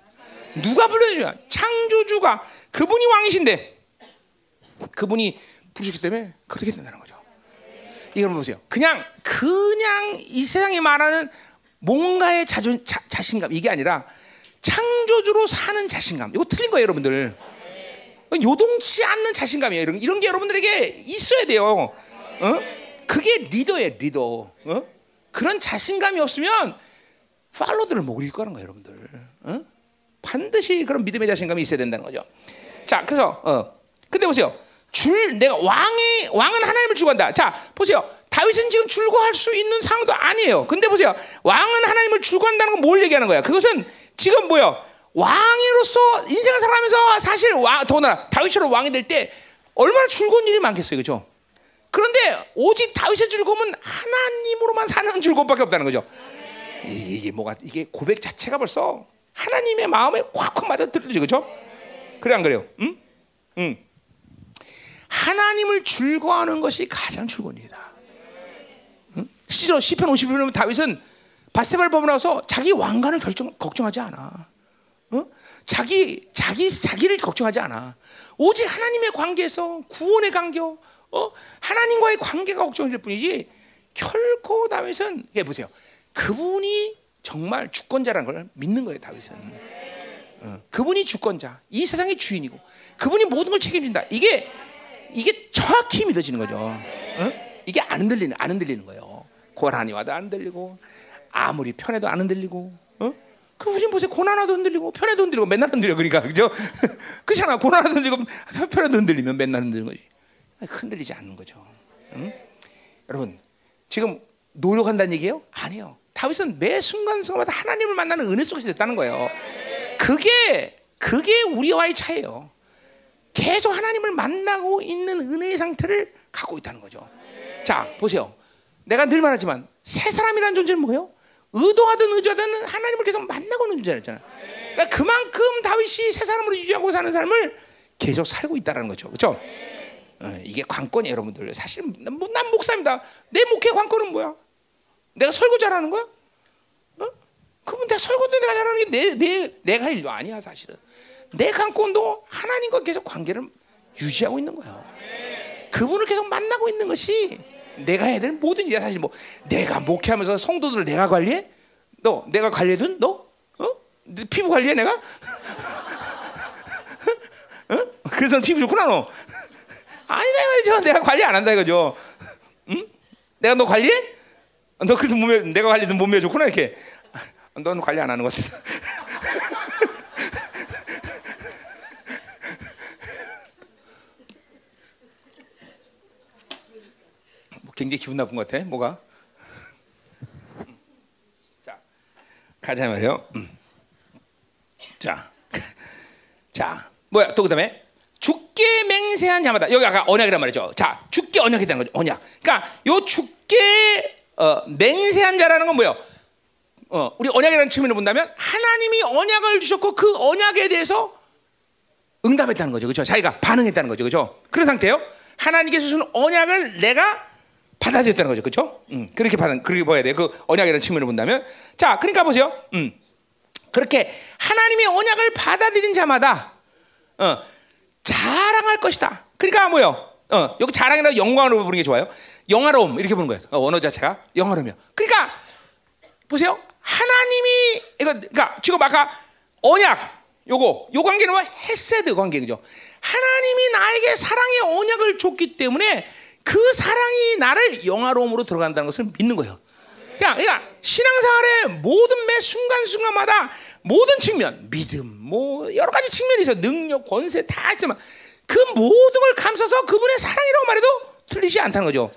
누가 불러줘야? 창조주가 그분이 왕이신데 그분이 부르셨기 때문에 그렇게 된다는 거죠. 이걸 보세요. 그냥 그냥 이 세상에 말하는 뭔가의 자존 자, 자신감 이게 아니라 창조주로 사는 자신감. 이거 틀린 거예요, 여러분들. 요동치 않는 자신감이에요. 이런, 이런 게 여러분들에게 있어야 돼요. 어? 그게 리더예요, 리더. 어? 그런 자신감이 없으면 팔로들을 못 이길 거라는 거예요, 여러분들. 어? 반드시 그런 믿음의 자신감이 있어야 된다는 거죠. 자, 그래서 어. 근데 보세요. 줄 내가 왕이 왕은 하나님을 주관한다. 자, 보세요. 다윗은 지금 줄거할 수 있는 상황도 아니에요. 근데 보세요. 왕은 하나님을 줄거한다는 건 뭘 얘기하는 거야? 그것은 지금 뭐야? 왕으로서 인생을 살아가면서 사실 왕 더나 다윗처럼 왕이 될 때 얼마나 즐거운 일이 많겠어요, 그렇죠? 그런데 오직 다윗의 즐거움은 하나님으로만 사는 [laughs] 즐거움밖에 없다는 거죠. 이- 이게 뭐가 이게 고백 자체가 벌써 하나님의 마음에 확확 맞아 들리죠, 그렇죠? 그래 안 그래요? 응? 응. 하나님을 즐거워하는 것이 가장 즐거운 일이다. 응? 시편 50편 보면 다윗은 바세바를 보고 나서 자기 왕관을 결정 걱정하지 않아. 어? 자기 자기 자기를 걱정하지 않아. 오직 하나님의 관계에서 구원의 관계, 어? 하나님과의 관계가 걱정될 뿐이지 결코 다윗은 이게 보세요. 그분이 정말 주권자라는 걸 믿는 거예요, 다윗은. 어, 그분이 주권자, 이 세상의 주인이고, 그분이 모든 걸 책임진다. 이게 이게 정확히 믿어지는 거죠. 어? 이게 안 흔들리는 안 흔들리는 거예요. 고난이 와도 안 흔들리고, 아무리 편해도 안 흔들리고, 어? 그 우리 보세요. 고난 와도 흔들리고, 편해도 흔들리고, 맨날 흔들려. 그러니까 그죠? [laughs] 그렇잖아. 고난 와도 흔들리고, 편해도 흔들리면 맨날 흔들리는 거지. 흔들리지 않는 거죠. 응? 여러분, 지금 노력한다는 얘기예요? 아니요. 다윗은 매 순간순간마다 하나님을 만나는 은혜 속에서 됐다는 거예요. 그게 그게 우리와의 차이예요. 계속 하나님을 만나고 있는 은혜의 상태를 갖고 있다는 거죠. 자, 보세요. 내가 늘 말하지만 새 사람이라는 존재는 뭐예요? 의도하든 의도하든 하나님을 계속 만나고 있는 존재잖아. 그러니까 그만큼 다윗이 새 사람으로 유지하고 사는 삶을 계속 살고 있다는 거죠. 그렇죠? 어, 이게 관건이에요, 여러분들. 사실 난 목사입니다. 내 목회 관건은 뭐야? 내가 설교 잘하는 거야? 어? 그분 내가 설교도 내가 잘하는 게 내 내 내가 할 일도 아니야, 사실은. 내 관건도 하나님과 계속 관계를 유지하고 있는 거예요. 그분을 계속 만나고 있는 것이 내가 해야 될 모든 일이야. 사실 뭐 내가 목회하면서 성도들을 내가 관리해? 너 내가 관리해둔 너? 어? 네 피부 관리해 내가? [laughs] 어? 그래서 피부 좋구나 너. 아니다 이 말이죠. 내가 관리 안 한다 이거죠. 응? 내가 너 관리해? 너 그래서 몸매 내가 관리해서 몸매 좋구나 이렇게. 넌 관리 안 하는 것 같아. [laughs] 뭐 굉장히 기분 나쁜 것 같아. 뭐가? 자, 가자 말이요. 음. 자, [laughs] 자, 뭐야? 또 그다음에 죽게 맹세한 자마다 여기 아까 언약이란 말이죠. 자, 죽게 언약했다는 거죠. 언약. 그러니까 요 죽게 어, 맹세한 자라는 건 뭐예요? 어, 우리 언약이라는 측면을 본다면 하나님이 언약을 주셨고 그 언약에 대해서 응답했다는 거죠. 그렇죠? 자기가 반응했다는 거죠. 그렇죠? 그런 상태예요. 하나님께서 주신 언약을 내가 받아들였다는 거죠. 그렇죠? 음, 그렇게 받은 그렇게 봐야 돼. 그 언약이라는 측면을 본다면 자, 그러니까 보세요. 음. 그렇게 하나님의 언약을 받아들인 자마다 어, 자랑할 것이다. 그러니까 뭐요? 어, 여기 자랑이라고 영광으로 부르는 게 좋아요. 영화로움 이렇게 보는 거예요. 어, 언어 자체가 영화로움이요. 그러니까 보세요. 하나님이 이거 그러니까 지금 아까 언약 요거 요 관계는 뭐 헤세드 관계 그죠? 하나님이 나에게 사랑의 언약을 줬기 때문에 그 사랑이 나를 영화로움으로 들어간다는 것을 믿는 거예요. 그러니까, 그러니까 신앙생활의 모든 매 순간순간마다 모든 측면, 믿음, 뭐 여러 가지 측면이 있어 능력, 권세 다 있지만 그 모든 걸 감싸서 그분의 사랑이라고 말해도 틀리지 않다는 거죠.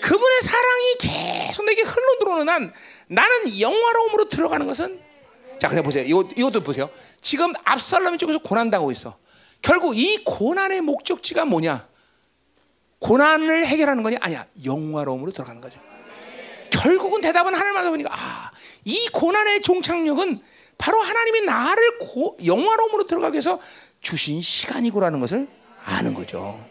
그분의 사랑이 계속 내게 흘러 들어오는 한 나는 영화로움으로 들어가는 것은 자, 그냥 보세요. 이거, 이것도 보세요. 지금 압살롬이 쪽에서 고난 당하고 있어. 결국 이 고난의 목적지가 뭐냐? 고난을 해결하는 거냐? 아니야. 영화로움으로 들어가는 거죠. 결국은 대답은 하늘마다 보니까 아, 이 고난의 종착역은 바로 하나님이 나를 고, 영화로움으로 들어가기 위해서 주신 시간이고라는 것을 아는 거죠.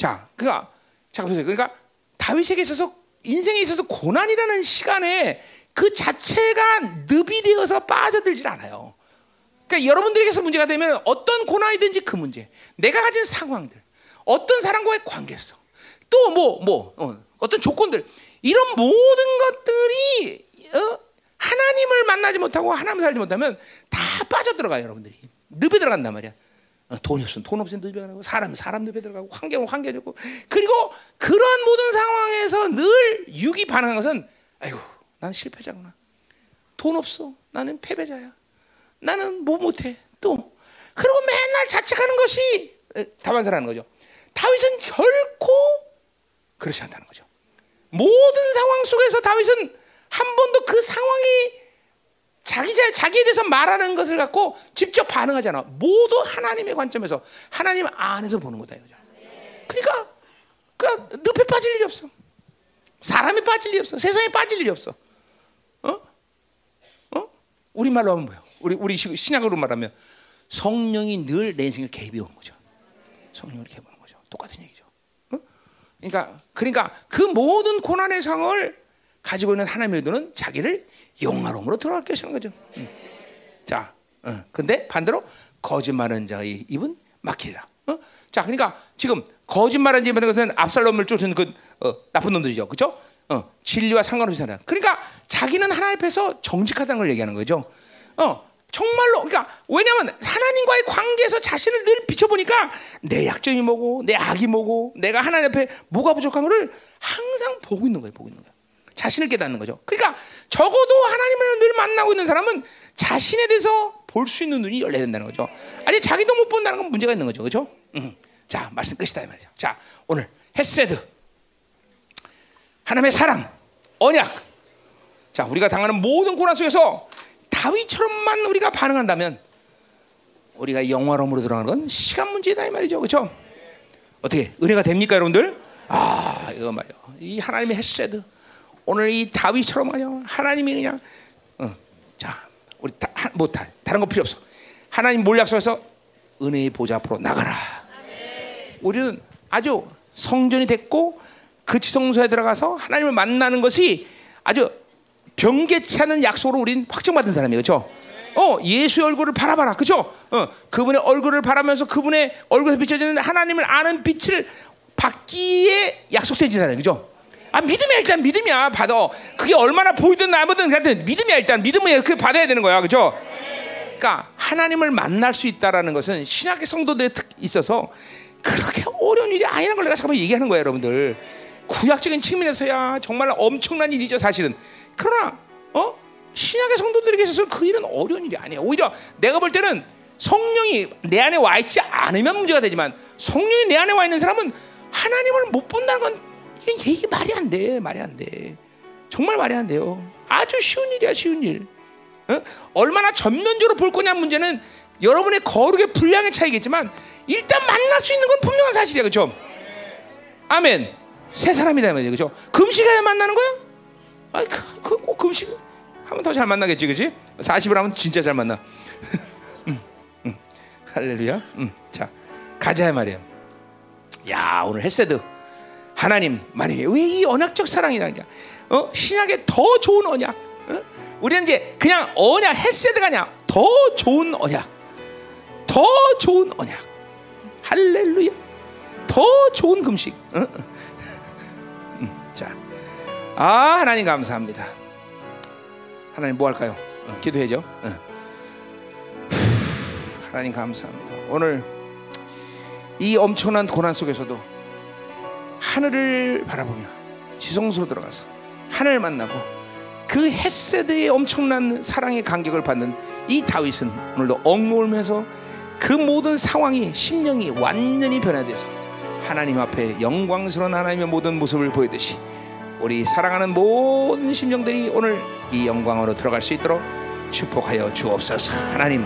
응? 자, 그러니까 자 보세요. 그러니까 다윗에게 있어서 인생에 있어서 고난이라는 시간에 그 자체가 늪이 되어서 빠져들질 않아요. 그러니까 여러분들에게서 문제가 되면 어떤 고난이든지 그 문제, 내가 가진 상황들, 어떤 사람과의 관계성, 또 뭐 뭐, 어, 떤 조건들 이런 모든 것들이 어? 하나님을 만나지 못하고 하나님 살지 못하면 다 빠져들어가요, 여러분들이. 늪에 들어간단 말이야. 어, 돈이 없으면 돈 없으면 늪에 들어가고 사람 사람 늪에 들어가고 환경은 환경이 고 그리고 그런 모든 상황에서 늘 육이 반응하는 것은 아이고 난 실패자구나. 돈 없어. 나는 패배자야. 나는 뭐 못해. 또 그리고 맨날 자책하는 것이 다반사라는 거죠. 다윗은 결코 그렇지 않다는 거죠. 모든 상황 속에서 다윗은 한 번도 그 상황이 자기 자기에 대해서 말하는 것을 갖고 직접 반응하잖아. 모두 하나님의 관점에서 하나님 안에서 보는 거다 이거죠. 그러니까 그 늪에 빠질 일이 없어. 사람이 빠질 일이 없어. 세상에 빠질 일이 없어. 어? 어? 우리 말로 하면 뭐요? 우리 우리 신약으로 말하면 성령이 늘 내 인생에 개입이 오는 거죠. 성령이 개입하는 거죠. 똑같은 얘기죠. 어? 그러니까 그러니까 그 모든 고난의 상을 가지고 있는 하나님의 의도는 자기를 영화로움으로 들어갈 것이라는 거죠. 음. 자, 어. 근데 반대로 거짓말하는 자의 입은 막히리라. 어? 자, 그러니까 지금 거짓말하는 자의 것은 압살롬을 쫓은 그 어, 나쁜 놈들이죠, 그렇죠? 어, 진리와 상관없이 살아. 그러니까 자기는 하나님 앞에서 정직하다는 걸 얘기하는 거죠. 어, 정말로 그러니까 왜냐하면 하나님과의 관계에서 자신을 늘 비춰보니까 내 약점이 뭐고 내 악이 뭐고 내가 하나님 앞에 뭐가 부족한 것을 항상 보고 있는 거예요, 보고 있는 거예요. 자신을 깨닫는 거죠. 그러니까 적어도 하나님을 늘 만나고 있는 사람은 자신에 대해서 볼 수 있는 눈이 열려야 된다는 거죠. 아니 자기도 못 본다는 건 문제가 있는 거죠, 그렇죠? 음. 자 말씀 끝이다 이 말이죠. 자 오늘 헤세드 하나님의 사랑 언약. 자 우리가 당하는 모든 고난 속에서 다윗처럼만 우리가 반응한다면 우리가 영화로움으로 들어가는 건 시간 문제다 이 말이죠, 그렇죠? 어떻게 은혜가 됩니까, 여러분들? 아 이거 말이요. 이 하나님의 헤세드. 오늘 이 다윗처럼 말이야 하나님이 그냥 어, 자 우리 다, 뭐 다, 다른 거 필요 없어. 하나님 몰 약속해서 은혜의 보좌 앞으로 나가라. 우리는 아주 성전이 됐고 그 지성소에 들어가서 하나님을 만나는 것이 아주 병개치 않은 약속으로 우린 확정받은 사람이에요, 그렇죠? 어, 예수의 얼굴을 바라봐라, 그렇죠? 어, 그분의 얼굴을 바라면서 그분의 얼굴에 비춰지는 하나님을 아는 빛을 받기에 약속된 사람이에요, 그렇죠? 아 믿음이야 일단 믿음이야 받아. 그게 얼마나 보이든 나보든 그냥 믿음이야 일단 믿음을 그 받아야 되는 거야, 그렇죠? 그러니까 하나님을 만날 수 있다라는 것은 신약의 성도들에 있어서 그렇게 어려운 일이 아니라는 걸 내가 잠깐 얘기하는 거예요, 여러분들. 구약적인 측면에서야 정말 엄청난 일이죠, 사실은. 그러나 어? 신약의 성도들에게 있어서 그 일은 어려운 일이 아니에요. 오히려 내가 볼 때는 성령이 내 안에 와 있지 않으면 문제가 되지만 성령이 내 안에 와 있는 사람은 하나님을 못 본다는 건 이게, 이게 말이 안 돼. 말이 안 돼. 정말 말이 안 돼요. 아주 쉬운 일이야, 쉬운 일. 어? 얼마나 전면적으로 볼 거냐 문제는 여러분의 거룩의 분량의 차이겠지만 일단 만날 수 있는 건 분명한 사실이야, 그렇죠? 아멘. 새 사람이다 말이야, 그렇죠? 금식해야 만나는 거야? 아, 그, 그, 꼭 금식 하면 더 잘 만나겠지, 그렇지? 40을 하면 진짜 잘 만나. [laughs] 음, 음. 할렐루야. 음. 자, 가자 말이야. 야, 오늘 헤세드 하나님 만약에 왜 이 언약적 사랑이라니까? 어? 신약에 더 좋은 언약. 어? 우리는 이제 그냥 언약 헤세드가 아니야. 더 좋은 언약. 더 좋은 언약. 할렐루야. 더 좋은 금식. 어? 음, 자, 아 하나님 감사합니다. 하나님 뭐 할까요? 어, 기도해죠. 어. 하나님 감사합니다. 오늘 이 엄청난 고난 속에서도 하늘을 바라보며 지성소로 들어가서 하늘을 만나고 그 햇세드의 엄청난 사랑의 간격을 받는 이 다윗은 오늘도 엉울면서 그 모든 상황이 심령이 완전히 변화돼서 하나님 앞에 영광스러운 하나님의 모든 모습을 보이듯이 우리 사랑하는 모든 심령들이 오늘 이 영광으로 들어갈 수 있도록 축복하여 주옵소서. 하나님,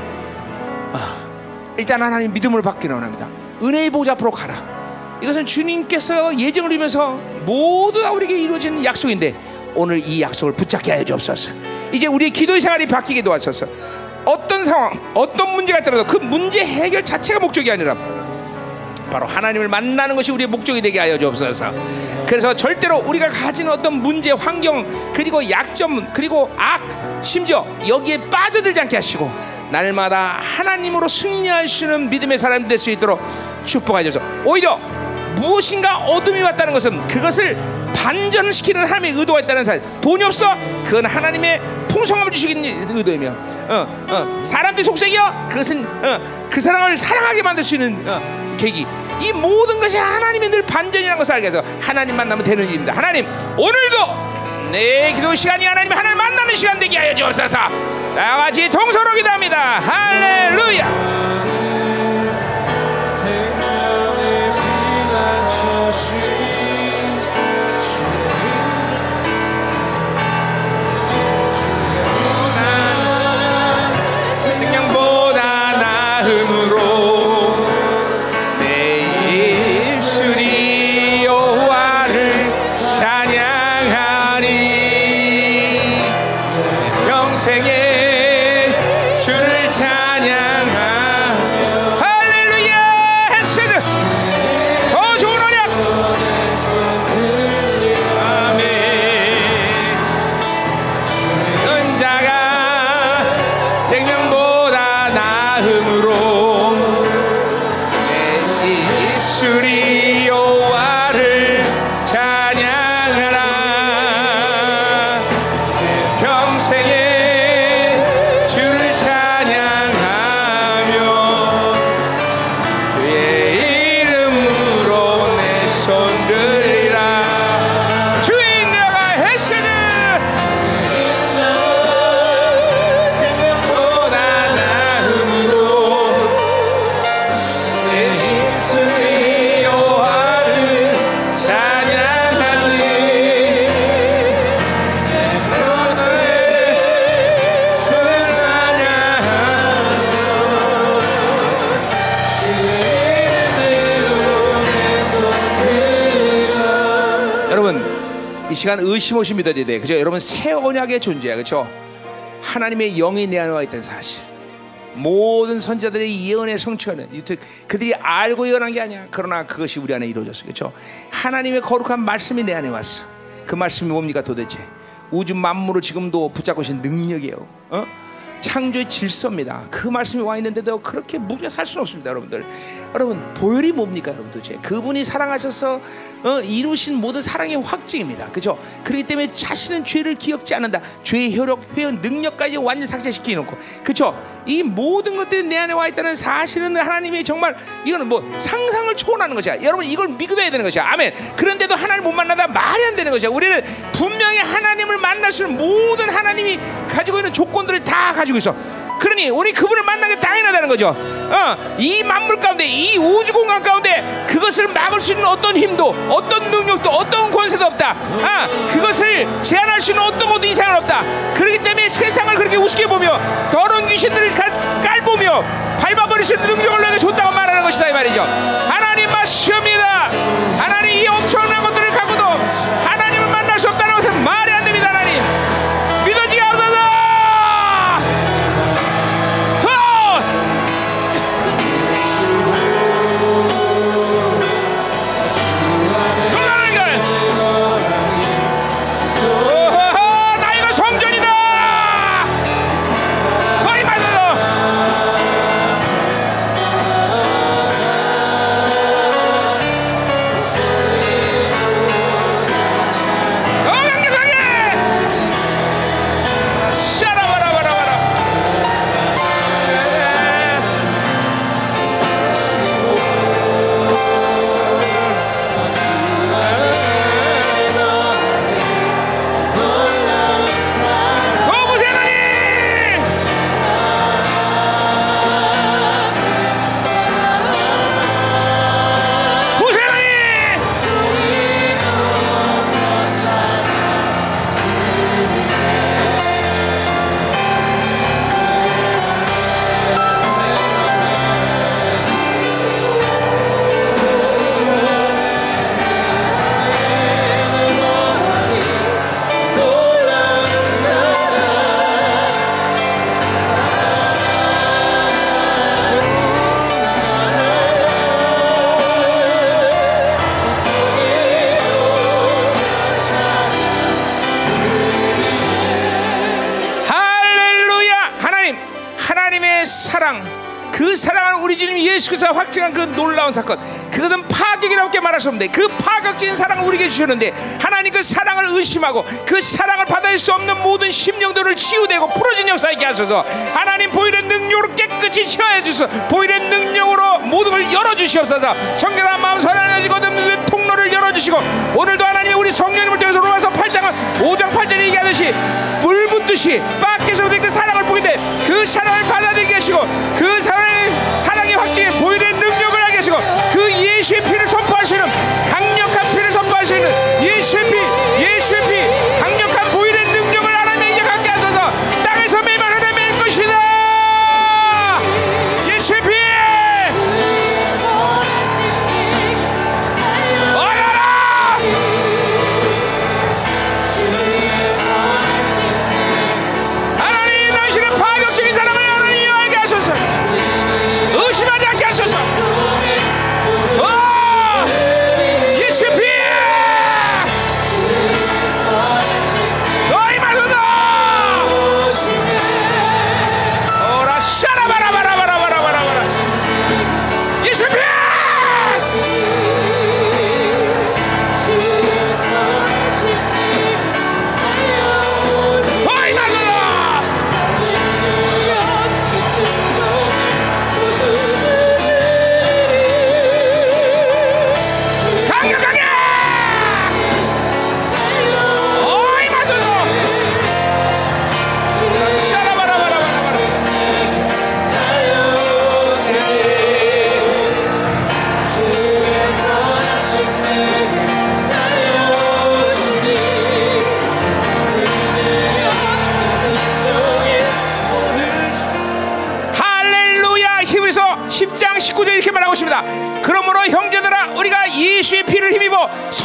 아, 일단 하나님 믿음을 받기를 원합니다. 은혜의 보좌 앞으로 가라. 이것은 주님께서 예정을 이루면서 모두 다 우리에게 이루어진 약속인데 오늘 이 약속을 붙잡게 하여 주옵소서. 이제 우리의 기도의 생활이 바뀌게 도와주소서. 어떤 상황, 어떤 문제가 있더라도 그 문제 해결 자체가 목적이 아니라 바로 하나님을 만나는 것이 우리의 목적이 되게 하여 주옵소서. 그래서 절대로 우리가 가진 어떤 문제, 환경, 그리고 약점, 그리고 악, 심지어 여기에 빠져들지 않게 하시고 날마다 하나님으로 있는 믿음의 사람 될 수 있도록 축복하여 주옵소서. 오히려 무엇인가 어둠이 왔다는 것은 그것을 반전시키는 하나님의 의도가 있다는 사실. 돈이 없어? 그건 하나님의 풍성함을 주시는 의도이며, 어, 어, 사람들이 속색이야? 그것은 어, 그 사람을 사랑하게 만들 수 있는 어, 계기. 이 모든 것이 하나님의 늘 반전이라는 것을 알게 해서 하나님 만나면 되는 일입니다. 하나님 오늘도 내 기도 시간이 하나님 하나님 만나는 시간 되게 하여 주옵소서. 다 같이 동서로 기도합니다. 할렐루야. 시간 의심없이 믿어야 돼. 그죠? 여러분 새 언약의 존재야. 그렇죠? 하나님의 영이 내 안에 와 있다는 사실. 모든 선자들의 예언의 성취는 즉 그들이 알고 예언한 게 아니야. 그러나 그것이 우리 안에 이루어졌어. 그렇죠? 하나님의 거룩한 말씀이 내 안에 왔어. 그 말씀이 뭡니까 도대체? 우주 만물을 지금도 붙잡고 계신 능력이에요. 어? 창조의 질서입니다. 그 말씀이 와 있는데도 그렇게 무게 살 수는 없습니다, 여러분들. 여러분 보혈이 뭡니까, 여러분 도대체? 그분이 사랑하셔서 어, 이루신 모든 사랑의 확증입니다. 그죠? 그렇기 때문에 자신은 죄를 기억지 않는다. 죄의 효력, 회원, 능력까지 완전 삭제시켜 놓고, 그죠? 이 모든 것들이 내 안에 와 있다는 사실은 하나님이 정말 이거는 뭐 상상을 초월하는 것이야. 여러분 이걸 믿어야 되는 것이야. 아멘. 그런데도 하나님 못 만나다 말이 안 되는 것이야. 우리는 분명히 하나님을 만날 수 있는 모든 하나님이 가지고 있는 조건들을 다 가지고 있어. 그러니 우리 그분을 만나게 당연하다는 거죠. 어, 이 만물 가운데 이 우주 공간 가운데 그것을 막을 수 있는 어떤 힘도 어떤 능력도 어떤 권세도 없다. 아, 그것을 제한할 수 있는 어떤 것도 이상은 없다. 그렇기 때문에 세상을 그렇게 우습게 보며 더러운 귀신들을 깔, 깔보며 있는 능력을 내게 줬다고 말하는 것이다 이 말이죠. 하나님 말씀입니 확증한 그 놀라운 사건. 그것은 파격이라고밖에 말할 수 없는데 그 파격적인 사랑을 우리에게 주셨는데 하나님 그 사랑을 의심하고 그 사랑을 받아낼 수 없는 모든 심령들을 치유되고 풀어진 역사 있게 하소서. 하나님 보일의 능력으로 깨끗이 치워해 주소서 보일의 능력으로 모든 걸 열어주시옵소서. 청결한 마음 선하여지고 얻는 통로를 열어주시고 오늘도 하나님이 우리 성령님을 통해서 로마서 8장은 5장 8절에 얘기하듯이 물 붓듯이 밖에서부터 그 사랑을 돼그 사랑을 받아들이게 하시고 그 사랑의 사랑의 확증에 서.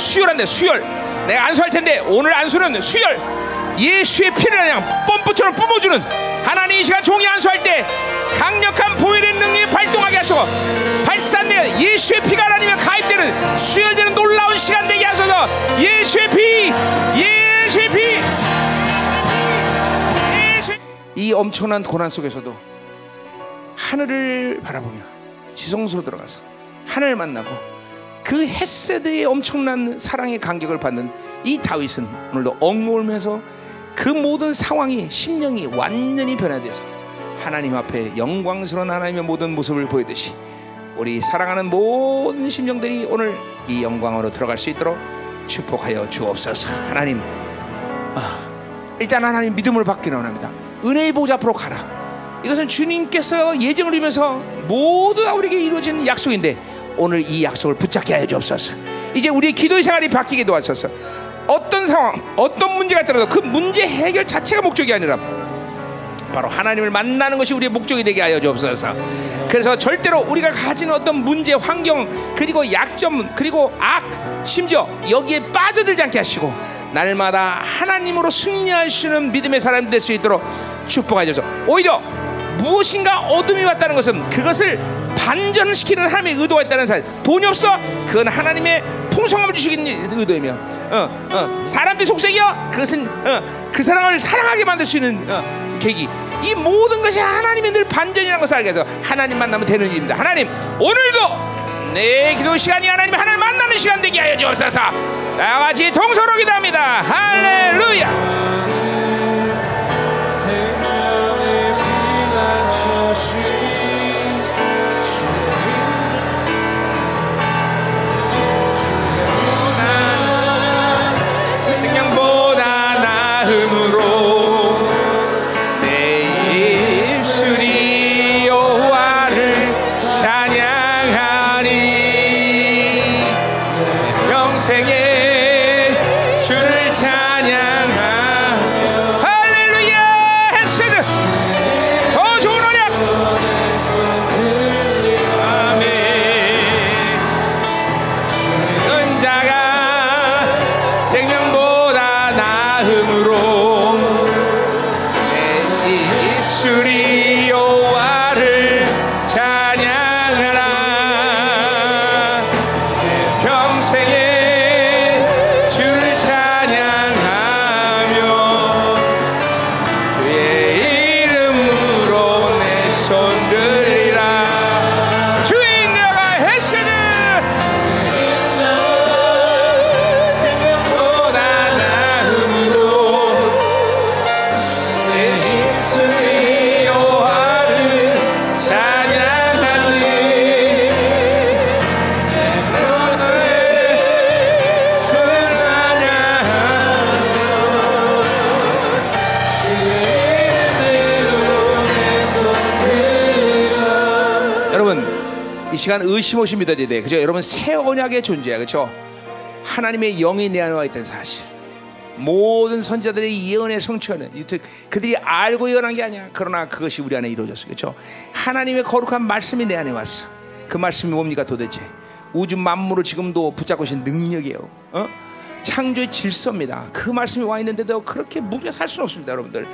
수혈 수혈한대 수혈. 내가 안수할 텐데 오늘 안수는 수혈. 예수의 피를 그냥 펌프처럼 뿜어주는 하나님 이 시간 종이 안수할 때 강력한 보혈의 능력이 발동하게 하시고 발산되어 예수의 피가 하나님에 가입되는 수혈되는 놀라운 시간 되게 하소서. 예수의 피 예수의 피. 예수의 이 엄청난 고난 속에서도 하늘을 바라보며 지성소로 들어가서 하늘을 만나고 그 헤세드의 엄청난 사랑의 간격을 받는 이 다윗은 오늘도 엉울면서 그 모든 상황이 심령이 완전히 변화돼서 하나님 앞에 영광스러운 하나님의 모든 모습을 보이듯이 우리 사랑하는 모든 심령들이 오늘 이 영광으로 들어갈 수 있도록 축복하여 주옵소서. 하나님 아, 일단 하나님 믿음을 받기를 원합니다. 은혜의 보좌 앞으로 가라. 이것은 주님께서 예정을 이루면서 모두 다 우리에게 이루어지는 약속인데 오늘 이 약속을 붙잡게 하여 주옵소서. 이제 우리의 기도의 생활이 바뀌게 도와주소서. 어떤 상황, 어떤 문제가 있더라도 그 문제 해결 자체가 목적이 아니라 바로 하나님을 만나는 것이 우리의 목적이 되게 하여 주옵소서. 그래서 절대로 우리가 가진 어떤 문제, 환경, 그리고 약점, 그리고 악, 심지어 여기에 빠져들지 않게 하시고 날마다 하나님으로 있는 믿음의 사람 될수 있도록 축복하여 주옵소서. 오히려 무엇인가 어둠이 왔다는 것은 그것을 반전시키는 하나님의 의도가 있다는 사실. 돈이 없어? 그건 하나님의 풍성함을 주시는 의도이며, 어, 어, 사람들이 속색이여? 그것은 어, 그 사람을 사랑하게 만들 수 있는 어, 계기. 이 모든 것이 하나님의 늘 반전이라는 것을 알게 해서 하나님 만나면 되는 일입니다. 하나님 오늘도 내 기도 시간이 하나님 하나님 만나는 시간 되게 하여 주옵소서. 다 같이 동서로 기도합니다. 할렐루야. 시간 의심 없이 믿어야 돼. 그죠? 여러분 새 언약의 존재야. 그렇죠? 하나님의 영이 내 안에 와 있다는 사실. 모든 선자들의 예언의 성취는 즉 그들이 알고 예언한 게 아니야. 그러나 그것이 우리 안에 이루어졌어. 그렇죠? 하나님의 거룩한 말씀이 내 안에 왔어. 그 말씀이 뭡니까 도대체? 우주 만물을 지금도 붙잡고 계신 능력이에요. 어? 창조의 질서입니다. 그 말씀이 와 있는데도 그렇게 무게 살 수는 없습니다, 여러분들.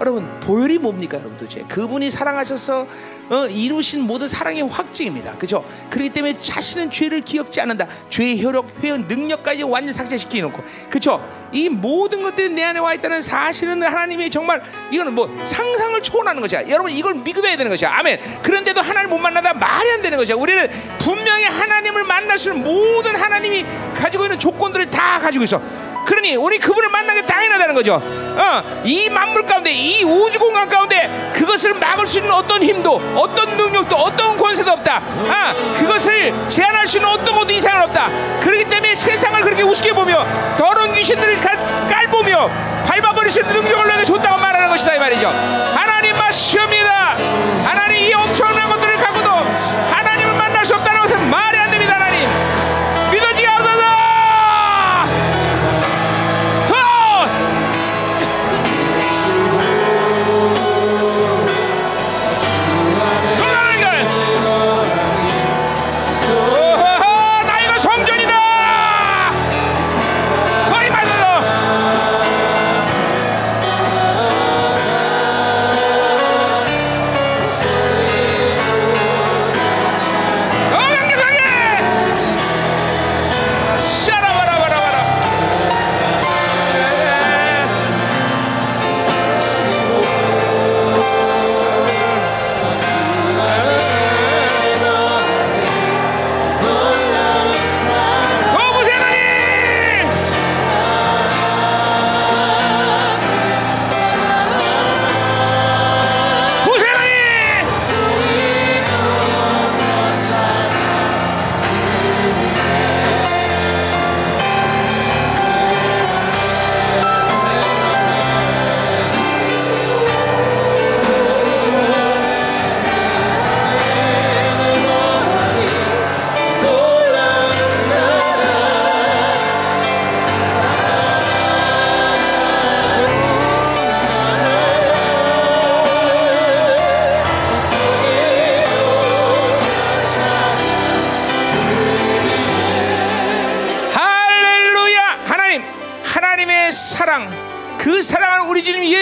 여러분 보혈이 뭡니까, 여러분 도대체? 그분이 사랑하셔서 어, 이루신 모든 사랑의 확증입니다. 그죠? 그렇기 때문에 자신은 죄를 기억지 않는다. 죄의 효력, 회원, 능력까지 완전 삭제시켜 놓고, 그죠? 이 모든 것들이 내 안에 와 있다는 사실은 하나님이 정말 이거는 뭐 상상을 초월하는 것이야. 여러분 이걸 믿어야 되는 것이야. 아멘. 그런데도 하나님 못 만나다 말이 안 되는 것이야. 우리는 분명히 하나님을 만날 수 있는 모든 하나님이 가지고 있는 조건들을 다 가지고 있어. 그러니 우리 그분을 만나는 게 당연하다는 거죠. 어, 이 만물 가운데, 이 우주 공간 가운데 그것을 막을 수 있는 어떤 힘도, 어떤 능력도, 어떤 권세도 없다. 아, 그것을 제한할 수 있는 어떤 것도 이상은 없다. 그렇기 때문에 세상을 그렇게 우습게 보며 더러운 귀신들을 갈- 깔보며 밟아버릴 수 있는 능력을 내게 줬다고 말하는 것이다 이 말이죠. 하나님 말씀입니다.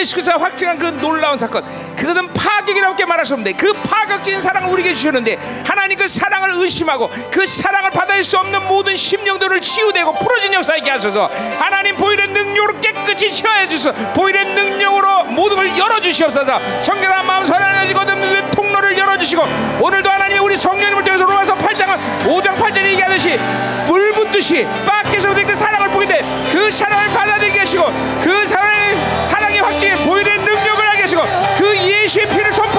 예수 그리스도가 확증한 그 놀라운 사건. 그것은 수 없는데 그 파격적인 사랑을 우리에게 주셨는데 하나님 그 사랑을 의심하고 그 사랑을 받아들일 수 없는 모든 심령들을 치유되고 풀어진 역사 있게 하소서. 하나님 보일의 능력으로 깨끗이 치워해 주소서. 보일의 능력으로 모든 걸 열어주시옵소서. 정결한 마음 선하여지고 없는 통로를 열어주시고 오늘도 하나님이 우리 성령님을 통해서 로마서 8장은 5장 8절에 얘기하듯이 물 붓듯이 밖에서부터 그 사랑을 돼그 사랑을 받아들이게 하시고 그 사랑을 사랑의 확증에 보이는 능력을 하게 하시고 그 예수의 피를 선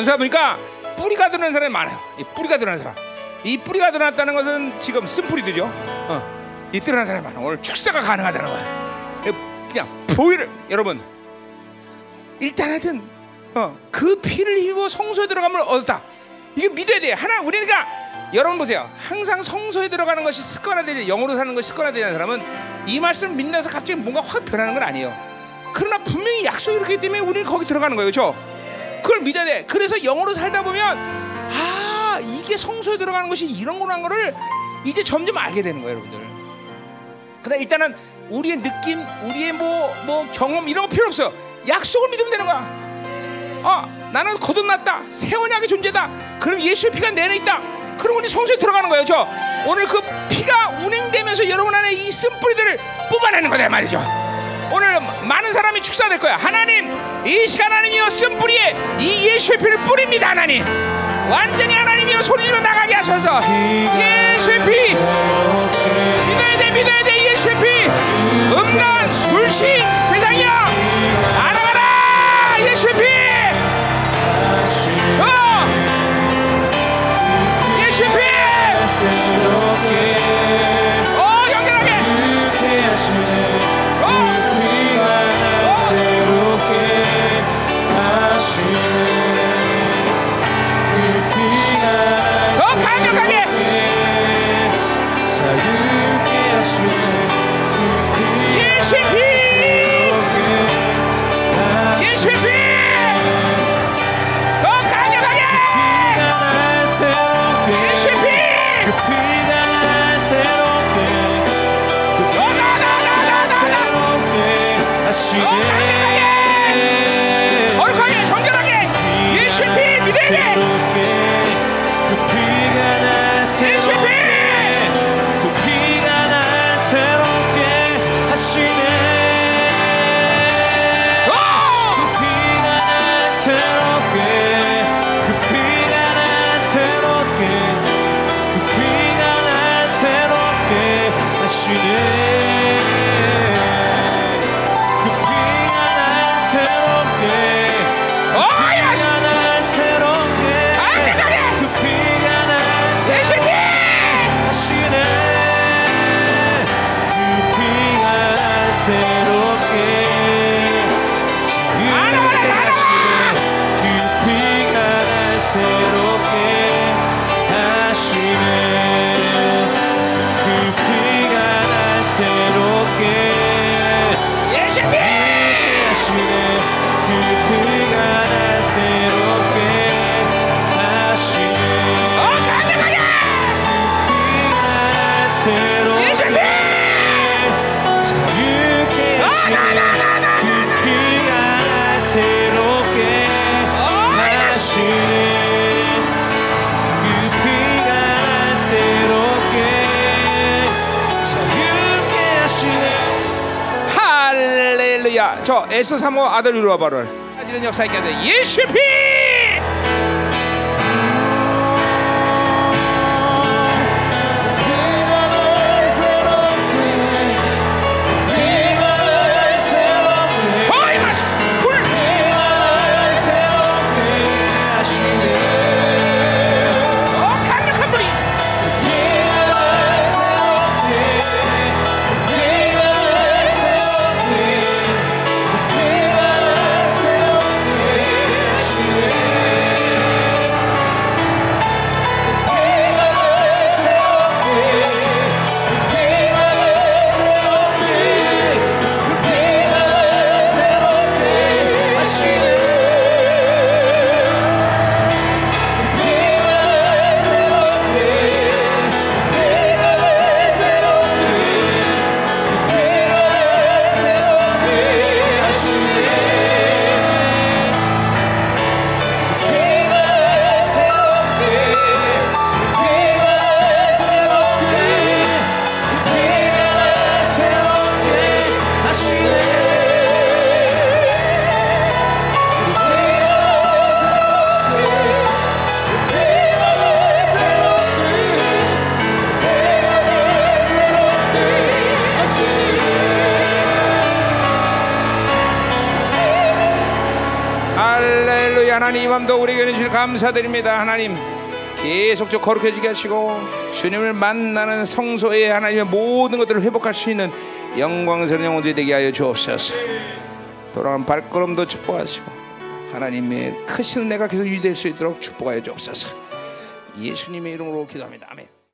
안수해 보니까 뿌리가 드러나는 사람이 많아요. 이 뿌리가 드러나는 사람. 이 뿌리가 드러났다는 것은 지금 쓴뿌리들이죠. 어, 이 드러나는 사람이 많아. 오늘 축사가 가능하다는 거야. 그냥 보이를 여러분 일단 하여튼 어, 그 피를 입어 성소에 들어가면 얻었다. 이게 믿어야 돼. 하나 우리가 여러분 보세요. 항상 성소에 들어가는 것이 습관화되지 영으로 사는 것이 습관화되는 사람은 이 말씀을 믿는다서 갑자기 뭔가 확 변하는 건 아니에요. 그러나 분명히 약속이 그렇기 때문에 우리는 거기 들어가는 거예요, 그렇죠? 그걸 믿어야 돼. 그래서 영으로 살다 보면 아 이게 성소에 들어가는 것이 이런 거라는 거를 이제 점점 알게 되는 거예요, 여러분들. 근데 일단은 우리의 느낌, 우리의 뭐, 뭐 경험 이런 거 필요 없어요. 약속을 믿으면 되는 거야. 어, 나는 거듭났다. 새 언약의 존재다. 그럼 예수의 피가 내 안에 있다. 그럼 우리 성소에 들어가는 거예요. 저 오늘 그 피가 운행되면서 여러분 안에 이 쓴뿌리들을 뽑아내는 거다 말이죠. 오늘 많은 사람이 축사될 거야. 하나님, 이 시간 하 나님이여 쓴 뿌리에 이 예수의 피를 뿌립니다. 하나님. 완전히 하나님이여 소리로 나가게 하셔서 예수의 피 믿어야 돼 믿어야 돼 예수의 피 음란 불신 세상이야 알아가라 예수의 피 에서 3호 아들 이루어 바로 지는 역사에 가서 예수피! 감사드립니다. 하나님. 계속적 거룩해 지게 하시고 주님을 만나는 성소에 하나님의 모든 것들을 회복할 수 있는 영광스러운 영혼들이 되게 하여 주옵소서. 돌아온 발걸음도 축복하시고 하나님의 크신 내가 계속 유지될 수 있도록 축복하여 주옵소서. 예수님의 이름으로 기도합니다.